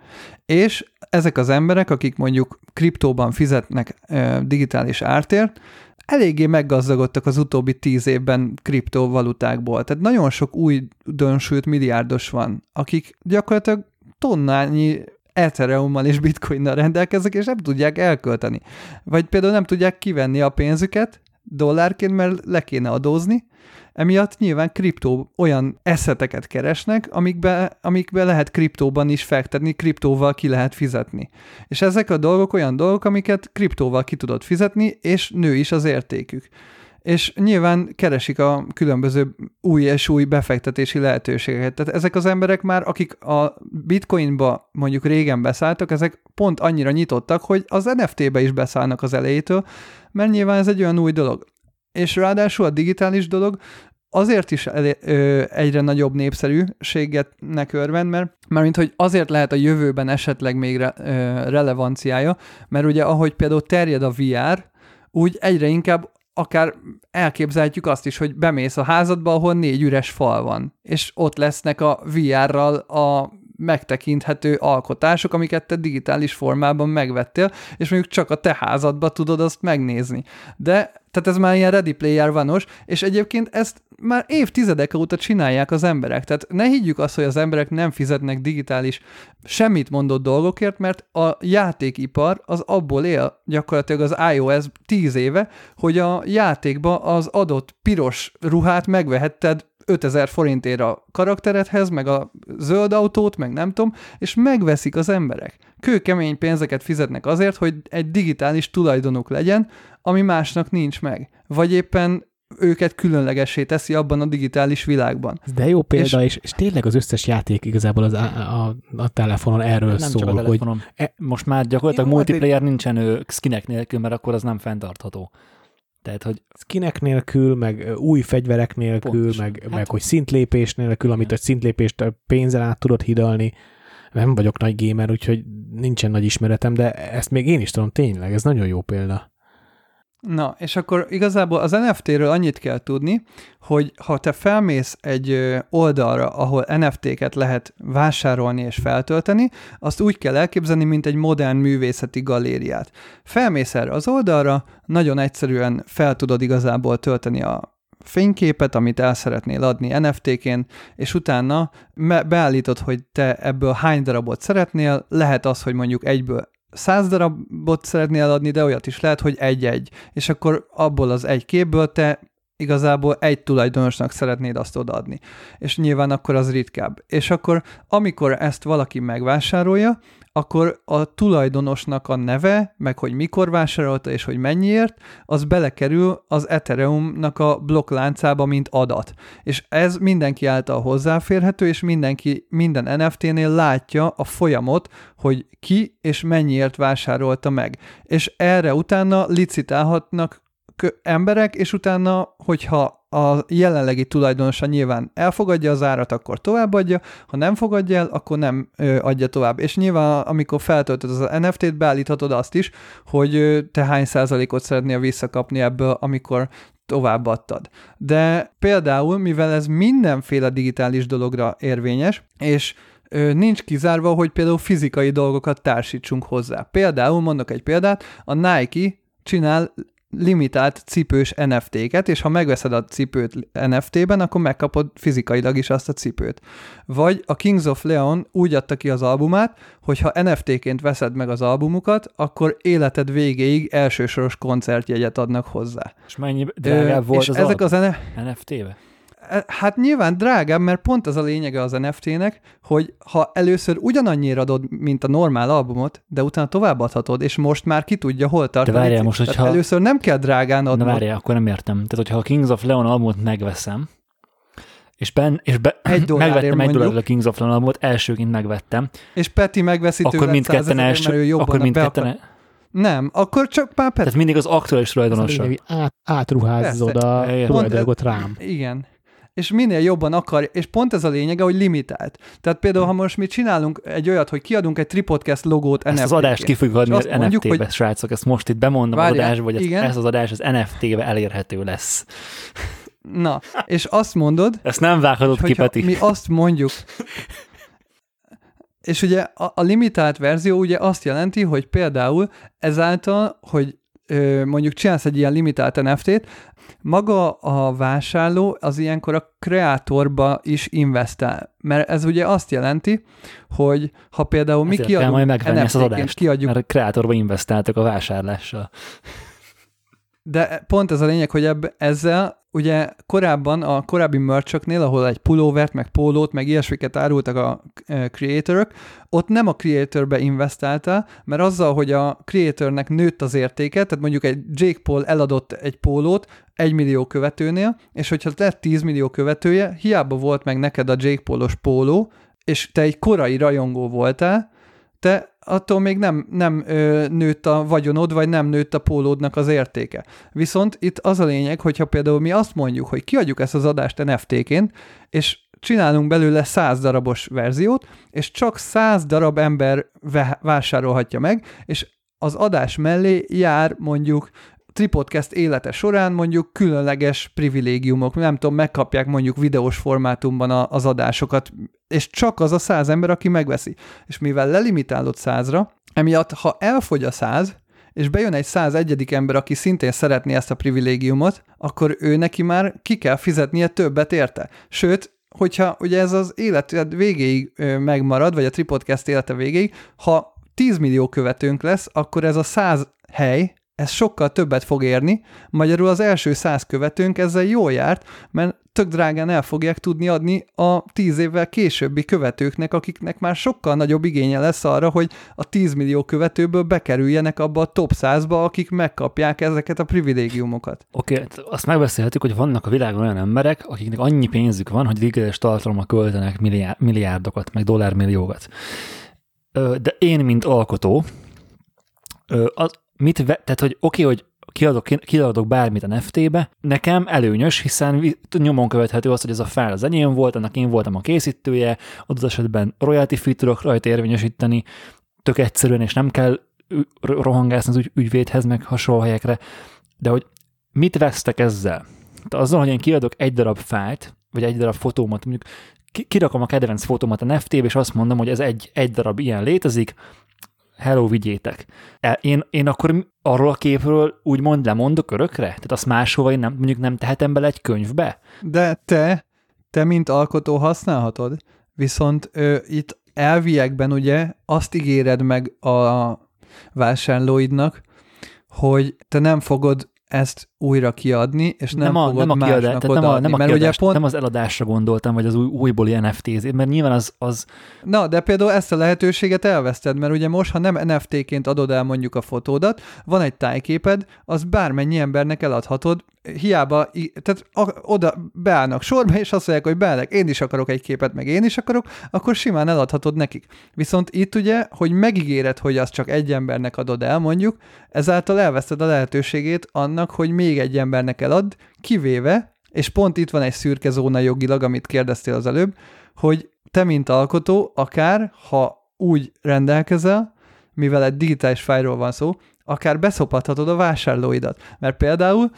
És ezek az emberek, akik mondjuk kriptóban fizetnek ö, digitális ártért, eléggé meggazdagodtak az utóbbi tíz évben kriptovalutákból. Tehát nagyon sok új dönsült milliárdos van, akik gyakorlatilag tonnányi Ethereummal és bitcoinnal rendelkeznek, és nem tudják elkölteni. Vagy például nem tudják kivenni a pénzüket dollárként, mert le kéne adózni, emiatt nyilván kriptó olyan eszeteket keresnek, amikbe, amikbe lehet kriptóban is fektetni, kriptóval ki lehet fizetni. És ezek a dolgok olyan dolgok, amiket kriptóval ki tudod fizetni, és nő is az értékük. És nyilván keresik a különböző új és új befektetési lehetőségeket. Tehát ezek az emberek már, akik a bitcoinba mondjuk régen beszálltak, ezek pont annyira nyitottak, hogy az NFT-be is beszállnak az elejétől, mert nyilván ez egy olyan új dolog. És ráadásul a digitális dolog azért is elé, ö, egyre nagyobb népszerűséget örvend, mert mármint, hogy azért lehet a jövőben esetleg még re, ö, relevanciája, mert ugye ahogy például terjed a VR, úgy egyre inkább akár elképzelhetjük azt is, hogy bemész a házadba, ahol négy üres fal van, és ott lesznek a VR-ral a megtekinthető alkotások, amiket te digitális formában megvettél, és mondjuk csak a te házadba tudod azt megnézni. De, tehát ez már ilyen Ready Player vanos, és egyébként ezt már évtizedek óta csinálják az emberek. Tehát ne higgyük azt, hogy az emberek nem fizetnek digitális semmit mondott dolgokért, mert a játékipar az abból él gyakorlatilag az iOS 10 éve, hogy a játékba az adott piros ruhát megvehetted 5000 forintért a karakteredhez, meg a zöld autót, meg nem tudom, és megveszik az emberek. Kőkemény pénzeket fizetnek azért, hogy egy digitális tulajdonuk legyen, ami másnak nincs meg. Vagy éppen őket különlegessé teszi abban a digitális világban. De jó példa, és, és, és tényleg az összes játék igazából az a, a, a telefonon erről Nem szól, csak a telefonon. hogy e- Most már gyakorlatilag Jó, hát multiplayer nincsen ő, skinek nélkül, mert akkor az nem fenntartható. Tehát, hogy skinek nélkül, meg új fegyverek nélkül, Pontosan. meg, Hát- meg hogy szintlépés nélkül, amit a szintlépést pénzzel át tudod hidalni. Nem vagyok nagy gamer, úgyhogy nincsen nagy ismeretem, de ezt még én is tudom, tényleg, ez nagyon jó példa. Na, és akkor igazából az NFT-ről annyit kell tudni, hogy ha te felmész egy oldalra, ahol NFT-ket lehet vásárolni és feltölteni, azt úgy kell elképzelni, mint egy modern művészeti galériát. Felmész erre az oldalra, nagyon egyszerűen fel tudod igazából tölteni a fényképet, amit el szeretnél adni NFT-ként, és utána beállítod, hogy te ebből hány darabot szeretnél, lehet az, hogy mondjuk egyből 100 darabot szeretnél adni, de olyat is lehet, hogy egy-egy. És akkor abból az egy képből te igazából egy tulajdonosnak szeretnéd azt odaadni. És nyilván akkor az ritkább. És akkor, amikor ezt valaki megvásárolja, akkor a tulajdonosnak a neve, meg hogy mikor vásárolta és hogy mennyiért, az belekerül az Ethereum-nak a blokkláncába, mint adat. És ez mindenki által hozzáférhető, és mindenki minden NFT-nél látja a folyamot, hogy ki és mennyiért vásárolta meg. És erre utána licitálhatnak emberek, és utána, hogyha a jelenlegi tulajdonosa nyilván elfogadja az árat, akkor továbbadja, ha nem fogadja el, akkor nem adja tovább. És nyilván, amikor feltöltöd az NFT-t, beállíthatod azt is, hogy te hány százalékot szeretnél visszakapni ebből, amikor továbbadtad. De például, mivel ez mindenféle digitális dologra érvényes, és nincs kizárva, hogy például fizikai dolgokat társítsunk hozzá. Például, mondok egy példát, a Nike csinál limitált cipős NFT-ket, és ha megveszed a cipőt NFT-ben, akkor megkapod fizikailag is azt a cipőt. Vagy a Kings of Leon úgy adta ki az albumát, hogy ha NFT-ként veszed meg az albumukat, akkor életed végéig elsősoros koncertjegyet adnak hozzá. és mennyi drágább volt és az ezek az NF- NFT-be? Hát nyilván drágább, mert pont az a lényege az NFT-nek, hogy ha először ugyanannyira adod, mint a normál albumot, de utána továbbadhatod, és most már ki tudja, hol tart. De várjál, most, Tehát hogyha- először nem kell drágán Na adnod. várjál, akkor nem értem. Tehát, hogyha a Kings of Leon albumot megveszem, és, ben, és be, Egy megvettem egy dollárra a Kings of Leon albumot, elsőként megvettem, És Peti megveszi akkor mindketten 100 ezerért, első, mert ő jobban akkor mindketten, akar- Nem, akkor csak már Peti. tehát mindig az aktuális tulajdonosa. át, átruházod Persze. a Értem. tulajdonjogot rám. Igen. És minél jobban akar, és pont ez a lényege, hogy limitált. Tehát például, ha most mi csinálunk egy olyat, hogy kiadunk egy Tripodcast logót Ezt az NFT-ként, adást ki fogjuk adni az NFT-be, hogy- srácok, ezt most itt bemondom az Várjál, adásba, hogy igen. ez az adás az NFT-be elérhető lesz. Na, és azt mondod, Ezt nem vághatod ki, Peti. mi azt mondjuk, és ugye a, a limitált verzió ugye azt jelenti, hogy például ezáltal, hogy ö, mondjuk csinálsz egy ilyen limitált NFT-t, maga a vásárló az ilyenkor a kreátorba is investál. Mert ez ugye azt jelenti, hogy ha például mi Ezért kiadunk majd megvenni ezt az adást, kiadjuk Mert a kreátorba investáltak a vásárlással. De pont ez a lényeg, hogy ebb, ezzel ugye korábban a korábbi merchöknél, ahol egy pulóvert, meg pólót, meg ilyesmiket árultak a eh, creatorok, ott nem a creatorbe investáltál, mert azzal, hogy a creatornek nőtt az értéke, tehát mondjuk egy Jake Paul eladott egy pólót egy millió követőnél, és hogyha lett 10 millió követője, hiába volt meg neked a Jake Paulos póló, és te egy korai rajongó voltál, te attól még nem, nem ö, nőtt a vagyonod, vagy nem nőtt a pólódnak az értéke. Viszont itt az a lényeg, hogyha például mi azt mondjuk, hogy kiadjuk ezt az adást NFT-ként, és csinálunk belőle 100 darabos verziót, és csak 100 darab ember vásárolhatja meg, és az adás mellé jár mondjuk Tripodcast élete során mondjuk különleges privilégiumok, nem tudom, megkapják mondjuk videós formátumban a, az adásokat, és csak az a száz ember, aki megveszi. És mivel lelimitálod százra, emiatt, ha elfogy a száz, és bejön egy 101. ember, aki szintén szeretné ezt a privilégiumot, akkor ő neki már ki kell fizetnie többet érte. Sőt, hogyha ugye ez az életed végéig megmarad, vagy a Tripodcast élete végéig, ha 10 millió követőnk lesz, akkor ez a 100 hely, ez sokkal többet fog érni, magyarul az első száz követőnk ezzel jól járt, mert tök drágán el fogják tudni adni a tíz évvel későbbi követőknek, akiknek már sokkal nagyobb igénye lesz arra, hogy a 10 millió követőből bekerüljenek abba a top 100-ba, akik megkapják ezeket a privilégiumokat. Oké, okay, azt megbeszélhetjük, hogy vannak a világon olyan emberek, akiknek annyi pénzük van, hogy digitális tartalomra költenek milliárd, milliárdokat, meg dollármilliókat. De én, mint alkotó, az, mit ve, tehát, hogy oké, okay, hogy kiadok, kiadok bármit a NFT-be, nekem előnyös, hiszen nyomon követhető az, hogy ez a fájl az enyém volt, annak én voltam a készítője, adott esetben royalty fee tudok rajta érvényesíteni, tök egyszerűen, és nem kell rohangászni az ügy, ügyvédhez, meg hasonló helyekre, de hogy mit vesztek ezzel? Tehát azzal, hogy én kiadok egy darab fájlt, vagy egy darab fotómat, mondjuk kirakom a kedvenc fotómat a NFT-be, és azt mondom, hogy ez egy, egy darab ilyen létezik, hello, vigyétek. E, én, én akkor arról a képről úgymond lemondok örökre? Tehát azt máshova én nem, mondjuk nem tehetem bele egy könyvbe? De te, te mint alkotó használhatod, viszont ö, itt elviekben ugye azt ígéred meg a vásárlóidnak, hogy te nem fogod ezt újra kiadni, és nem, nem a, fogod nem a kiadás, tehát nem, a, nem, a mert kiadás, pont... nem az eladásra gondoltam, vagy az új, újbóli NFT-z, mert nyilván az, az... Na, de például ezt a lehetőséget elveszted, mert ugye most, ha nem NFT-ként adod el mondjuk a fotódat, van egy tájképed, az bármennyi embernek eladhatod, hiába, tehát oda beállnak sorba, és azt mondják, hogy beállnak, én is akarok egy képet, meg én is akarok, akkor simán eladhatod nekik. Viszont itt ugye, hogy megígéred, hogy azt csak egy embernek adod el, mondjuk, ezáltal elveszted a lehetőségét annak, hogy még egy embernek elad, kivéve, és pont itt van egy szürke zóna jogilag, amit kérdeztél az előbb, hogy te, mint alkotó, akár, ha úgy rendelkezel, mivel egy digitális fájról van szó, akár beszopathatod a vásárlóidat. Mert például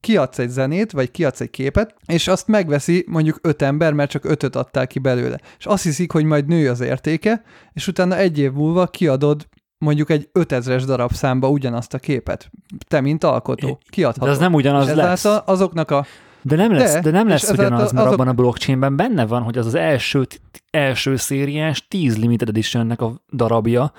kiadsz egy zenét, vagy kiadsz egy képet, és azt megveszi mondjuk öt ember, mert csak ötöt adtál ki belőle. És azt hiszik, hogy majd nő az értéke, és utána egy év múlva kiadod mondjuk egy 5000-es darab számba ugyanazt a képet. Te, mint alkotó, kiadhatod. De az nem ugyanaz lesz. azoknak a de nem lesz, de, de nem lesz ugyanaz, mert azok... abban a blockchainben benne van, hogy az az első, első szériás 10 limited editionnek a darabja,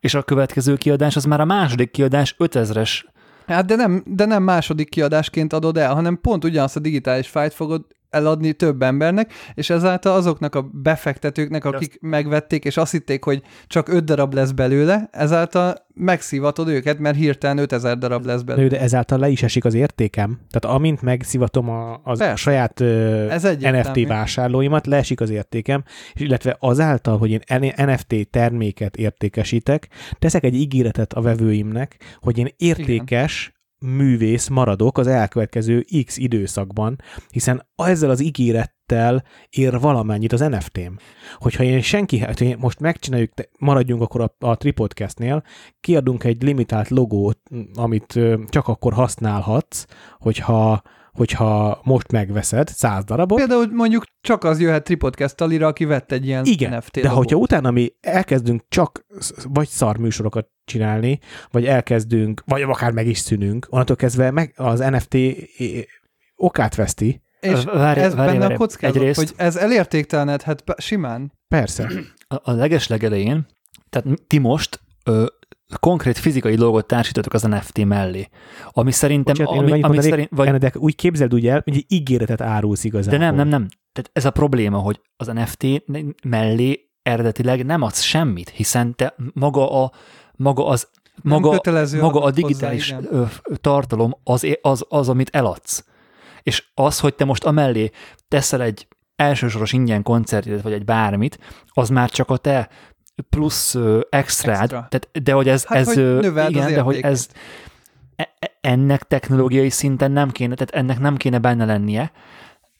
és a következő kiadás az már a második kiadás 5000-es Hát de nem, de nem második kiadásként adod el, hanem pont ugyanazt a digitális fájt fogod eladni több embernek, és ezáltal azoknak a befektetőknek, akik azt... megvették, és azt hitték, hogy csak öt darab lesz belőle, ezáltal megszívatod őket, mert hirtelen 5000 darab lesz belőle. De ezáltal le is esik az értékem. Tehát amint megszivatom a, az a saját ö, Ez NFT vásárlóimat, leesik az értékem, és illetve azáltal, hogy én NFT terméket értékesítek, teszek egy ígéretet a vevőimnek, hogy én értékes, művész maradok az elkövetkező X időszakban, hiszen ezzel az ígérettel ér valamennyit az NFT-m. Hogyha én senki, hát most megcsináljuk, maradjunk akkor a, a Tripodcastnél, kiadunk egy limitált logót, amit csak akkor használhatsz, hogyha hogyha most megveszed száz darabot. Például mondjuk csak az jöhet Tripodcast talira, aki vett egy ilyen Igen, NFT de logót. hogyha utána mi elkezdünk csak vagy szar műsorokat csinálni, vagy elkezdünk, vagy akár meg is szűnünk, onnantól kezdve meg az NFT okát veszti. És várj, ez várj, benne várj, a kockázat, egyrészt... hogy ez elértéktelenedhet simán. Persze. A, a legeslegelején, tehát ti most ö, konkrét fizikai dolgot társítotok az NFT mellé. Ami szerintem... Bocsánat, ami, ami szerint, vagy... de úgy képzeld úgy el, hogy egy ígéretet árulsz igazából. De nem, nem, nem. Tehát ez a probléma, hogy az NFT mellé eredetileg nem adsz semmit, hiszen te maga a maga az maga, maga a digitális hozzá, tartalom az, az, az, amit eladsz. És az, hogy te most amellé teszel egy elsősoros ingyen koncertet, vagy egy bármit, az már csak a te plusz uh, extrád, Extra. tehát, de hogy ez, hát, ez hogy igen, de hogy ez e, e, ennek technológiai szinten nem kéne, tehát ennek nem kéne benne lennie.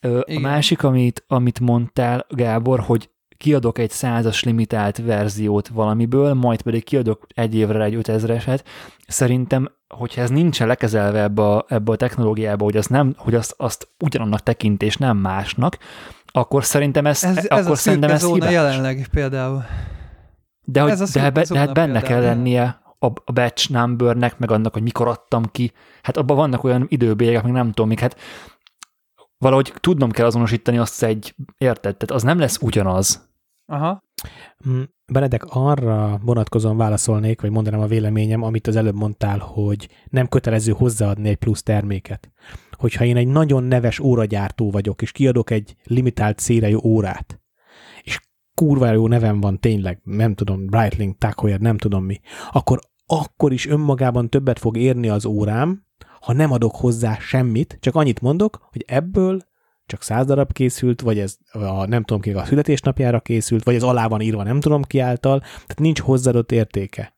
Igen. A másik, amit, amit mondtál, Gábor, hogy kiadok egy százas limitált verziót valamiből, majd pedig kiadok egy évre egy 5000-eset, szerintem, hogyha ez nincsen lekezelve ebbe a, ebbe a technológiába, hogy, az nem, hogy azt, azt ugyanannak tekint és nem másnak, akkor szerintem ez, ez, akkor ez a szerintem ez hibás. jelenleg például. De, hogy, de, be, de hát benne például. kell lennie a, a batch numbernek, meg annak, hogy mikor adtam ki. Hát abban vannak olyan időbélyek, meg nem tudom, még hát valahogy tudnom kell azonosítani azt egy, érted? Tehát az nem lesz ugyanaz. Aha. Mm, Benedek, arra vonatkozóan válaszolnék, vagy mondanám a véleményem, amit az előbb mondtál, hogy nem kötelező hozzáadni egy plusz terméket. Hogyha én egy nagyon neves óragyártó vagyok, és kiadok egy limitált szérejú órát, kurva jó nevem van tényleg, nem tudom, Breitling, Takoyer, nem tudom mi, akkor akkor is önmagában többet fog érni az órám, ha nem adok hozzá semmit, csak annyit mondok, hogy ebből csak száz darab készült, vagy ez a, nem tudom ki a születésnapjára készült, vagy ez alá van írva nem tudom ki által, tehát nincs hozzáadott értéke.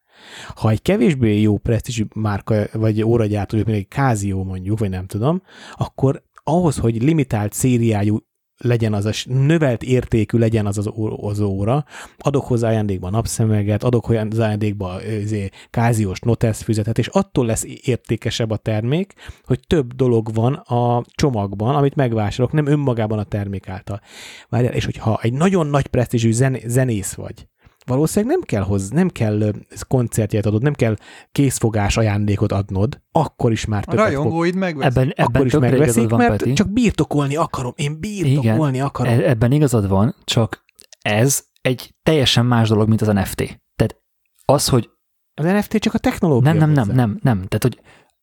Ha egy kevésbé jó presztízs márka, vagy óragyártó, mint egy Casio mondjuk, vagy nem tudom, akkor ahhoz, hogy limitált szériájú legyen az a növelt értékű legyen az az, az óra, adok hozzá ajándékba napszemeget, adok hozzá ajándékba izé, káziós notesz füzetet, és attól lesz értékesebb a termék, hogy több dolog van a csomagban, amit megvásárolok, nem önmagában a termék által. Várjál, és hogyha egy nagyon nagy presztízsű zen, zenész vagy, valószínűleg nem kell hoz, nem kell koncertjét adod, nem kell készfogás ajándékot adnod, akkor is már többet A rajongóid fog. megveszik. Ebben, ebben Akkor is megveszik, van, mert Peti. csak birtokolni akarom. Én birtokolni Igen, akarom. E- Ebben igazad van, csak ez egy teljesen más dolog, mint az NFT. Tehát az, hogy Az NFT csak a technológia. nem, nem, nem, hozzá. nem, nem. Tehát, hogy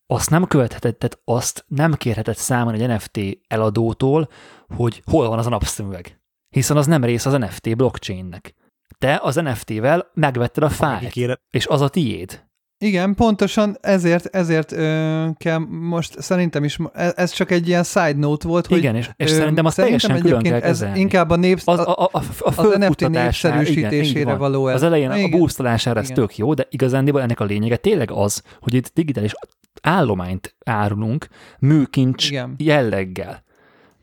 azt nem követheted, tehát azt nem kérheted számon egy NFT eladótól, hogy hol van az a napszemüveg. Hiszen az nem rész az NFT blockchainnek. Te az NFT-vel megvetted a fájlt, Kéred, és az a tiéd. Igen, pontosan ezért, ezért ö, kell most szerintem is, e- ez csak egy ilyen side note volt, hogy Igen, és, és ö, szerintem azt teljesen külön kell ez kezelni. inkább a népsz, az, a, a, a, a, a az NFT népszerűsítésére igen, való ez. Az elején a Igen. boostolásra ez Igen. tök jó, de igazándiból ennek a lényege tényleg az, hogy itt digitális állományt árulunk műkincs Igen. jelleggel.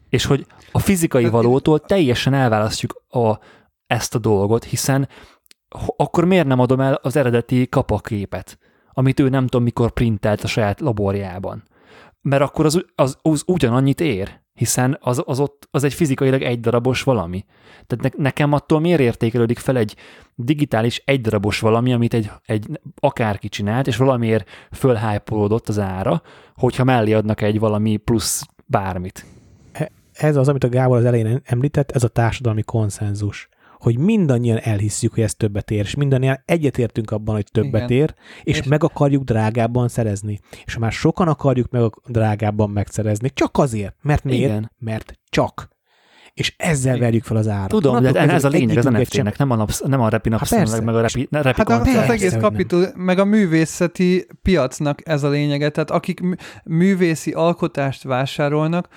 És hogy a fizikai Hát- valótól teljesen elválasztjuk a, ezt a dolgot, hiszen akkor miért nem adom el az eredeti kapaképet, amit ő nem tudom mikor printelt a saját laborjában. Mert akkor az, az, az ugyanannyit ér, hiszen az, az, ott, az egy fizikailag egy darabos valami. Tehát ne, nekem attól miért értékelődik fel egy digitális egy darabos valami, amit egy, egy akárki csinált, és valamiért fölhájpolódott az ára, hogyha mellé adnak egy valami plusz bármit. ez az, amit a Gábor az elején említett, ez a társadalmi konszenzus hogy mindannyian elhisszük, hogy ez többet ér, és mindannyian egyetértünk abban, hogy többet Igen. ér, és, És- meg akarjuk drágábban szerezni. És ha már sokan akarjuk meg drágábban megszerezni, csak azért, mert miért? Igen. Mert csak. És ezzel Igen. verjük fel az árat. Tudom, de Onnantól ez a lényeg az NFT-nek, nem a, napsz, nem a repi napszemüveg, persze. meg a repi, ne, repi Hát az, koncert. az Persze, egész kapitul, meg a művészeti piacnak ez a lényege, tehát akik mű- művészi alkotást vásárolnak,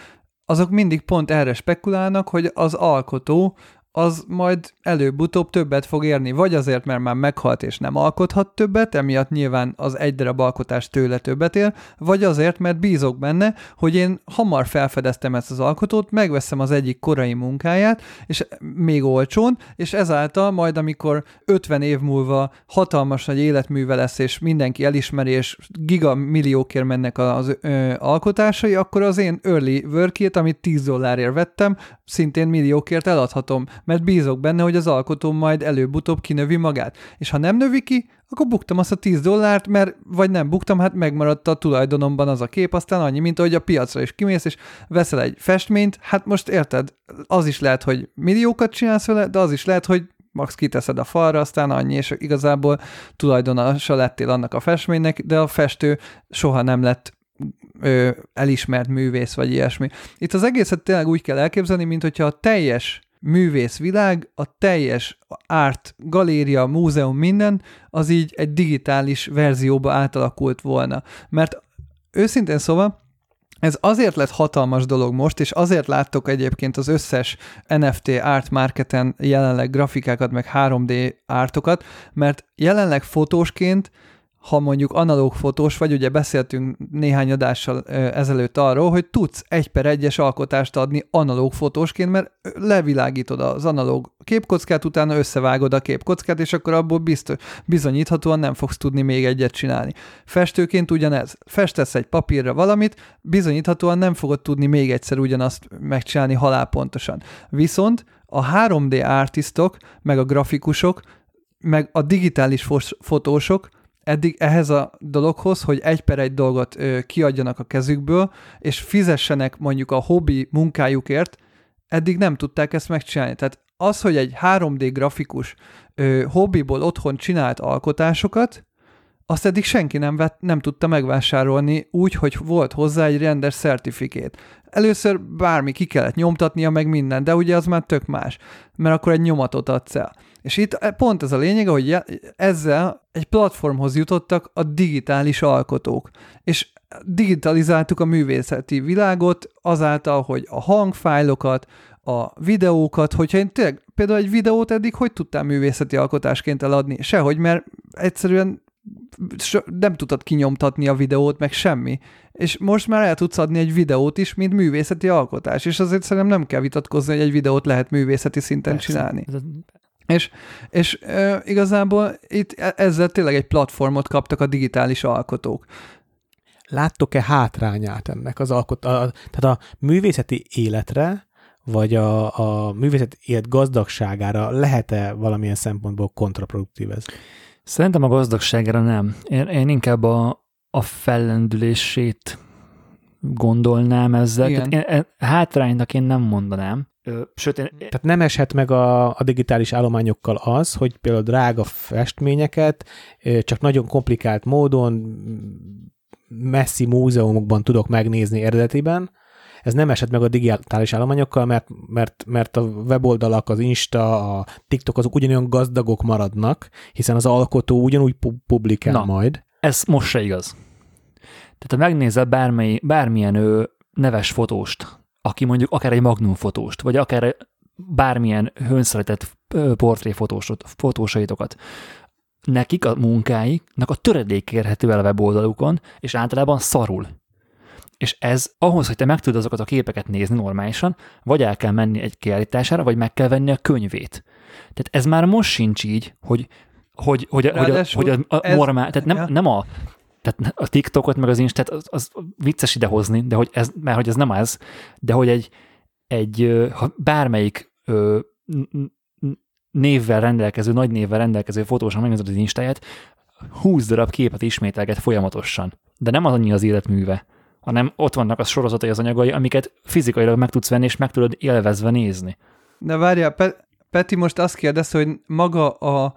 azok mindig pont erre spekulálnak, hogy az alkotó az majd előbb-utóbb többet fog érni, vagy azért, mert már meghalt és nem alkothat többet, emiatt nyilván az egy darab alkotás tőle többet ér, vagy azért, mert bízok benne, hogy én hamar felfedeztem ezt az alkotót, megveszem az egyik korai munkáját, és még olcsón, és ezáltal majd, amikor 50 év múlva hatalmas nagy életműve lesz, és mindenki elismeri, és gigamilliókért mennek az ö, alkotásai, akkor az én early workét, amit 10 dollárért vettem, szintén milliókért eladhatom, mert bízok benne, hogy az alkotó majd előbb-utóbb kinövi magát. És ha nem növi ki, akkor buktam azt a 10 dollárt, mert vagy nem buktam, hát megmaradt a tulajdonomban az a kép, aztán annyi, mint hogy a piacra is kimész, és veszel egy festményt, hát most érted, az is lehet, hogy milliókat csinálsz vele, de az is lehet, hogy max kiteszed a falra, aztán annyi, és igazából tulajdonosa lettél annak a festménynek, de a festő soha nem lett ö, elismert művész, vagy ilyesmi. Itt az egészet tényleg úgy kell elképzelni, mint hogyha a teljes művészvilág, a teljes art, galéria, múzeum, minden, az így egy digitális verzióba átalakult volna. Mert őszintén szóval, ez azért lett hatalmas dolog most, és azért láttok egyébként az összes NFT art marketen jelenleg grafikákat, meg 3D artokat, mert jelenleg fotósként ha mondjuk analóg fotós vagy, ugye beszéltünk néhány adással ezelőtt arról, hogy tudsz egy per egyes alkotást adni analóg fotósként, mert levilágítod az analóg képkockát, utána összevágod a képkockát, és akkor abból biztos, bizonyíthatóan nem fogsz tudni még egyet csinálni. Festőként ugyanez. Festesz egy papírra valamit, bizonyíthatóan nem fogod tudni még egyszer ugyanazt megcsinálni halálpontosan. Viszont a 3D artistok, meg a grafikusok, meg a digitális fos- fotósok eddig ehhez a dologhoz, hogy egy per egy dolgot ö, kiadjanak a kezükből, és fizessenek mondjuk a hobbi munkájukért, eddig nem tudták ezt megcsinálni. Tehát az, hogy egy 3D grafikus ö, hobbiból otthon csinált alkotásokat, azt eddig senki nem, vett, nem tudta megvásárolni úgy, hogy volt hozzá egy rendes certifikét. Először bármi ki kellett nyomtatnia, meg minden, de ugye az már tök más, mert akkor egy nyomatot adsz el. És itt pont ez a lényeg, hogy ezzel egy platformhoz jutottak a digitális alkotók. És digitalizáltuk a művészeti világot azáltal, hogy a hangfájlokat, a videókat, hogyha én tényleg például egy videót eddig hogy tudtál művészeti alkotásként eladni? Sehogy, mert egyszerűen nem tudtad kinyomtatni a videót, meg semmi. És most már el tudsz adni egy videót is, mint művészeti alkotás, és azért szerintem nem kell vitatkozni, hogy egy videót lehet művészeti szinten Persze. csinálni. És, és e, igazából itt e, ezzel tényleg egy platformot kaptak a digitális alkotók. Láttok-e hátrányát ennek az alkot, a, tehát a művészeti életre, vagy a, a művészeti élet gazdagságára lehet-e valamilyen szempontból kontraproduktív ez? Szerintem a gazdagságra nem. Én, én inkább a, a fellendülését gondolnám ezzel. Tehát én, hátránynak én nem mondanám. Sőt, én... Tehát nem eshet meg a, a digitális állományokkal az, hogy például drága festményeket csak nagyon komplikált módon messzi múzeumokban tudok megnézni eredetiben, ez nem esett meg a digitális állományokkal, mert, mert, mert a weboldalak, az Insta, a TikTok azok ugyanolyan gazdagok maradnak, hiszen az alkotó ugyanúgy publikál Na, majd. Ez most se igaz. Tehát ha megnézel bármely, bármilyen ő neves fotóst, aki mondjuk akár egy magnum fotóst, vagy akár bármilyen hőnszeretett portréfotósaitokat, nekik a munkáiknak a töredék érhető el a weboldalukon, és általában szarul. És ez ahhoz, hogy te meg tudod azokat a képeket nézni normálisan, vagy el kell menni egy kiállítására, vagy meg kell venni a könyvét. Tehát ez már most sincs így, hogy, hogy, hogy, hogy, a, hogy a, a normál, tehát nem, ja. nem a tehát a TikTokot, meg az Instát, az, az vicces idehozni, de hogy ez, mert hogy ez nem az, de hogy egy, egy ha bármelyik ö, névvel rendelkező, nagy névvel rendelkező fotósan megnézed az Instáját, 20 darab képet ismételget folyamatosan. De nem az annyi az életműve, hanem ott vannak a sorozatai, az anyagai, amiket fizikailag meg tudsz venni, és meg tudod élvezve nézni. De várjál, Pe- Peti most azt kérdezte, hogy maga a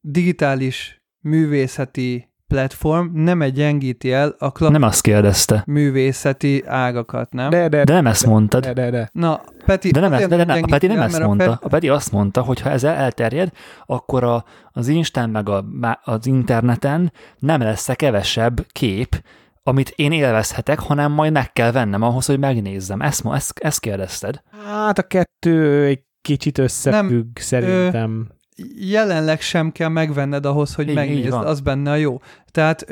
digitális művészeti platform nem egy gyengíti el a klasszikus nem azt kérdezte. művészeti ágakat, nem? De, de, de nem ezt mondtad. De, de, de. Na, Peti, de nem, ezt, de, de, de, a Peti nem el, ezt mondta. A, Peti... a Peti azt mondta, hogy ha ez elterjed, akkor a, az Instán meg a, az interneten nem lesz -e kevesebb kép, amit én élvezhetek, hanem majd meg kell vennem ahhoz, hogy megnézzem. Ezt, ezt, ezt kérdezted? Hát a kettő egy kicsit összefügg nem, szerintem. Ö, jelenleg sem kell megvenned ahhoz, hogy így, megnézd, így az benne a jó. Tehát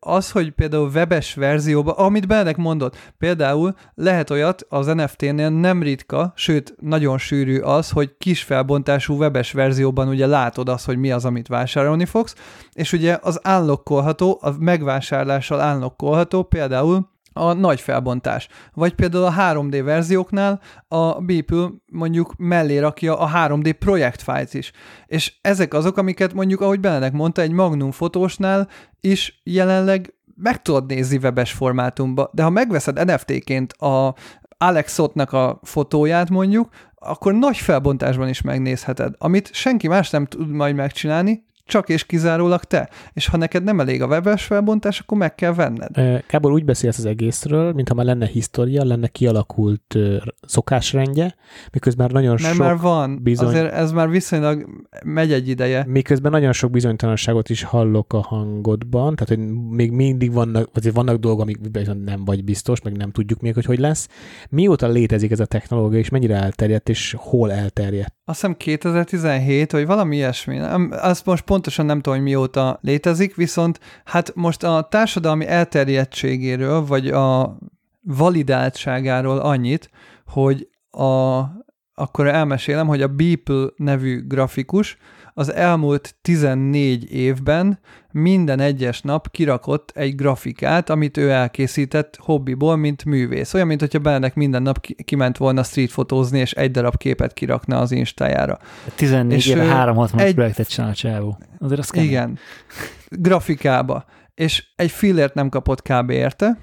az, hogy például webes verzióban, amit Benedek mondott, például lehet olyat az NFT-nél nem ritka, sőt, nagyon sűrű az, hogy kis felbontású webes verzióban ugye látod azt, hogy mi az, amit vásárolni fogsz, és ugye az unlockolható, a megvásárlással unlockolható például a nagy felbontás. Vagy például a 3D verzióknál a Beeple mondjuk mellé rakja a 3D projektfájt is. És ezek azok, amiket mondjuk, ahogy Benedek mondta, egy Magnum fotósnál is jelenleg meg tudod nézni webes formátumba, de ha megveszed NFT-ként a Alex Sotnak a fotóját mondjuk, akkor nagy felbontásban is megnézheted, amit senki más nem tud majd megcsinálni, csak és kizárólag te. És ha neked nem elég a webes felbontás, akkor meg kell venned. Kábor úgy beszélsz az egészről, mintha már lenne história, lenne kialakult szokásrendje, miközben nagyon Mert sok már van, bizony... azért ez már viszonylag megy egy ideje. Miközben nagyon sok bizonytalanságot is hallok a hangodban, tehát hogy még mindig vannak, vagy vannak dolgok, amik nem vagy biztos, meg nem tudjuk még, hogy hogy lesz. Mióta létezik ez a technológia, és mennyire elterjedt, és hol elterjedt? Azt hiszem 2017, vagy valami ilyesmi. Azt most pontosan nem tudom, hogy mióta létezik, viszont hát most a társadalmi elterjedtségéről, vagy a validáltságáról annyit, hogy a, akkor elmesélem, hogy a Beeple nevű grafikus az elmúlt 14 évben minden egyes nap kirakott egy grafikát, amit ő elkészített hobbiból, mint művész. Olyan, mint hogyha Benedek minden nap kiment volna streetfotózni, és egy darab képet kirakna az Instájára. 14 és éve 360 egy... projektet csinál a csávó. Azért az kemény. Igen. Grafikába. És egy fillért nem kapott kb. érte,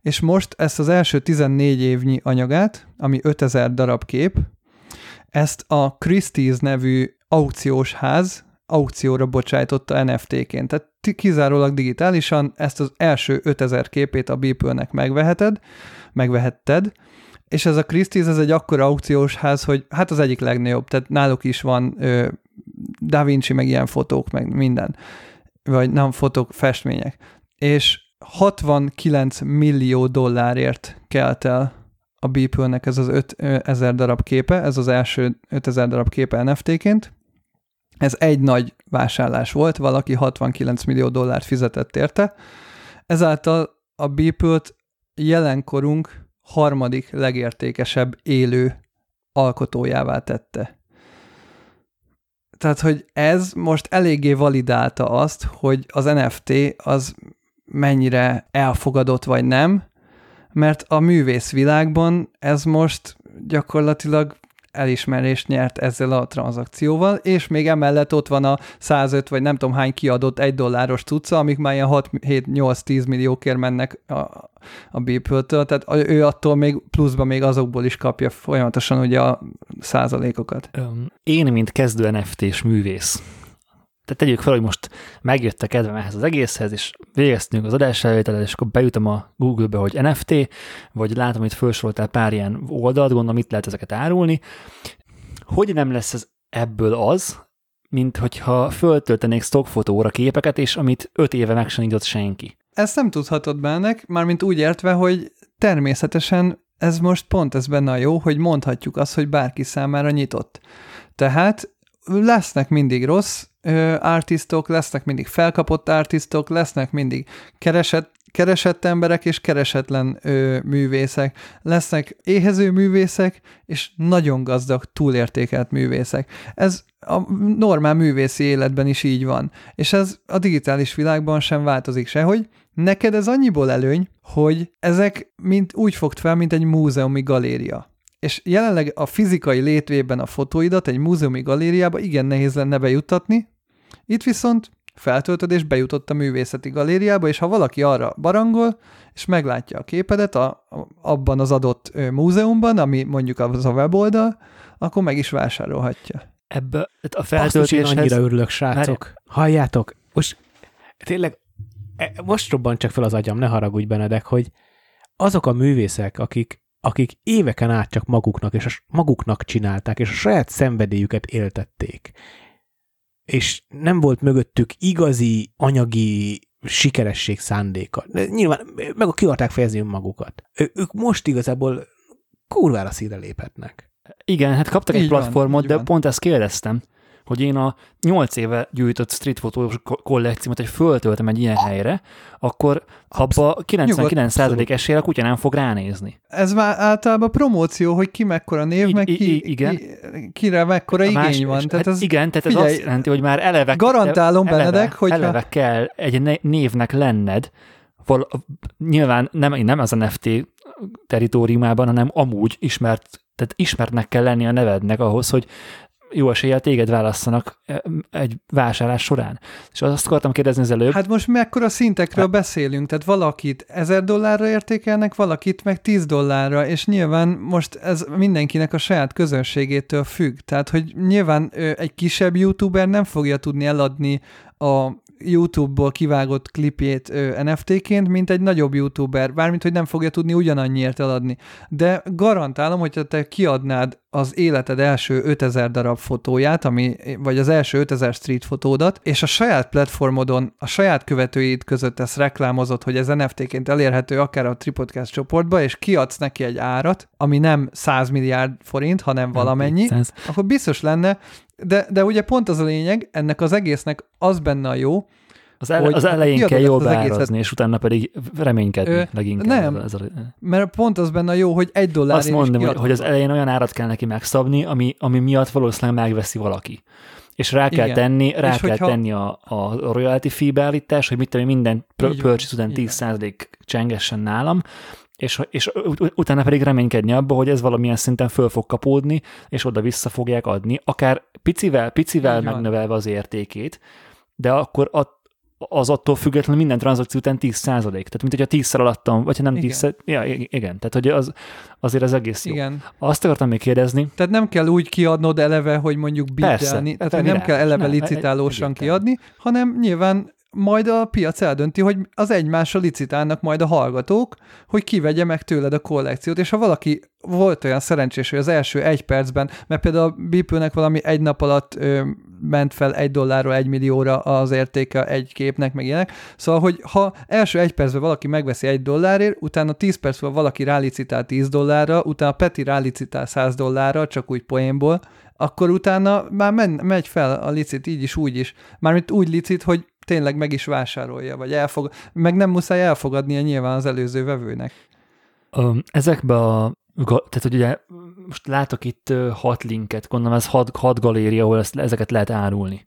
és most ezt az első 14 évnyi anyagát, ami 5000 darab kép, ezt a Christie's nevű aukciós ház aukcióra bocsájtotta NFT-ként. Tehát kizárólag digitálisan ezt az első 5000 képét a Beeple-nek megveheted, megvehetted, és ez a Christie's, ez egy akkora aukciós ház, hogy hát az egyik legnagyobb, tehát náluk is van ö, Da Vinci, meg ilyen fotók, meg minden, vagy nem fotók, festmények. És 69 millió dollárért kelt el a Beeple-nek ez az 5000 darab képe, ez az első 5000 darab képe NFT-ként. Ez egy nagy vásárlás volt, valaki 69 millió dollárt fizetett érte. Ezáltal a Beeple-t jelenkorunk harmadik legértékesebb élő alkotójává tette. Tehát, hogy ez most eléggé validálta azt, hogy az NFT az mennyire elfogadott vagy nem, mert a művészvilágban ez most gyakorlatilag elismerést nyert ezzel a tranzakcióval, és még emellett ott van a 105 vagy nem tudom hány kiadott egy dolláros cucca, amik már ilyen 6-7-8-10 milliókért mennek a, a Beeple-től, tehát ő attól még pluszban még azokból is kapja folyamatosan ugye a százalékokat. Én, mint kezdő NFT-s művész, tehát tegyük fel, hogy most megjött a kedvem ehhez az egészhez, és végeztünk az adásfelvételet, és akkor bejutom a Google-be, hogy NFT, vagy látom, hogy felsoroltál pár ilyen oldalt, gondolom, mit lehet ezeket árulni. Hogy nem lesz ez ebből az, mint hogyha föltöltenék stockfotóra képeket, és amit öt éve meg sem senki. Ezt nem tudhatod bennek, mármint úgy értve, hogy természetesen ez most pont ez benne a jó, hogy mondhatjuk azt, hogy bárki számára nyitott. Tehát lesznek mindig rossz artistok, lesznek mindig felkapott artistok, lesznek mindig keresett, keresett emberek és keresetlen ö, művészek, lesznek éhező művészek és nagyon gazdag, túlértékelt művészek. Ez a normál művészi életben is így van, és ez a digitális világban sem változik sehogy. Neked ez annyiból előny, hogy ezek mint úgy fogd fel, mint egy múzeumi galéria és jelenleg a fizikai létvében a fotóidat egy múzeumi galériába igen nehéz lenne bejuttatni, itt viszont feltöltöd és bejutott a művészeti galériába, és ha valaki arra barangol, és meglátja a képedet a, a, abban az adott múzeumban, ami mondjuk az a weboldal, akkor meg is vásárolhatja. Ebbe a feltöltéshez... Azt annyira örülök, srácok. Már... Halljátok, most tényleg e, most robban csak fel az agyam, ne haragudj Benedek, hogy azok a művészek, akik akik éveken át csak maguknak és a, maguknak csinálták, és a saját szenvedélyüket éltették. És nem volt mögöttük igazi anyagi sikeresség szándéka. De nyilván meg a kivarták fejezni önmagukat. Ő, ők most igazából kurvára szíre léphetnek. Igen, hát kaptak így egy platformot, van, de van. pont ezt kérdeztem, hogy én a 8 éve gyűjtött streetfotós kollekciómat, hogy föltöltem egy ilyen helyre, akkor abba 99% esélye a kutya nem fog ránézni. Ez már általában promóció, hogy ki mekkora név, I, meg ki, igen. Ki, kire mekkora igény más, van. Tehát hát ez, igen, tehát figyelj, ez azt jelenti, hogy már eleve... Garantálom, eleve, Benedek, hogy... Eleve kell egy névnek lenned, val, nyilván nem, nem az NFT teritoriumában, hanem amúgy ismert, tehát ismertnek kell lenni a nevednek ahhoz, hogy jó eséllyel téged válasszanak e, egy vásárlás során. És azt akartam kérdezni az előbb. Hát most mekkora szintekről hát. beszélünk, tehát valakit ezer dollárra értékelnek, valakit meg 10 dollárra, és nyilván most ez mindenkinek a saját közönségétől függ. Tehát, hogy nyilván egy kisebb youtuber nem fogja tudni eladni a YouTube-ból kivágott klipjét NFT-ként, mint egy nagyobb YouTuber, bármint, hogy nem fogja tudni ugyanannyiért eladni. De garantálom, hogyha te kiadnád az életed első 5000 darab fotóját, ami, vagy az első 5000 street fotódat, és a saját platformodon, a saját követőid között ezt reklámozott, hogy ez NFT-ként elérhető akár a Tripodcast csoportba, és kiadsz neki egy árat, ami nem 100 milliárd forint, hanem valamennyi, akkor biztos lenne, de, de ugye pont az a lényeg, ennek az egésznek az benne a jó, az, ele, az elején kell jól beárazni, és utána pedig reménykedni ö, leginkább. Nem, ez a... mert pont az benne a jó, hogy egy dollár Azt mondom, hogy, hogy az elején olyan árat kell neki megszabni, ami, ami miatt valószínűleg megveszi valaki. És rá kell Igen. tenni, rá és kell hogyha... tenni a, a royalty fee beállítás, hogy mit tudom, minden purchase után 10% csengessen nálam, és, és utána pedig reménykedni abba, hogy ez valamilyen szinten föl fog kapódni, és oda-vissza fogják adni, akár picivel, picivel megnövelve az értékét, de akkor a, az attól függetlenül minden tranzakció után 10 százalék. Tehát, mint hogyha 10 alattam, vagy ha nem 10 ja, igen. Tehát, hogy az, azért az egész jó. Igen. Azt akartam még kérdezni. Tehát nem kell úgy kiadnod eleve, hogy mondjuk biddelni. Tehát, hogy nem kell eleve nem, licitálósan kiadni, hanem nyilván majd a piac eldönti, hogy az egymásra licitálnak majd a hallgatók, hogy kivegye meg tőled a kollekciót, és ha valaki volt olyan szerencsés, hogy az első egy percben, mert például a Beeple-nek valami egy nap alatt ö, ment fel egy dollárról egy millióra az értéke egy képnek, meg ilyenek. Szóval, hogy ha első egy percben valaki megveszi egy dollárért, utána 10 percben valaki rálicitál 10 dollárra, utána Peti rálicitál 100 dollárra, csak úgy poénból, akkor utána már men, megy fel a licit így is, úgy is. Mármint úgy licit, hogy tényleg meg is vásárolja, vagy elfog, meg nem muszáj elfogadnia nyilván az előző vevőnek. Ezekbe a tehát, hogy ugye most látok itt hat linket, gondolom ez hat, hat galéria, ahol ezt, ezeket lehet árulni.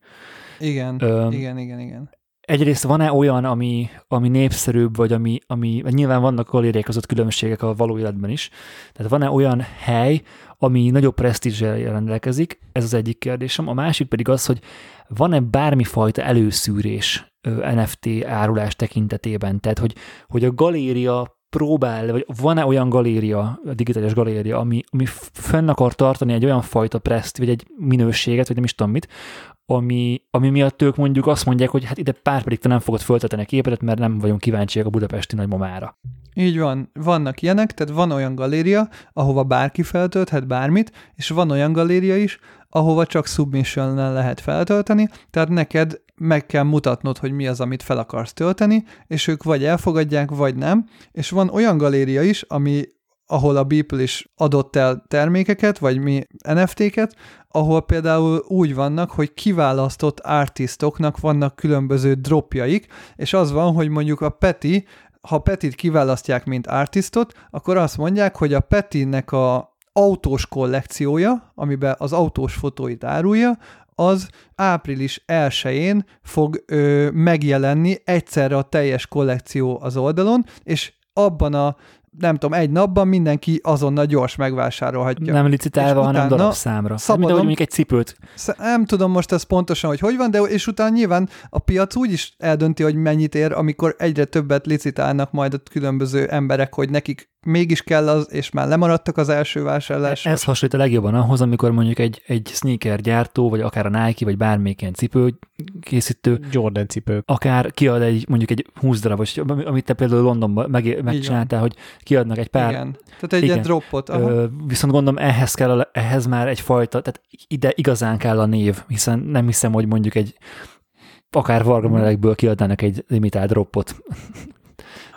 Igen, Ö, igen, igen, igen. Egyrészt van-e olyan, ami, ami népszerűbb, vagy ami, ami nyilván vannak galériák között különbségek a való életben is, tehát van-e olyan hely, ami nagyobb presztízsel rendelkezik, ez az egyik kérdésem. A másik pedig az, hogy van-e bármifajta előszűrés NFT árulás tekintetében, tehát hogy, hogy a galéria próbál, vagy van-e olyan galéria, digitális galéria, ami, ami fenn akar tartani egy olyan fajta preszt, vagy egy minőséget, vagy nem is tudom mit, ami, ami miatt ők mondjuk azt mondják, hogy hát ide pár pedig te nem fogod föltetni a képedet, mert nem vagyunk kíváncsiak a budapesti nagymamára. Így van, vannak ilyenek, tehát van olyan galéria, ahova bárki feltölthet bármit, és van olyan galéria is, ahova csak submission lehet feltölteni, tehát neked meg kell mutatnod, hogy mi az, amit fel akarsz tölteni, és ők vagy elfogadják, vagy nem, és van olyan galéria is, ami ahol a Beeple is adott el termékeket, vagy mi NFT-ket, ahol például úgy vannak, hogy kiválasztott artistoknak vannak különböző dropjaik, és az van, hogy mondjuk a Peti, ha Petit kiválasztják, mint artistot, akkor azt mondják, hogy a Petinek a autós kollekciója, amiben az autós fotóit árulja, az április 1-én fog ö, megjelenni egyszerre a teljes kollekció az oldalon, és abban a nem tudom, egy napban mindenki azonnal gyors megvásárolhatja. Nem licitálva, hanem darabszámra. Szabadon, mint mondjuk egy cipőt. Nem tudom most ez pontosan, hogy hogy van, de és utána nyilván a piac úgy is eldönti, hogy mennyit ér, amikor egyre többet licitálnak majd a különböző emberek, hogy nekik mégis kell az, és már lemaradtak az első vásárlás. Ez hasonlít a legjobban ahhoz, amikor mondjuk egy, egy sneaker gyártó, vagy akár a Nike, vagy bármelyik ilyen cipő készítő. Jordan cipő. Akár kiad egy, mondjuk egy 20 darabos, amit te például Londonban meg, megcsináltál, hogy kiadnak egy pár. Igen. Tehát egy igen. dropot. Aha. Ö, viszont gondolom ehhez kell, ehhez már egyfajta, tehát ide igazán kell a név, hiszen nem hiszem, hogy mondjuk egy akár Varga kiadnának egy limitált droppot.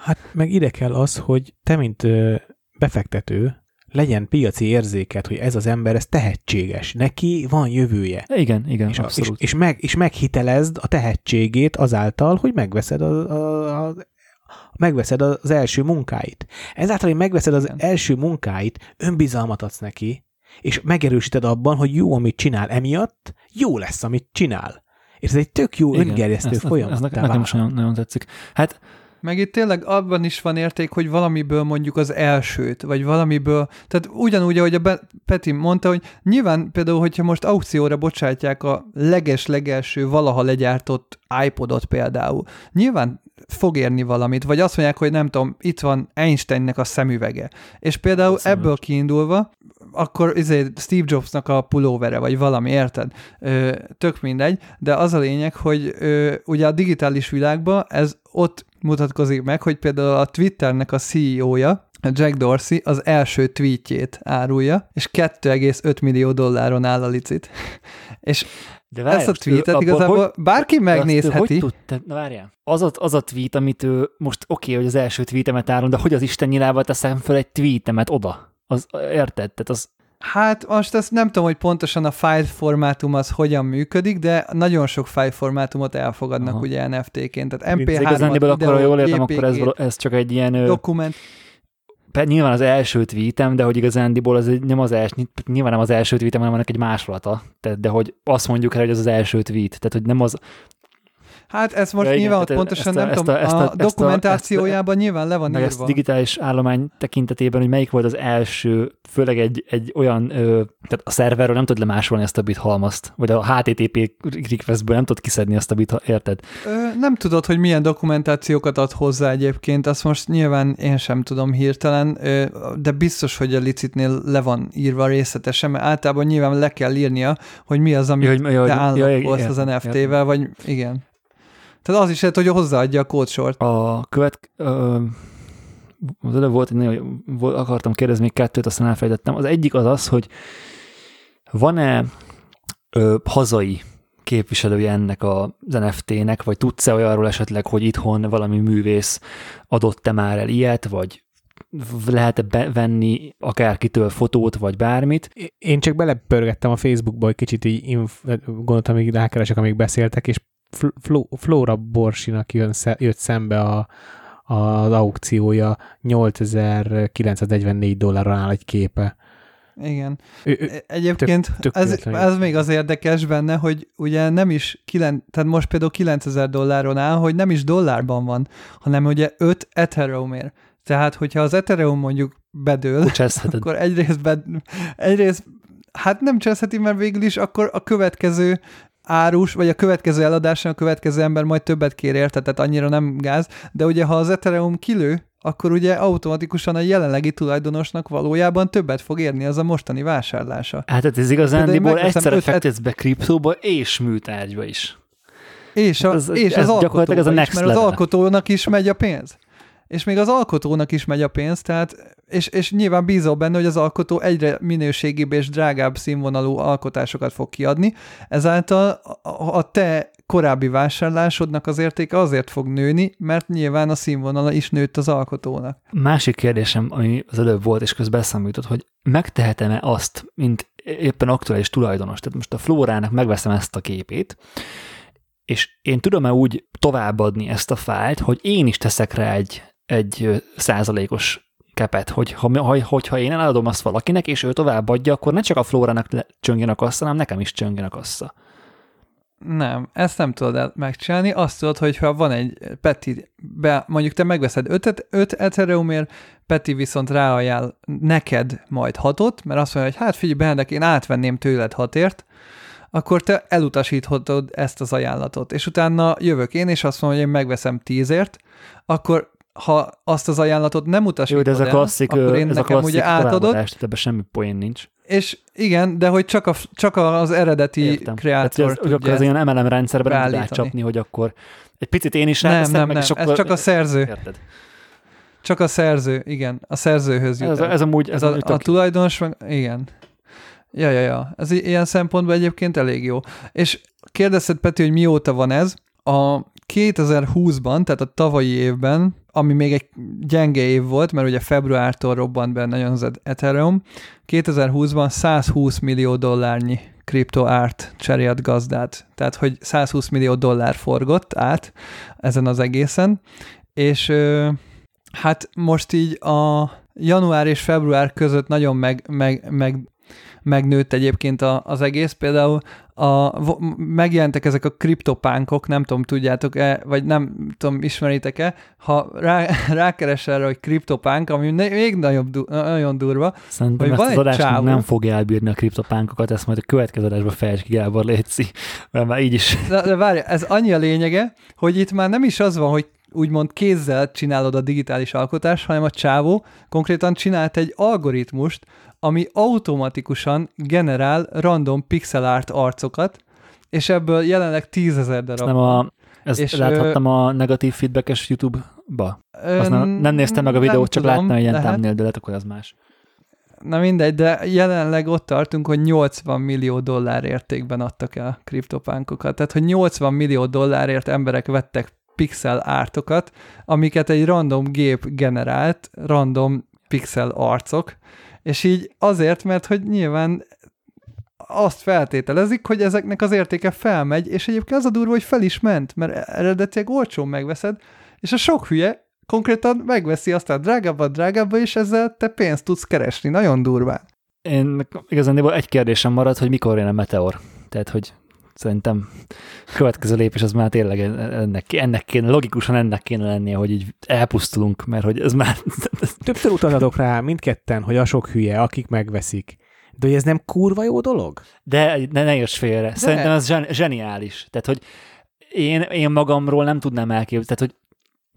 Hát meg ide kell az, hogy te, mint befektető, legyen piaci érzéket, hogy ez az ember, ez tehetséges, neki van jövője. Igen, igen, és, abszolút. És, és, meg, és meghitelezd a tehetségét azáltal, hogy megveszed a, a, a megveszed az első munkáit. Ezáltal, hogy megveszed az első munkáit, önbizalmat adsz neki, és megerősíted abban, hogy jó, amit csinál emiatt, jó lesz, amit csinál. És ez egy tök jó Igen, öngerjesztő folyamat. Ez nekem is nagyon, nagyon tetszik. Hát meg itt tényleg abban is van érték, hogy valamiből mondjuk az elsőt, vagy valamiből, tehát ugyanúgy, ahogy a Peti mondta, hogy nyilván például, hogyha most aukcióra bocsátják a leges-legelső valaha legyártott iPodot például, nyilván fog érni valamit, vagy azt mondják, hogy nem tudom, itt van Einsteinnek a szemüvege. És például Szemüveg. ebből kiindulva, akkor izé Steve Jobsnak a pulóvere, vagy valami, érted? Ö, tök mindegy, de az a lényeg, hogy ö, ugye a digitális világban ez ott mutatkozik meg, hogy például a Twitternek a CEO-ja, Jack Dorsey az első tweetjét árulja, és 2,5 millió dolláron áll a licit. és de várjál, ezt a tweetet ő, igazából hogy, bárki megnézheti. Hogy tudta? Na várjál. Az a, az a tweet, amit ő, most oké, okay, hogy az első tweetemet árul, de hogy az Isten nyilával teszem fel egy tweetemet oda? Az, érted? Tehát az, Hát most ezt nem tudom, hogy pontosan a file formátum az hogyan működik, de nagyon sok file formátumot elfogadnak Aha. ugye NFT-ként. Tehát MP3-at, Igazándiból akkor, ha jól értem, akkor ez, ez csak egy ilyen... Dokument. Nyilván az első tweetem, de hogy igazándiból az nem az első, nyilván nem az első tweetem, hanem annak egy másolata. Tehát, de hogy azt mondjuk el, hogy ez az első tweet. Tehát, hogy nem az, Hát ez most Ja, igen, nyilván ott tehát pontosan a- nem ezt tudom, a- ezt a- a, ezt a- dokumentációjában nyilván le van Meg írva. digitális állomány tekintetében, hogy melyik volt az első, főleg egy, egy olyan, ö, tehát a szerverről nem tud lemásolni ezt a bit halmazt, vagy a HTTP requestből nem tud kiszedni ezt a bit, érted? Ö, nem tudod, hogy milyen dokumentációkat ad hozzá egyébként, azt most nyilván én sem tudom hirtelen, ö, de biztos, hogy a licitnél le van írva részletesen, mert általában nyilván le kell írnia, hogy mi az, amit Ja, hogy- ja, te hogy- ja, állapolsz az NFT-vel, vagy igen. Tehát az is lehet, hogy hozzáadja a kódsort. A követ... Ö, az előbb volt, egy nagyon- volt, akartam kérdezni még kettőt, aztán elfelejtettem. Az egyik az az, hogy van-e ö, hazai képviselője ennek az NFT-nek, vagy tudsz-e olyanról esetleg, hogy itthon valami művész adott-e már el ilyet, vagy lehet-e bevenni akárkitől fotót, vagy bármit. Én csak belepörgettem a Facebookba, hogy kicsit így inf- gondoltam, hogy rákeresek, amíg beszéltek, és Fl- Flora Borsinak jön, jött szembe a, az aukciója 8944 dollárra áll egy képe. Igen. Ő, ő, E- Egyébként tök- tök ez, ez még az érdekes benne, hogy ugye nem is, kilen, tehát most például 9000 dolláron áll, hogy nem is dollárban van, hanem ugye 5 Ethereumért. Tehát, hogyha az Ethereum mondjuk bedől, akkor egyrészt, bed, egyrészt hát nem cseszheti, mert végül is akkor a következő árus, vagy a következő eladáson a következő ember majd többet kér érte, tehát annyira nem gáz, de ugye ha az Ethereum kilő, akkor ugye automatikusan a jelenlegi tulajdonosnak valójában többet fog érni az a mostani vásárlása. Hát ez én igazándiból megveszem egyszerre öt- fektetsz be kriptóba és műtárgyba is. És, a, Ez- és ez az gyakorlatilag ez a next is, mert az level. alkotónak is megy a pénz. És még az alkotónak is megy a pénz, tehát, és, és nyilván bízol benne, hogy az alkotó egyre minőségibb és drágább színvonalú alkotásokat fog kiadni, ezáltal a, te korábbi vásárlásodnak az értéke azért fog nőni, mert nyilván a színvonala is nőtt az alkotónak. Másik kérdésem, ami az előbb volt, és közben eszembe jutott, hogy megtehetem-e azt, mint éppen aktuális tulajdonos. Tehát most a Flórának megveszem ezt a képét, és én tudom-e úgy továbbadni ezt a fájlt, hogy én is teszek rá egy, egy százalékos kepet, hogy ha, ha, hogyha én eladom azt valakinek, és ő továbbadja, akkor ne csak a Flórának csöngjen a kassa, hanem nekem is csöngjen a kassa. Nem, ezt nem tudod megcsinálni. Azt tudod, hogy ha van egy Peti, be, mondjuk te megveszed 5 öt Ethereumért, Peti viszont ráajánl neked majd hatot, mert azt mondja, hogy hát figyelj, Benedek, én átvenném tőled hatért, akkor te elutasíthatod ezt az ajánlatot. És utána jövök én, és azt mondom, hogy én megveszem tízért, akkor ha azt az ajánlatot nem Jó, utasítod de ez a el, klasszik, akkor ö, én ez a nekem klasszik ugye átadod, ebben semmi poén nincs. és igen, de hogy csak, a, csak az eredeti Értem. kreátor ez, tudja az ilyen MLM rendszerben nem beállítani. átcsapni, hogy akkor egy picit én is Nem, nem, meg, nem, és ez akkor... csak a szerző. Érted? Csak a szerző, igen, a szerzőhöz jut Ez, el. ez amúgy, ez, Ez a, amúgy a tök, tulajdonos, meg, igen. Ja, ja, ja. Ez ilyen szempontból egyébként elég jó. És kérdezted, Peti, hogy mióta van ez? A 2020-ban, tehát a tavalyi évben, ami még egy gyenge év volt, mert ugye februártól robbant be nagyon az Ethereum, 2020-ban 120 millió dollárnyi kriptoárt cserélt gazdát. Tehát, hogy 120 millió dollár forgott át ezen az egészen, és hát most így a január és február között nagyon meg, meg, meg, megnőtt egyébként a, az egész. Például a, megjelentek ezek a kriptopánkok, nem tudom, tudjátok-e, vagy nem tudom, ismeritek-e, ha rá, rákeres erre, hogy kriptopánk, ami még nagyobb, du- nagyon durva, Szerintem hogy ezt van az adást csávó- nem fogja elbírni a kriptopánkokat, ezt majd a következő adásban fejtsd ki, Gábor, létszi, mert már így is. De, de várj, ez annyi a lényege, hogy itt már nem is az van, hogy úgymond kézzel csinálod a digitális alkotást, hanem a csávó konkrétan csinált egy algoritmust, ami automatikusan generál random pixel art arcokat, és ebből jelenleg tízezer darab. Nem a, ezt És, láthattam a negatív feedbackes YouTube-ba. Ö, Azt nem, nem néztem meg a videót, csak láttam egy ilyen thumbnail, de lehet, akkor az más. Na mindegy, de jelenleg ott tartunk, hogy 80 millió dollár értékben adtak el kriptopánkokat. Tehát, hogy 80 millió dollárért emberek vettek pixel ártokat, amiket egy random gép generált, random pixel arcok, és így azért, mert hogy nyilván azt feltételezik, hogy ezeknek az értéke felmegy, és egyébként az a durva, hogy fel is ment, mert eredetileg olcsón megveszed, és a sok hülye konkrétan megveszi aztán drágábbat, drágábba, és ezzel te pénzt tudsz keresni. Nagyon durván. Én igazán egy kérdésem maradt, hogy mikor jön a meteor. Tehát, hogy Szerintem következő lépés az már tényleg ennek, ennek kéne, logikusan ennek kéne lennie, hogy így elpusztulunk, mert hogy ez már... Többször utaltatok rá mindketten, hogy a sok hülye, akik megveszik. De hogy ez nem kurva jó dolog? De ne, ne érts félre. Szerintem ez zsen, zseniális. Tehát, hogy én, én magamról nem tudnám elképzelni, tehát, hogy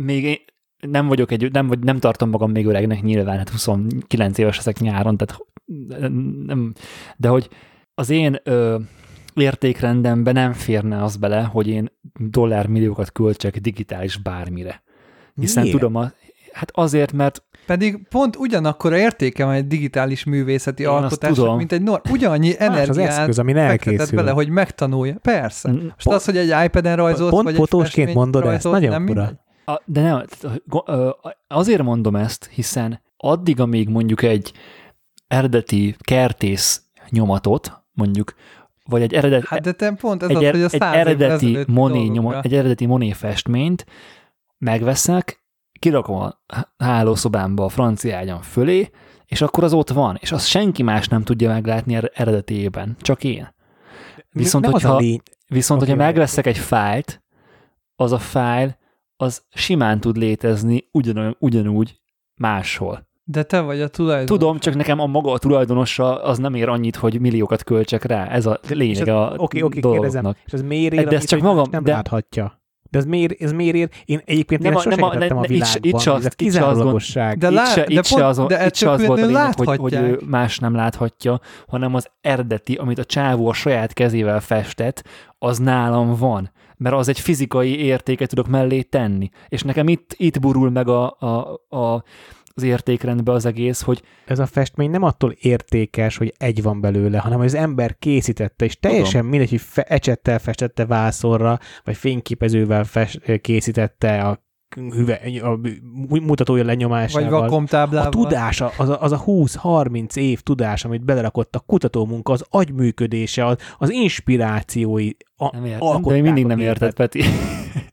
még én, nem vagyok egy, nem, vagy nem tartom magam még öregnek nyilván, hát 29 éves ezek nyáron, tehát nem, de hogy az én ö, értékrendemben nem férne az bele, hogy én dollármilliókat költsek digitális bármire. Hiszen Miért? tudom, a, hát azért, mert Pedig pont ugyanakkor értéke van egy digitális művészeti alkotásnak, mint egy nor- ugyannyi Más az energiát eszköz, amin fektetett elkészül. bele, hogy megtanulja. Persze. Mm, Most az, hogy egy iPad-en rajzolsz, Pont vagy egy fotósként festményt mondod ezt, rajzolsz, nagyon nem fura. A, de nem, azért mondom ezt, hiszen addig, amíg mondjuk egy eredeti kertész nyomatot, mondjuk, vagy egy eredeti, Hát de te pont ez egy, az, er, hogy a egy eredeti moné, nyoma, egy eredeti moné festményt megveszek, kirakom a hálószobámba a francia ágyam fölé, és akkor az ott van, és azt senki más nem tudja meglátni er- eredetiében, csak én. Viszont, nem hogyha, lény, viszont Oké, hogyha megveszek egy fájlt, az a fájl, az simán tud létezni ugyanolyan, ugyanúgy máshol. De te vagy a tulajdonos. Tudom, csak nekem a maga a tulajdonosa az nem ér annyit, hogy milliókat költsek rá. Ez a lényeg a Oké, oké, kérdezem. dolognak. És ez miért ér, De ez csak magam- nem de- láthatja? De ez miért, ez miért ér? Én egyébként Nem nem, a- nem a- itt világban. itt se ez azt- a itt se azt gond-. De itt lá- se, de itt se pont- az, de itt se az volt a lényeg, hogy, hogy ő más nem láthatja, hanem az eredeti, amit a csávó a saját kezével festett, az nálam van. Mert az egy fizikai értéket tudok mellé tenni. És nekem itt, itt burul meg a, a, a, az értékrendbe az egész, hogy ez a festmény nem attól értékes, hogy egy van belőle, hanem hogy az ember készítette, és teljesen mindegy, hogy fe, ecsettel festette vászorra, vagy fényképezővel fest, készítette a, hüve, a mutatója Vagy lenyomásával. vakomtáblával. a tudás, az a, az a 20-30 év tudás, amit belerakott a kutatómunka, az agyműködése, az, az inspirációi, a, nem ért, de még mindig nem érted, Peti.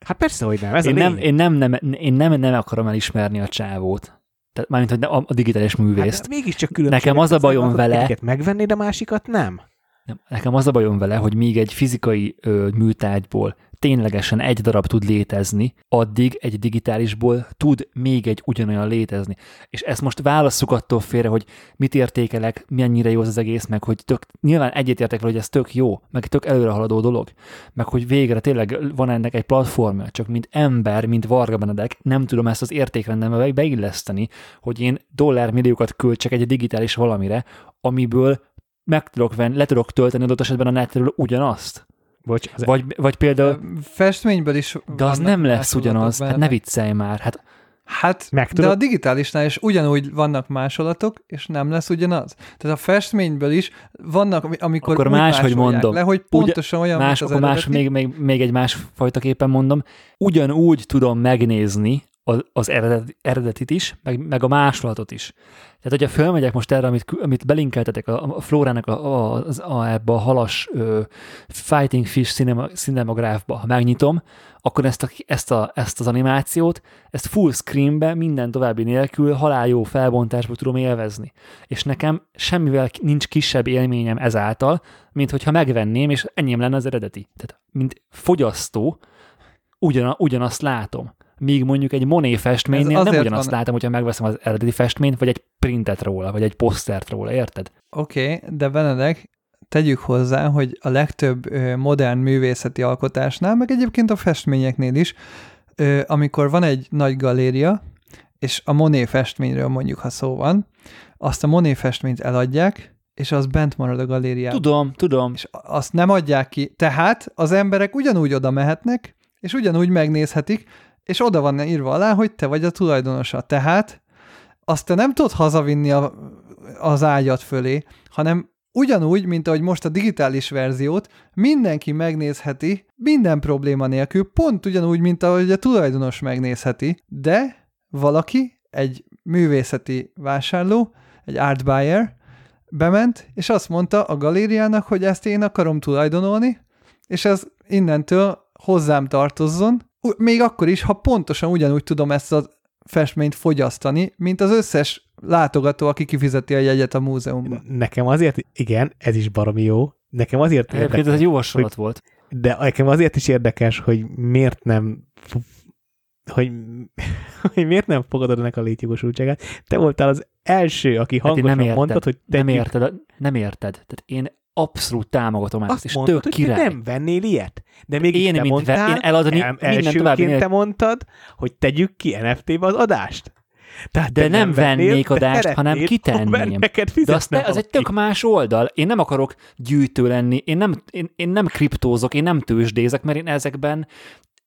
Hát persze, hogy nem. Ez én, a nem, én, nem, nem, én nem, nem akarom elismerni a csávót. Tehát mármint, hogy a, a digitális művészt. Hát, mégiscsak különbség. Nekem az a bajom vele- Egyiket megvennéd, a másikat nem. Nem, nekem az a bajom vele, hogy míg egy fizikai ö, műtárgyból ténylegesen egy darab tud létezni, addig egy digitálisból tud még egy ugyanolyan létezni. És ezt most válasszuk attól félre, hogy mit értékelek, mennyire jó az, egész, meg hogy tök, nyilván egyetértek vele, hogy ez tök jó, meg tök előrehaladó dolog, meg hogy végre tényleg van ennek egy platformja, csak mint ember, mint Varga Benedek, nem tudom ezt az értékrendembe beilleszteni, hogy én dollármilliókat költsek egy digitális valamire, amiből meg tudok venni, le tudok tölteni adott esetben a netről ugyanazt. Bocs, az Vagy, vagy például, Festményből is de az nem lesz ugyanaz. Hát benne. ne viccelj már. Hát Hát, Meg de a digitálisnál is ugyanúgy vannak másolatok, és nem lesz ugyanaz. Tehát a festményből is vannak, ami- amikor Akkor máshogy másolják mondom. le, hogy pontosan olyan, más, mint az akkor más, még, még, még egy más fajta képen mondom, ugyanúgy tudom megnézni az, eredeti, eredetit is, meg, meg a másolatot is. Tehát, hogyha fölmegyek most erre, amit, amit belinkeltetek a, a Flórának a, a, a, ebbe a halas ö, Fighting Fish cinema, cinemagráfba, ha megnyitom, akkor ezt, a, ezt, a, ezt az animációt, ezt full screenbe, minden további nélkül, halál jó felbontásba tudom élvezni. És nekem semmivel nincs kisebb élményem ezáltal, mint hogyha megvenném, és enyém lenne az eredeti. Tehát, mint fogyasztó, ugyan, ugyanazt látom. Míg mondjuk egy Monet festménynél nem ugyanazt van- látom, hogyha megveszem az eredeti festményt, vagy egy printet róla, vagy egy posztert róla, érted? Oké, okay, de Benedek, tegyük hozzá, hogy a legtöbb modern művészeti alkotásnál, meg egyébként a festményeknél is, amikor van egy nagy galéria, és a Monet festményről mondjuk, ha szó van, azt a Monet festményt eladják, és az bent marad a galériában. Tudom, tudom. És azt nem adják ki. Tehát az emberek ugyanúgy oda mehetnek, és ugyanúgy megnézhetik, és oda van írva alá, hogy te vagy a tulajdonosa. Tehát azt te nem tudod hazavinni a, az ágyat fölé, hanem ugyanúgy, mint ahogy most a digitális verziót, mindenki megnézheti, minden probléma nélkül, pont ugyanúgy, mint ahogy a tulajdonos megnézheti, de valaki, egy művészeti vásárló, egy art buyer, bement, és azt mondta a galériának, hogy ezt én akarom tulajdonolni, és ez innentől hozzám tartozzon, még akkor is, ha pontosan ugyanúgy tudom ezt a festményt fogyasztani, mint az összes látogató, aki kifizeti a jegyet a múzeumban. Nekem azért, igen, ez is baromi jó. Nekem azért Egyébként ez egy jó hasonlat volt. de nekem azért is érdekes, hogy miért nem hogy, hogy miért nem fogadod ennek a létjogosultságát. Te voltál az első, aki Hát hangosan nem érted, mondtad, hogy nem tegyük érted, nem érted. Tehát én abszolút támogatom ezt, Azt és mondtad, tök hogy király. te nem vennél ilyet. De mégis Én, te mint ve- mondtál, én eladni el, minden további te mondtad, hogy tegyük ki NFT-be az adást. Tehát De nem vennél, vennék te adást, hanem szeretnéd, kitenném. De az, fizetne te, az egy tök más oldal. Én nem akarok gyűjtő lenni, én nem, én, én nem kriptózok, én nem tőzsdézek, mert én ezekben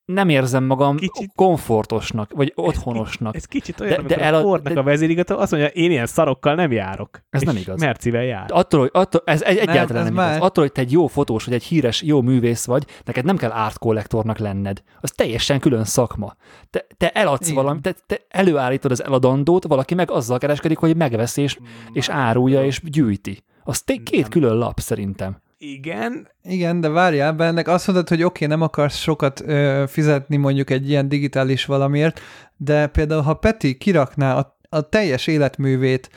nem érzem magam Kicsit- komfortosnak, vagy otthonosnak. Ez kicsit olyan, De- de, de amikor elad- a Fordnak de- a vezérigazgató azt mondja, én ilyen szarokkal nem járok. Ez És nem igaz. Mercivel jár. Attól, hogy, attól, ez egy, egyáltalán ez nem, igaz. Attól, hogy te egy jó fotós, vagy egy híres, jó művész vagy, neked nem kell art kollektornak lenned. Az teljesen külön szakma. Te, te eladsz Igen. valamit, te, te előállítod az eladandót, valaki meg azzal kereskedik, hogy megveszi és, és árulja és gyűjti. Az két Nem. külön lap szerintem. Igen, Igen, de várjál, be ennek azt mondod, hogy oké, okay, nem akarsz sokat ö, fizetni mondjuk egy ilyen digitális valamiért, de például ha Peti kirakná a, a teljes életművét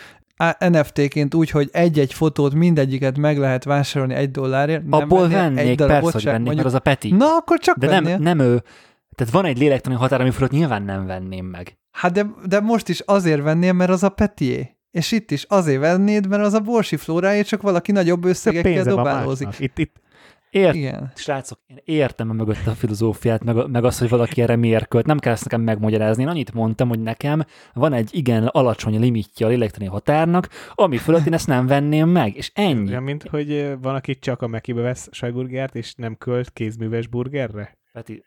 NFT-ként úgy, hogy egy-egy fotót mindegyiket meg lehet vásárolni egy dollárért. nem Abból vennél vennék, egy persze, hogy vennék, Mondjuk, mert az a Peti. Na, akkor csak De vennél. nem, nem ő. Tehát van egy lélektani határ, ami fölött nyilván nem venném meg. Hát de, de most is azért vennél, mert az a Petié. És itt is azért vennéd, mert az a Borsi Flóráé, csak valaki nagyobb összegekkel dobálózik. Itt, itt Ért, Igen. Srácok, én értem a mögött a filozófiát, meg, meg azt, hogy valaki erre miért költ. Nem kell ezt nekem megmagyarázni. Én annyit mondtam, hogy nekem van egy igen alacsony limitje a lélektani határnak, ami fölött én ezt nem venném meg, és ennyi. olyan, mint hogy van, aki csak a Mekibe vesz sajburgert, és nem költ kézműves burgerre. Peti,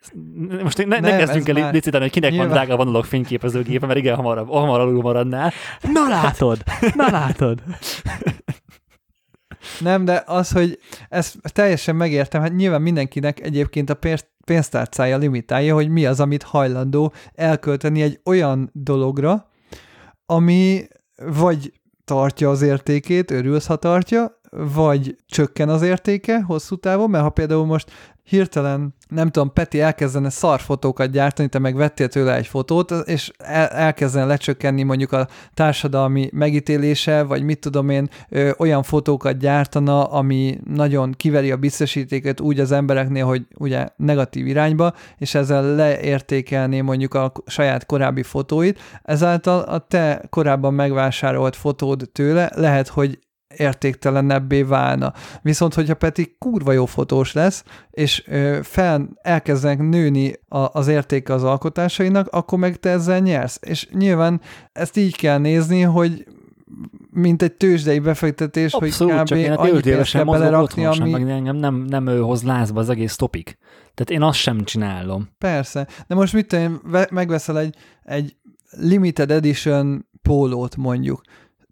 most ne, ne Nem, kezdjünk ez el már- licitálni, hogy kinek Nyilván. van drága vonalok fényképezőgépe, mert igen, hamar, hamar alul maradnál. Na látod, na látod. Nem, de az, hogy ezt teljesen megértem, hát nyilván mindenkinek egyébként a pénz, pénztárcája limitálja, hogy mi az, amit hajlandó elkölteni egy olyan dologra, ami vagy tartja az értékét, örülsz, ha tartja, vagy csökken az értéke hosszú távon, mert ha például most hirtelen, nem tudom, Peti elkezdene szarfotókat gyártani, te meg vettél tőle egy fotót, és el, lecsökkenni mondjuk a társadalmi megítélése, vagy mit tudom én, ö, olyan fotókat gyártana, ami nagyon kiveri a biztosítéket úgy az embereknél, hogy ugye negatív irányba, és ezzel leértékelné mondjuk a saját korábbi fotóit, ezáltal a te korábban megvásárolt fotód tőle lehet, hogy értéktelenebbé válna. Viszont, hogyha Peti kurva jó fotós lesz, és ö, fel elkezdenek nőni a, az értéke az alkotásainak, akkor meg te ezzel nyersz. És nyilván ezt így kell nézni, hogy mint egy tőzsdei befektetés, Abszolút, hogy csak kb. én hát annyi pénzt kell belerakni, ami... meg engem nem, nem ő hoz lázba az egész topik. Tehát én azt sem csinálom. Persze. De most mit tudom én, ve- megveszel egy, egy limited edition pólót mondjuk,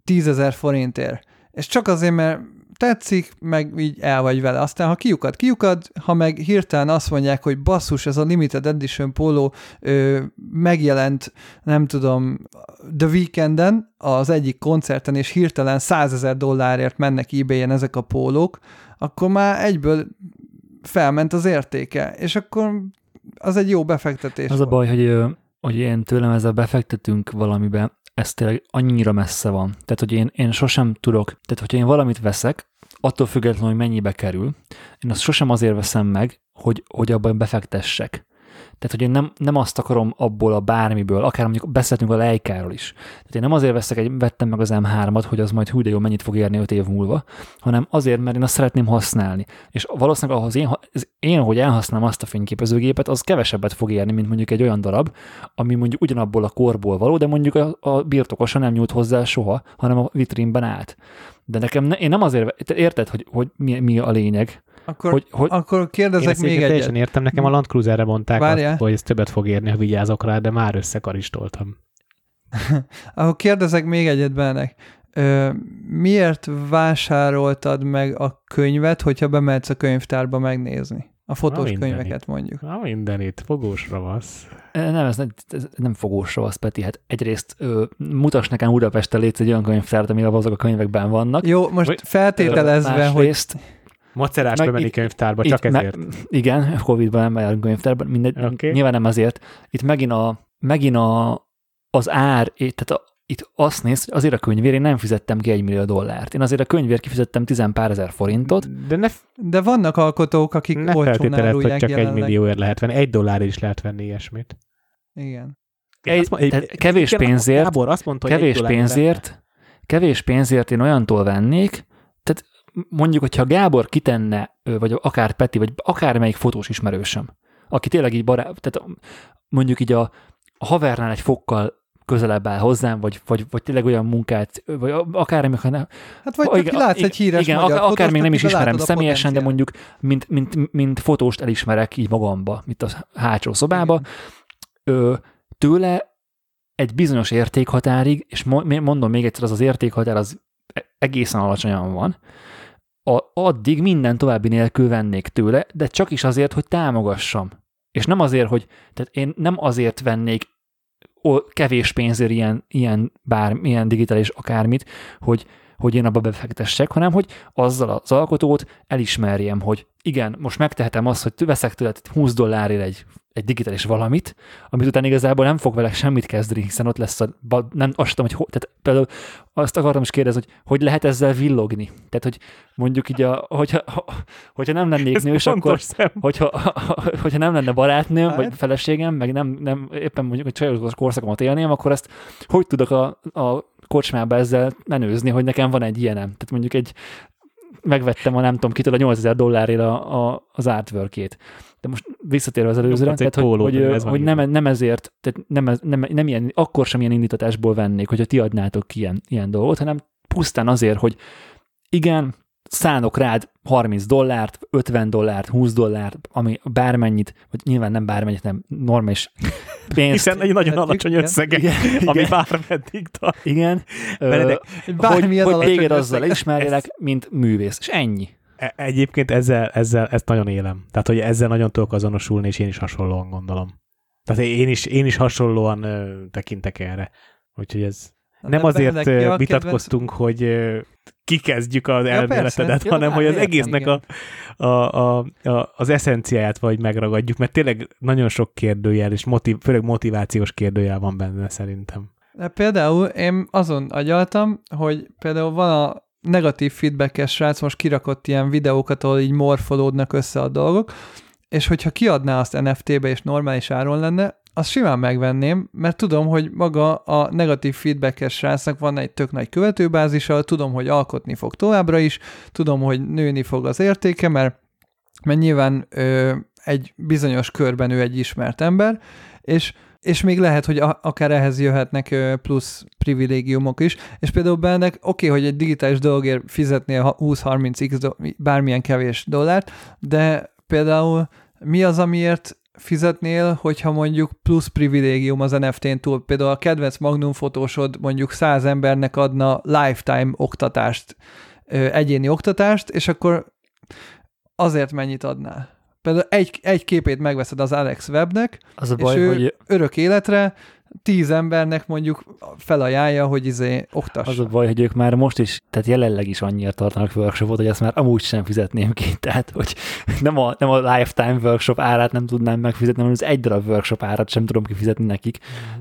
10 ezer forintért, és csak azért, mert tetszik, meg így el vagy vele. Aztán, ha kiukad, kiukad, ha meg hirtelen azt mondják, hogy basszus, ez a limited edition póló ö, megjelent, nem tudom, The Weekenden, az egyik koncerten, és hirtelen 100 ezer dollárért mennek ebay-en ezek a pólók, akkor már egyből felment az értéke, és akkor az egy jó befektetés Az a volt. baj, hogy, hogy én tőlem ezzel befektetünk valamibe, ez tényleg annyira messze van. Tehát, hogy én, én sosem tudok, tehát, hogyha én valamit veszek, attól függetlenül, hogy mennyibe kerül, én azt sosem azért veszem meg, hogy, hogy abban befektessek. Tehát, hogy én nem, nem azt akarom abból a bármiből, akár mondjuk beszéltünk a lejkáról is. Tehát én nem azért veszek egy, vettem meg az M3-at, hogy az majd hú de jó, mennyit fog érni 5 év múlva, hanem azért, mert én azt szeretném használni. És valószínűleg ahhoz én, én, hogy elhasználom azt a fényképezőgépet, az kevesebbet fog érni, mint mondjuk egy olyan darab, ami mondjuk ugyanabból a korból való, de mondjuk a, a birtokosa nem nyújt hozzá soha, hanem a vitrínben állt. De nekem, ne, én nem azért, te érted, hogy, hogy mi, mi a lényeg, Akkor, hogy, hogy akkor Én kérdezek még még teljesen egyet. értem, nekem a Land Cruiserre mondták Várjál. azt, hogy ez többet fog érni, ha vigyázok rá, de már összekaristoltam. Akkor kérdezek még egyet bennek. Ö, miért vásároltad meg a könyvet, hogyha bemehetsz a könyvtárba megnézni? A fotós mindenit. könyveket mondjuk. Na mindenit, fogós ravasz. Nem, ez nem, ez nem fogós ravasz, Peti. Hát egyrészt ö, mutass nekem Budapesten létsz egy olyan könyvtárat, amire azok a könyvekben vannak. Jó, most Vagy- feltételezve, hogy Másrészt, Macerás Meg bemenni itt- könyvtárba, itt csak me- ezért. igen, Covid-ban nem járunk könyvtárban, mindegy, Oké. nyilván nem azért. Itt megint, a, megint a, az ár, tehát a, itt azt néz, hogy azért a könyvér én nem fizettem ki egy millió dollárt. Én azért a könyvér kifizettem tizen pár ezer forintot. De ne, De vannak alkotók, akik ne olcsón hogy csak egy jelenleg. millióért lehet venni. Egy dollárért is lehet venni ilyesmit. Igen. Egy, mond- tehát kevés igen, pénzért, Gábor azt mondta, hogy egy kevés pénzért, kevés pénzért én olyantól vennék, tehát mondjuk, hogyha Gábor kitenne, vagy akár Peti, vagy akármelyik fotós ismerősöm, aki tényleg így barát, tehát mondjuk így a, a havernál egy fokkal közelebb áll hozzám, vagy, vagy, vagy tényleg olyan munkát, vagy akár, ha nem, Hát vagy igen, látsz egy híres igen, magyar akár, akár még nem is ismerem személyesen, de mondjuk mint, mint, mint fotóst elismerek így magamba, mint a hátsó szobába, ö, tőle egy bizonyos értékhatárig, és mo- mondom még egyszer, az az értékhatár az e- egészen alacsonyan van, a, addig minden további nélkül vennék tőle, de csak is azért, hogy támogassam. És nem azért, hogy, tehát én nem azért vennék kevés pénzért ilyen, ilyen, bár, ilyen digitális akármit, hogy, hogy én abba befektessek, hanem hogy azzal az alkotót elismerjem, hogy igen, most megtehetem azt, hogy veszek tőled 20 dollárért egy, egy digitális valamit, amit után igazából nem fog vele semmit kezdeni, hiszen ott lesz a, nem, azt tudom, hogy ho, tehát például azt akartam is kérdezni, hogy hogy lehet ezzel villogni. Tehát, hogy mondjuk így, a, hogyha, ha, hogyha nem lennék nős, akkor szem. hogyha, hogyha nem lenne barátnőm, Hát. vagy feleségem, meg nem, nem éppen mondjuk, hogy csajos korszakomat élném, akkor ezt hogy tudok a, a kocsmába ezzel menőzni, hogy nekem van egy ilyenem. Tehát mondjuk egy megvettem a nem tudom kitől a 8000 dollárért a, a, az artwork-ét. De most visszatérve az előzőre, egy tehát, hogy, hogy, ez hogy nem, nem, ezért, tehát nem, nem, nem ilyen, akkor sem ilyen indítatásból vennék, hogyha ti adnátok ki ilyen, ilyen dolgot, hanem pusztán azért, hogy igen, szánok rád 30 dollárt, 50 dollárt, 20 dollárt, ami bármennyit, vagy nyilván nem bármennyit, nem normális pénzt. Hiszen egy nagyon Hát alacsony igen, összege, igen, ami igen. bármeddig tart. Igen, Benedek, hogy, bármilyen hogy alacsony téged azzal elismerjelek, mint művész. És ennyi. E- Egyébként ezzel, ezzel ezt nagyon élem. Tehát, hogy ezzel nagyon tudok azonosulni, és én is hasonlóan gondolom. Tehát én is, én is hasonlóan ö, tekintek erre. Úgyhogy ez nem de azért Benedek, ö, ki a vitatkoztunk, hogy ö, kikezdjük az elméletedet, persze. Ja, hanem hogy az értem, egésznek a, a, a, a, az eszenciáját vagy megragadjuk, mert tényleg nagyon sok kérdőjel, és motiv, főleg motivációs kérdőjel van benne szerintem. De például én azon agyaltam, hogy például van a negatív feedbackes srác, most kirakott ilyen videókat, ahol így morfolódnak össze a dolgok, és hogyha kiadná azt NFT-be és normális áron lenne, azt simán megvenném, mert tudom, hogy maga a negatív feedbackes srácnak van egy tök nagy követőbázisa, tudom, hogy alkotni fog továbbra is, tudom, hogy nőni fog az értéke, mert, mert nyilván ö, egy bizonyos körben ő egy ismert ember, és és még lehet, hogy a, akár ehhez jöhetnek plusz privilégiumok is, és például bennek oké, okay, hogy egy digitális dologért fizetnél ha- 20-30x do, bármilyen kevés dollárt, de például mi az, amiért fizetnél, hogyha mondjuk plusz privilégium az NFT-n túl. Például a kedvenc Magnum fotósod mondjuk 100 embernek adna lifetime oktatást, egyéni oktatást, és akkor azért mennyit adnál? Például egy, egy képét megveszed az Alex Webnek, Az a és baj, ő hogy örök életre tíz embernek mondjuk felajánlja, hogy izé oktassa. az a baj, hogy ők már most is, tehát jelenleg is annyira tartanak workshopot, hogy ezt már amúgy sem fizetném ki. Tehát, hogy nem a, nem a lifetime workshop árát nem tudnám megfizetni, hanem az egy darab workshop árat sem tudom kifizetni nekik.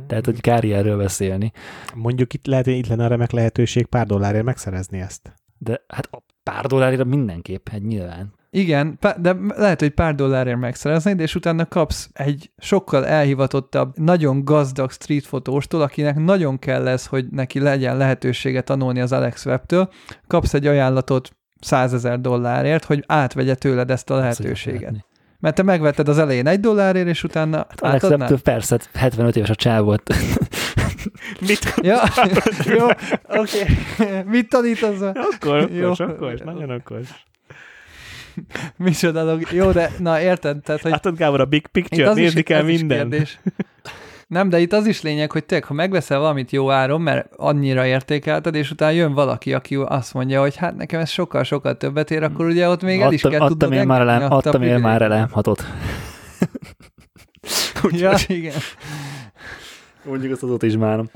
Tehát, hogy kár ilyenről beszélni. Mondjuk itt lehet, itt lenne a remek lehetőség pár dollárért megszerezni ezt. De hát a pár dollárira mindenképp, egy nyilván. Igen, de lehet, hogy pár dollárért megszereznéd, és utána kapsz egy sokkal elhivatottabb, nagyon gazdag street fotóstól, akinek nagyon kell lesz, hogy neki legyen lehetősége tanulni az Alex Webtől, kapsz egy ajánlatot 100 ezer dollárért, hogy átvegye tőled ezt a lehetőséget. Mert te megvetted az elején egy dollárért, és utána Hát Alex? Webtől persze, 75 éves a csávot. Mit? Ja, jó, oké. Mit tanít az a... Akkor, Jó. okos, okos, nagyon okos. Micsoda log... Jó, de na érted, tehát, hogy Látod, Gábor, a big picture, az is- nézni kell is minden. kérdés. Nem, de itt az is lényeg, hogy tényleg, ha megveszel valamit jó áron, mert annyira értékelted, és utána jön valaki, aki azt mondja, hogy hát nekem ez sokkal-sokkal többet ér, akkor ugye ott még el is adtam, kell adtam tudnod én már elem, adtam én már elem hatot. Ja, igen. Mondjuk azt azóta is márom.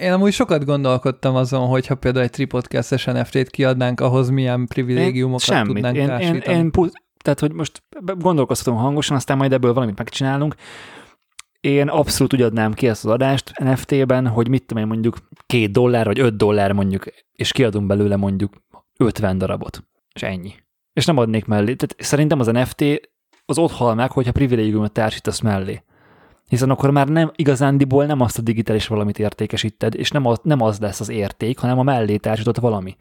Én amúgy sokat gondolkodtam azon, hogyha például egy tripodcast-es NFT-t kiadnánk, ahhoz milyen privilégiumokat Semmit. tudnánk Én, én, én pu- tehát, hogy most gondolkoztatom hangosan, aztán majd ebből valamit megcsinálunk. én abszolút úgy adnám ki ezt az adást NFT-ben, hogy mit tudom én mondjuk két dollár vagy öt dollár mondjuk, és kiadunk belőle mondjuk 50 darabot. És ennyi. És nem adnék mellé. Tehát szerintem az NFT az ott hal meg, hogyha privilégiumot társítasz mellé. Hiszen akkor már nem igazándiból nem azt a digitális valamit értékesíted, és nem az, nem az lesz az érték, hanem a mellé társított valami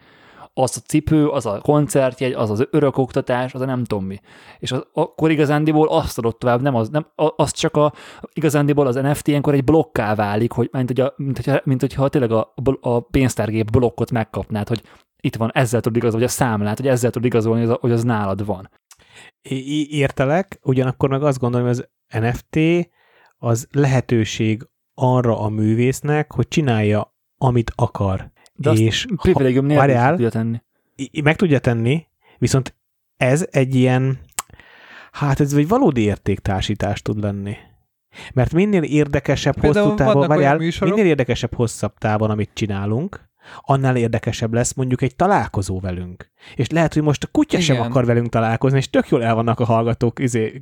az a cipő, az a koncertjegy, az az örökoktatás, az a nem tudom mi. És az, akkor igazándiból azt adott tovább, nem az, nem, az csak a, igazándiból az NFT ilyenkor egy blokká válik, hogy, mint, hogy a, mint, hogyha, mint hogyha tényleg a, a pénztárgép blokkot megkapnád, hogy itt van, ezzel tud igazolni, vagy a számlát, hogy ezzel tud igazolni, hogy az, hogy az nálad van. I- értelek, ugyanakkor meg azt gondolom, hogy az NFT az lehetőség arra a művésznek, hogy csinálja, amit akar. De és privilégium nélkül tudja tenni. Meg tudja tenni, viszont ez egy ilyen, hát ez egy valódi értéktársítás tud lenni. Mert minél érdekesebb Például hosszú távon, várjál, minél érdekesebb hosszabb távon, amit csinálunk, annál érdekesebb lesz mondjuk egy találkozó velünk. És lehet, hogy most a kutya Igen. sem akar velünk találkozni, és tök jól el vannak a hallgatók izé,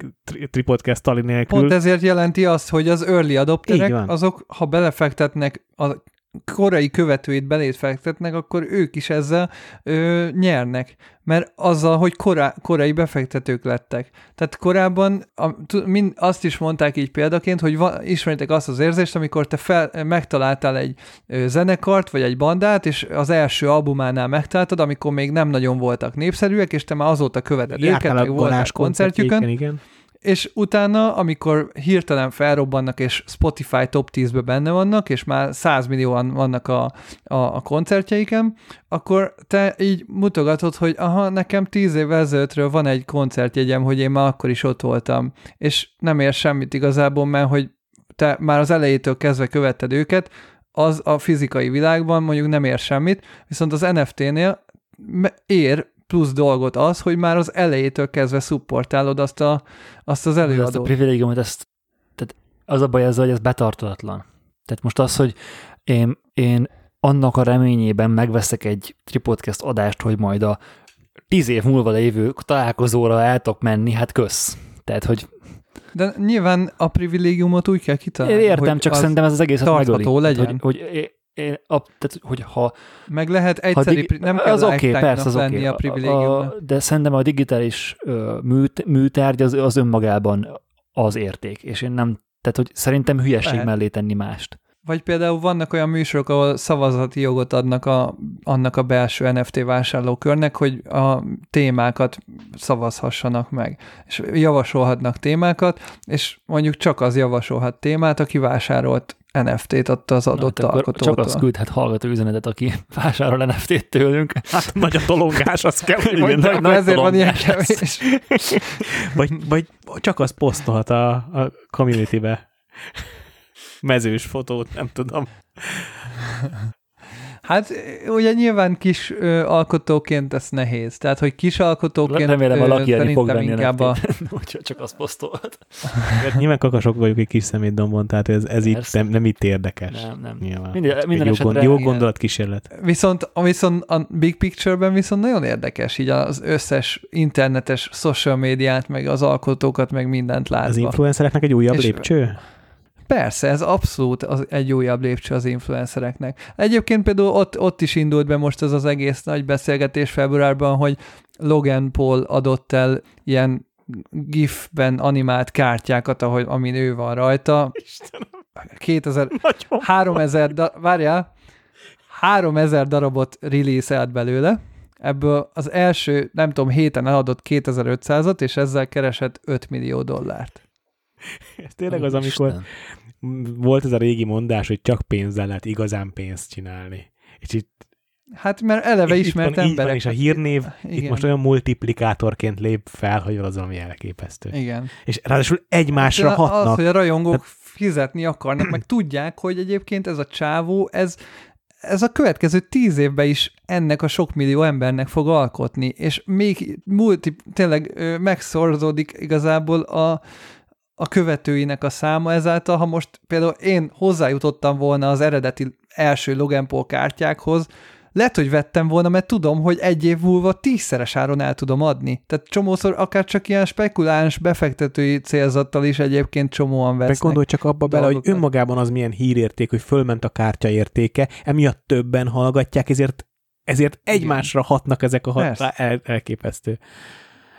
Tripodcast tali nélkül. Pont ezért jelenti azt, hogy az early adopterek, azok, ha belefektetnek a korai követőit belét fektetnek, akkor ők is ezzel ö, nyernek. Mert azzal, hogy korá, korai befektetők lettek. Tehát korábban a, mind, azt is mondták így példaként, hogy va, ismeritek azt az érzést, amikor te fel, megtaláltál egy ö, zenekart, vagy egy bandát, és az első albumánál megtaláltad, amikor még nem nagyon voltak népszerűek, és te már azóta követed őket, meg voltál koncertjükön. Igen, igen és utána, amikor hirtelen felrobbannak, és Spotify top 10-be benne vannak, és már 100 millióan vannak a, a, a koncertjeiken, akkor te így mutogatod, hogy aha, nekem 10 évvel ezelőttről van egy koncertjegyem, hogy én már akkor is ott voltam, és nem ér semmit igazából, mert hogy te már az elejétől kezdve követted őket, az a fizikai világban mondjuk nem ér semmit, viszont az NFT-nél ér plusz dolgot az, hogy már az elejétől kezdve szupportálod azt, a, azt az előadót. Azt a privilégiumot, ezt, tehát az a baj ezzel, hogy ez betartatlan. Tehát most az, hogy én, én annak a reményében megveszek egy Tripodcast adást, hogy majd a tíz év múlva lévő találkozóra el tudok menni, hát kösz. Tehát, hogy de nyilván a privilégiumot úgy kell kitalálni. Én értem, csak szerintem ez az egészet megöli. legyen. Hogy, hogy én, a, tehát, hogy ha... Meg lehet egyszerű, nem kell az okay, persze, az lenni okay. a privilégium. De szerintem a digitális mű, műtárgy az, az önmagában az érték, és én nem, tehát hogy szerintem hülyeség lehet. mellé tenni mást. Vagy például vannak olyan műsorok, ahol szavazati jogot adnak a, annak a belső NFT vásárlókörnek, hogy a témákat szavazhassanak meg. És javasolhatnak témákat, és mondjuk csak az javasolhat témát, aki vásárolt NFT-t adta az adott Na, hát alkotótól. Csak az küldhet hallgató üzenetet, aki vásárol NFT-t tőlünk. Hát nagy a tolongás, az kell, hogy Igen, nagy, nagy ezért van ilyen kevés. vagy, vagy csak az posztolhat a, a community-be mezős fotót, nem tudom. Hát ugye nyilván kis ö, alkotóként ez nehéz. Tehát, hogy kis alkotóként Remélem, a lakjelni fog venni inkább a... Úgyhogy csak az posztolt. Mert nyilván kakasok vagyunk egy kis szemétdombon, tehát ez, ez itt nem, nem itt érdekes. Nem, nem. Nyilván. Minden, minden jó, gond, jó gondolat kísérlet. Viszont, viszont a big picture-ben viszont nagyon érdekes, így az összes internetes social médiát, meg az alkotókat, meg mindent látva. Az influencereknek egy újabb És lépcső? Persze, ez abszolút az, egy újabb lépcső az influencereknek. Egyébként például ott, ott is indult be most az az egész nagy beszélgetés februárban, hogy Logan Paul adott el ilyen GIF-ben animált kártyákat, ahogy, amin ő van rajta. Istenem. 2000, 3000, da, várjál, 3000 darabot release belőle, ebből az első, nem tudom, héten eladott 2500-at, és ezzel keresett 5 millió dollárt. Ez tényleg az, amikor volt ez a régi mondás, hogy csak pénzzel lehet igazán pénzt csinálni. És itt Hát mert eleve ismert van, emberek. Van, és a hírnév Igen. itt most olyan multiplikátorként lép fel, hogy az valami elképesztő. Igen. És ráadásul egymásra hát, hatnak. Az, hogy a rajongók Tehát... fizetni akarnak, meg tudják, hogy egyébként ez a csávó, ez, ez a következő tíz évben is ennek a sok millió embernek fog alkotni, és még multi, tényleg megszorzódik igazából a, a követőinek a száma ezáltal, ha most például én hozzájutottam volna az eredeti első Logan Paul kártyákhoz, lehet, hogy vettem volna, mert tudom, hogy egy év múlva tízszeres áron el tudom adni. Tehát csomószor akár csak ilyen spekuláns befektetői célzattal is egyébként csomóan vesznek. Meg gondolj csak abba bele, hogy dolgokat. önmagában az milyen hírérték, hogy fölment a kártya értéke, emiatt többen hallgatják, ezért, ezért egymásra hatnak ezek a hat, el, elképesztő.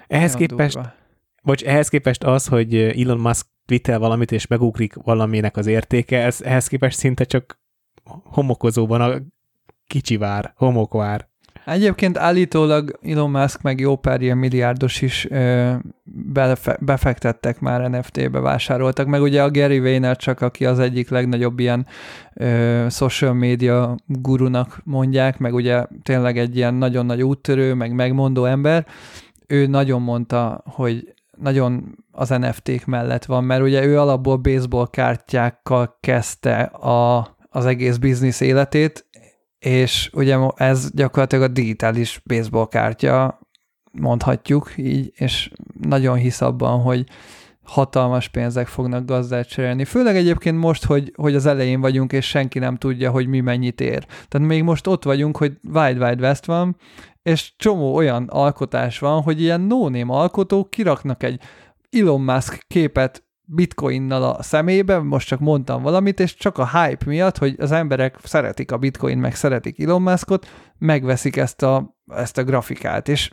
Ehhez Nagyon képest, durva. Vagy ehhez képest az, hogy Elon Musk twitter valamit, és megugrik valaminek az értéke, ez ehhez képest szinte csak homokozóban a kicsi vár, homokvár. Egyébként állítólag Elon Musk meg jó pár ilyen milliárdos is ö, befe- befektettek már NFT-be, vásároltak, meg ugye a Gary Vaynerchuk, aki az egyik legnagyobb ilyen ö, social media gurunak mondják, meg ugye tényleg egy ilyen nagyon nagy úttörő, meg megmondó ember, ő nagyon mondta, hogy nagyon az NFT-k mellett van, mert ugye ő alapból baseball kártyákkal kezdte a, az egész biznisz életét, és ugye ez gyakorlatilag a digitális baseball kártya, mondhatjuk így, és nagyon hisz abban, hogy hatalmas pénzek fognak gazdát cserélni. Főleg egyébként most, hogy, hogy az elején vagyunk, és senki nem tudja, hogy mi mennyit ér. Tehát még most ott vagyunk, hogy Wide Wide West van, és csomó olyan alkotás van, hogy ilyen no alkotók kiraknak egy Elon Musk képet bitcoinnal a szemébe, most csak mondtam valamit, és csak a hype miatt, hogy az emberek szeretik a bitcoin, meg szeretik Elon Muskot, megveszik ezt a, ezt a grafikát, és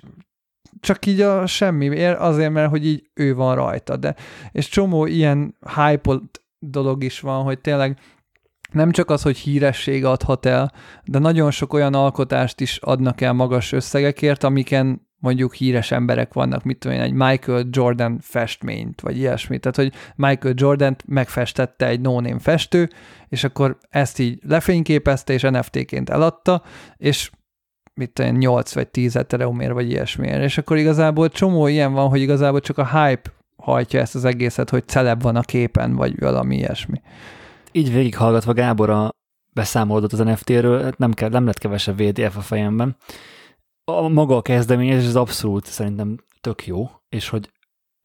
csak így a semmiért, azért, mert hogy így ő van rajta, de és csomó ilyen hype dolog is van, hogy tényleg nem csak az, hogy híresség adhat el, de nagyon sok olyan alkotást is adnak el magas összegekért, amiken mondjuk híres emberek vannak, mit tudom én, egy Michael Jordan festményt, vagy ilyesmi. Tehát, hogy Michael Jordan megfestette egy no festő, és akkor ezt így lefényképezte, és NFT-ként eladta, és mit tudom én, 8 vagy 10 ethereumért, vagy ilyesmiért. És akkor igazából csomó ilyen van, hogy igazából csak a hype hajtja ezt az egészet, hogy celeb van a képen, vagy valami ilyesmi. Így végighallgatva Gábor a beszámolódott az NFT-ről, hát nem, kell, nem lett kevesebb VDF a fejemben. A maga a kezdeményezés az abszolút szerintem tök jó, és hogy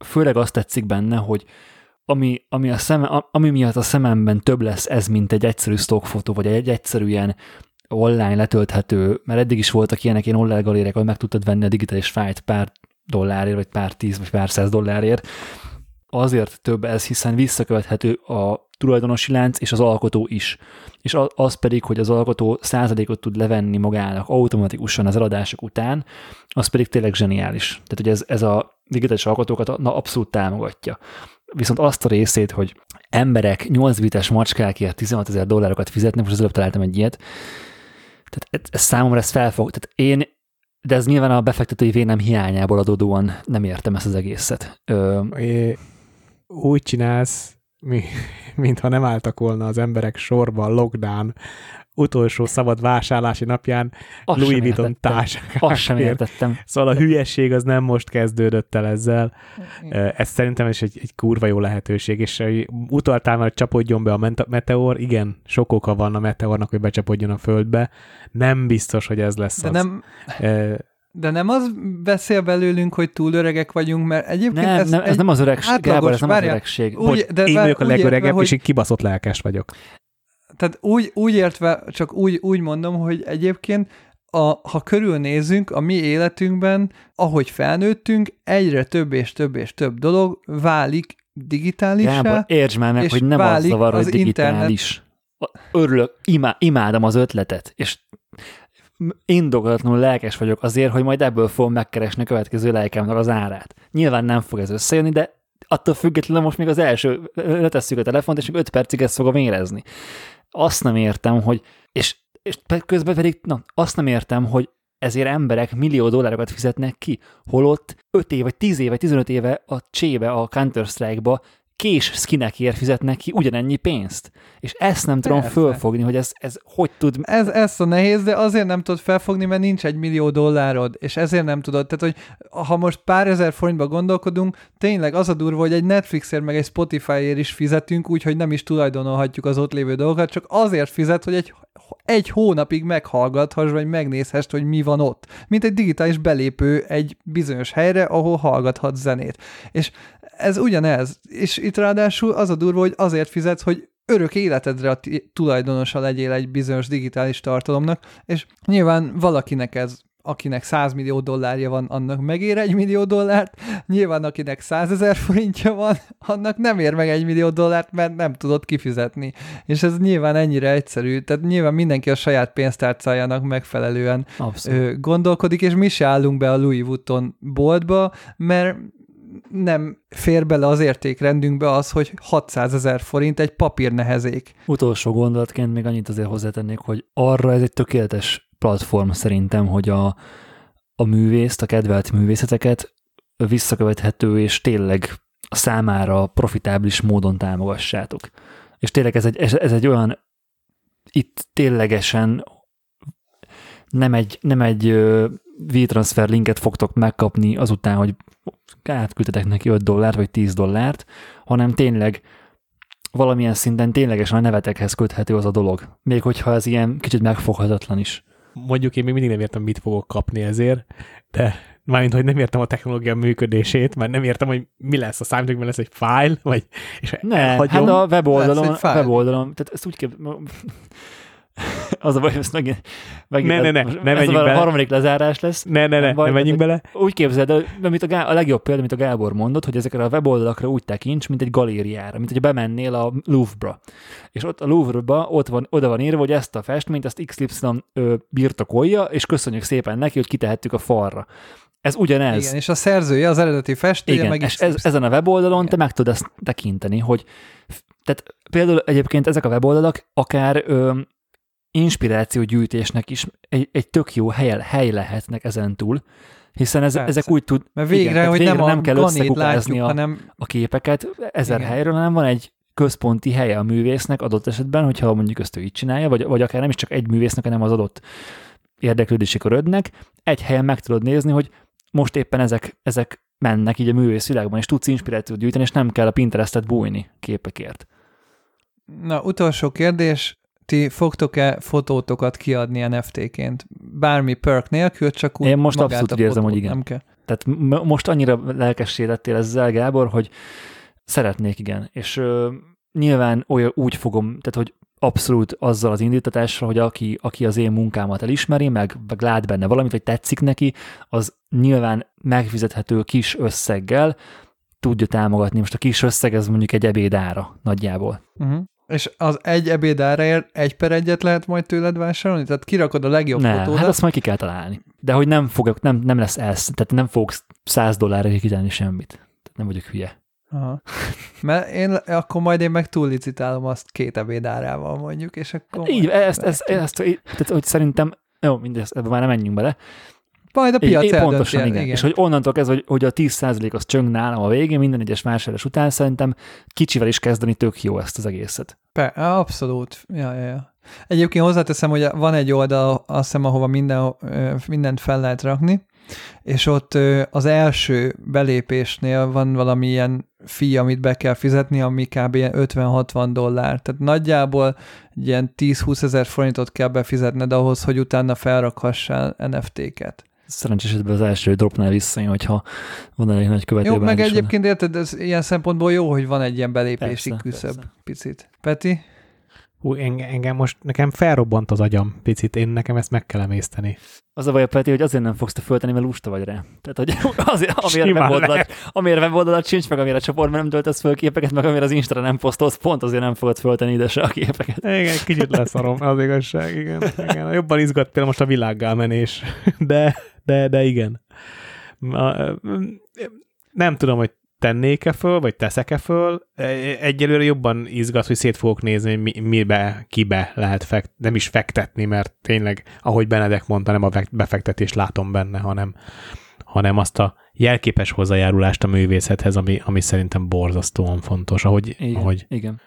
főleg azt tetszik benne, hogy ami, ami, a szeme, ami miatt a szememben több lesz ez, mint egy egyszerű stockfotó, vagy egy egyszerű ilyen online letölthető, mert eddig is voltak ilyenek ilyen online galériák, ahol meg tudtad venni a digitális fájt pár dollárért, vagy pár tíz, vagy pár száz dollárért. Azért több ez, hiszen visszakövethető a tulajdonosi lánc és az alkotó is. És az pedig, hogy az alkotó százalékot tud levenni magának automatikusan az eladások után, az pedig tényleg zseniális. Tehát, hogy ez, ez a digitális alkotókat na, abszolút támogatja. Viszont azt a részét, hogy emberek 8 bites macskákért 16 ezer dollárokat fizetnek, most az előbb találtam egy ilyet, tehát ez, számomra ez felfog. Tehát én, de ez nyilván a befektetői vénem hiányából adódóan nem értem ezt az egészet. Ö, É, úgy csinálsz, mi, mintha nem álltak volna az emberek sorba a lockdown utolsó szabad vásárlási napján azt Louis Vuitton értettem. társakat. Azt sem értettem. Szóval a hülyeség az nem most kezdődött el ezzel. Ez szerintem is egy, egy kurva jó lehetőség, és utaltál már, hogy csapodjon be a meteor, igen, sok oka van a meteornak, hogy becsapodjon a földbe. Nem biztos, hogy ez lesz De az. nem, de nem az beszél belőlünk, hogy túl öregek vagyunk, mert egyébként Nem, ez, nem, ez nem az öregség, átlagos- Gábor, ez nem az öregség. úgy- de én vár- vagyok a legöregebb, értve, hogy- és én kibaszott lelkes vagyok. Tehát úgy, úgy értve, csak úgy, úgy mondom, hogy egyébként a, ha körülnézünk a mi életünkben, ahogy felnőttünk, egyre több és több és több dolog válik digitálissá. Gábor, értsd már meg, hogy nem az zavar, hogy digitális. Örülök, imá, imádom az ötletet, és indokolatlanul lelkes vagyok azért, hogy majd ebből fogom megkeresni a következő lejkemnek az árát. Nyilván nem fog ez összejönni, de attól függetlenül most még az első, letesszük a telefont, és még 5 percig ezt fogom érezni. Azt nem értem, hogy, és, és közben pedig, na, azt nem értem, hogy ezért emberek millió dollárokat fizetnek ki, holott 5 év, vagy 10 év, vagy 15 éve a csébe, a Counter-Strike-ba kés skinekért fizetnek ki ugyanennyi pénzt. És ezt nem tudom Persze. fölfogni, hogy ez, ez hogy tud... Ez, ez a nehéz, de azért nem tudod felfogni, mert nincs egy millió dollárod, és ezért nem tudod. Tehát, hogy ha most pár ezer forintba gondolkodunk, tényleg az a durva, hogy egy Netflixért meg egy Spotifyért is fizetünk, úgyhogy nem is tulajdonolhatjuk az ott lévő dolgokat, csak azért fizet, hogy egy, egy hónapig meghallgathass, vagy megnézhess, hogy mi van ott. Mint egy digitális belépő egy bizonyos helyre, ahol hallgathat zenét. És ez ugyanez. És itt ráadásul az a durva, hogy azért fizetsz, hogy örök életedre a tulajdonosa legyél egy bizonyos digitális tartalomnak, és nyilván valakinek ez akinek 100 millió dollárja van, annak megér egy millió dollárt, nyilván akinek 100 ezer forintja van, annak nem ér meg egy millió dollárt, mert nem tudod kifizetni. És ez nyilván ennyire egyszerű, tehát nyilván mindenki a saját pénztárcájának megfelelően Abszolút. gondolkodik, és mi se állunk be a Louis Vuitton boltba, mert nem fér bele az értékrendünkbe az, hogy 600 ezer forint egy papír nehezék. Utolsó gondolatként még annyit azért hozzátennék, hogy arra ez egy tökéletes platform szerintem, hogy a, a művészt, a kedvelt művészeteket visszakövethető és tényleg számára profitábilis módon támogassátok. És tényleg ez egy, ez egy olyan, itt ténylegesen nem egy, nem egy V-transfer linket fogtok megkapni azután, hogy átküldtetek neki 5 dollárt vagy 10 dollárt, hanem tényleg valamilyen szinten ténylegesen a nevetekhez köthető az a dolog. Még hogyha ez ilyen kicsit megfoghatatlan is. Mondjuk én még mindig nem értem, mit fogok kapni ezért, de mármint, hogy nem értem a technológia működését, mert nem értem, hogy mi lesz a számítógépben, lesz egy file, vagy és ne, hát a weboldalon, weboldalon, tehát ezt úgy kell, az a baj, hogy ezt megint, megint ne, ne, ne, ne ez a bele. harmadik lezárás lesz. Ne, ne, ne, ne menjünk bele. Úgy képzeld, mint a, Gá- a legjobb példa, mint a Gábor mondott, hogy ezekre a weboldalakra úgy tekints, mint egy galériára, mint hogy bemennél a Louvre-ba. És ott a Louvre-ba ott van, oda van írva, hogy ezt a festményt, ezt XY ö, birtokolja, és köszönjük szépen neki, hogy kitehettük a falra. Ez ugyanez. Igen, és a szerzője, az eredeti festője, Igen, meg és ez, ezen a weboldalon Igen. te meg tudod ezt tekinteni, hogy tehát például egyébként ezek a weboldalak akár ö, inspirációgyűjtésnek is egy, egy tök jó hely, hely lehetnek ezen túl, hiszen ez, ezek úgy tud... Mert végre, igen, hogy végre nem, nem kell összekukázni a, hanem... a képeket ezer igen. helyről, hanem van egy központi helye a művésznek adott esetben, hogyha mondjuk ezt ő így csinálja, vagy, vagy akár nem is csak egy művésznek, hanem az adott érdeklődési körödnek, egy helyen meg tudod nézni, hogy most éppen ezek, ezek mennek így a művész világban, és tudsz inspirációt gyűjteni, és nem kell a Pinterestet bújni képekért. Na, utolsó kérdés ti fogtok-e fotótokat kiadni NFT-ként? Bármi perk nélkül, csak úgy Én most abszolút úgy érzem, hogy igen. Nem kell. Tehát most annyira lelkessé lettél ezzel, Gábor, hogy szeretnék, igen. És ö, nyilván olyan, úgy fogom, tehát hogy abszolút azzal az indítatásra, hogy aki, aki az én munkámat elismeri, meg, meg lát benne valamit, vagy tetszik neki, az nyilván megfizethető kis összeggel tudja támogatni. Most a kis összeg, ez mondjuk egy ebédára nagyjából. Uh-huh. És az egy ebédáraért egy per egyet lehet majd tőled vásárolni? Tehát kirakod a legjobb ne, fotódat? hát azt majd ki kell találni. De hogy nem, fogok, nem, nem lesz ez, tehát nem fogok 100 dollárra kitenni semmit. Tehát nem vagyok hülye. Aha. Mert én, akkor majd én meg túllicitálom azt két ebédárával mondjuk, és akkor... Hát így, ezt, ezt, ezt, ezt, tehát, hogy szerintem, jó, mindezt, ebben már nem menjünk bele, majd a piac é, Pontosan, igen. igen. És hogy onnantól kezdve, hogy, hogy a 10% az csöng nálam a végén, minden egyes vásárlás után szerintem kicsivel is kezdeni tök jó ezt az egészet. Per, abszolút. Ja, ja, ja. Egyébként hozzáteszem, hogy van egy oldal, azt hiszem, ahova minden, mindent fel lehet rakni, és ott az első belépésnél van valami ilyen fi, amit be kell fizetni, ami kb. 50-60 dollár. Tehát nagyjából ilyen 10-20 ezer forintot kell befizetned ahhoz, hogy utána felrakhassál NFT-ket szerencsés esetben az első dropnál visszajön, hogyha van elég nagy követő. Jó, meg egyébként érted, ez ilyen szempontból jó, hogy van egy ilyen belépési persze, küszöb persze. picit. Peti? Hú, engem most, nekem felrobbant az agyam picit, én nekem ezt meg kell emészteni. Az a baj, Peti, hogy azért nem fogsz te föltenni, mert lusta vagy rá. Tehát, hogy azért, amire weboldalat, amire weboldalat sincs, meg amire a csoportban nem töltesz föl képeket, meg amire az Instra nem posztolsz, pont azért nem fogod föltenni ide se a képeket. Igen, kicsit leszarom, az igazság, igen. igen. Jobban izgat például most a világgá menés, de, de, de igen. Nem tudom, hogy tennék-e föl, vagy teszek-e föl. E, egyelőre jobban izgat, hogy szét fogok nézni, hogy mi, mibe, kibe lehet fekt, nem is fektetni, mert tényleg, ahogy Benedek mondta, nem a befektetést látom benne, hanem, hanem azt a jelképes hozzájárulást a művészethez, ami, ami szerintem borzasztóan fontos. Ahogy, igen, ahogy, igen.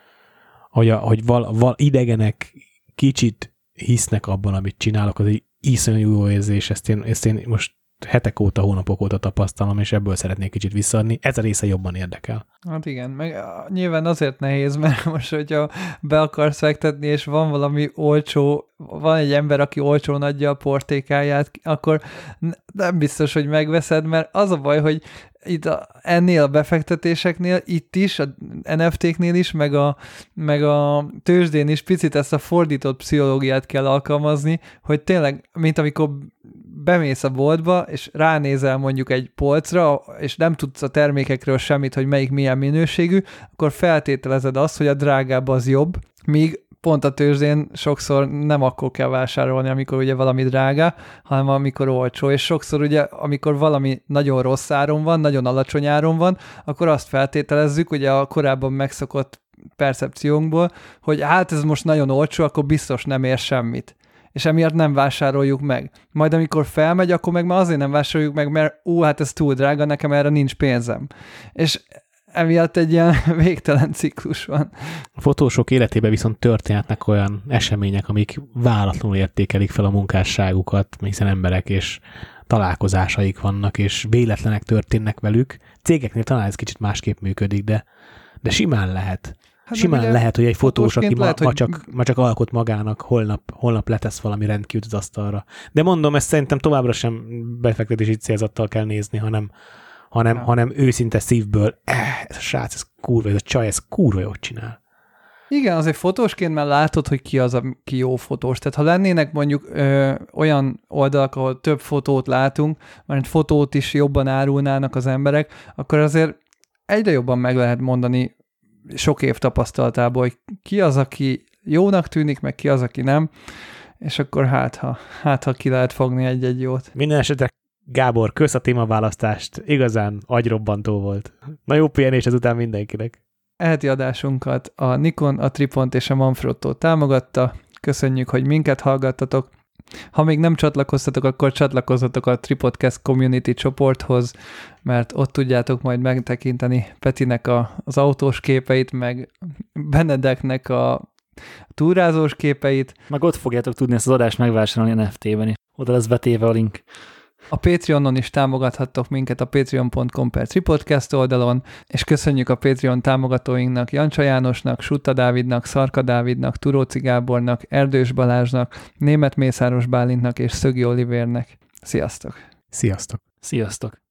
Ahogy, ahogy val, val, idegenek kicsit hisznek abban, amit csinálok, az egy iszonyú jó érzés, ezt én, ezt én most hetek óta, hónapok óta tapasztalom, és ebből szeretnék kicsit visszaadni. Ez a része jobban érdekel. Hát igen, meg nyilván azért nehéz, mert most, hogyha be akarsz fektetni, és van valami olcsó, van egy ember, aki olcsón adja a portékáját, akkor nem biztos, hogy megveszed, mert az a baj, hogy itt a, ennél a befektetéseknél, itt is, a NFT-knél is, meg a, meg a tőzsdén is picit ezt a fordított pszichológiát kell alkalmazni, hogy tényleg, mint amikor bemész a boltba, és ránézel mondjuk egy polcra, és nem tudsz a termékekről semmit, hogy melyik milyen minőségű, akkor feltételezed azt, hogy a drágább az jobb, míg pont a tőzsdén sokszor nem akkor kell vásárolni, amikor ugye valami drága, hanem amikor olcsó, és sokszor ugye, amikor valami nagyon rossz áron van, nagyon alacsony áron van, akkor azt feltételezzük, ugye a korábban megszokott percepciónkból, hogy hát ez most nagyon olcsó, akkor biztos nem ér semmit és emiatt nem vásároljuk meg. Majd amikor felmegy, akkor meg már azért nem vásároljuk meg, mert ú, hát ez túl drága, nekem erre nincs pénzem. És emiatt egy ilyen végtelen ciklus van. A fotósok életében viszont történhetnek olyan események, amik váratlanul értékelik fel a munkásságukat, hiszen emberek és találkozásaik vannak, és véletlenek történnek velük. Cégeknél talán ez kicsit másképp működik, de, de simán lehet. Hát Simán lehet, hogy egy fotós, aki lehet, ma, ma, csak, ma csak alkot magának, holnap, holnap letesz valami rendkívül az asztalra. De mondom, ezt szerintem továbbra sem befektetési célzattal kell nézni, hanem, hanem, ja. hanem őszinte szívből, eh, ez a srác, ez kurva, ez a csaj, ez kurva jót csinál. Igen, azért fotósként már látod, hogy ki az, aki jó fotós. Tehát ha lennének mondjuk ö, olyan oldalak, ahol több fotót látunk, mert fotót is jobban árulnának az emberek, akkor azért egyre jobban meg lehet mondani sok év tapasztalatából, hogy ki az, aki jónak tűnik, meg ki az, aki nem, és akkor hát ha, hát, ha ki lehet fogni egy-egy jót. Minden esetre Gábor, kösz a témaválasztást, igazán agyrobbantó volt. Na jó pihenés ezután mindenkinek. Eheti adásunkat a Nikon, a Tripont és a Manfrotto támogatta. Köszönjük, hogy minket hallgattatok. Ha még nem csatlakoztatok, akkor csatlakozzatok a Tripodcast Community csoporthoz, mert ott tudjátok majd megtekinteni Petinek a, az autós képeit, meg Benedeknek a túrázós képeit. Meg ott fogjátok tudni ezt az adást megvásárolni NFT-ben is. Oda lesz betéve a link. A Patreonon is támogathattok minket a patreon.com per Tripodcast oldalon, és köszönjük a Patreon támogatóinknak Jancsa Jánosnak, Sutta Dávidnak, Szarka Dávidnak, Turóci Gábornak, Erdős Balázsnak, Német Mészáros Bálintnak és Szögi Olivérnek. Sziasztok! Sziasztok! Sziasztok!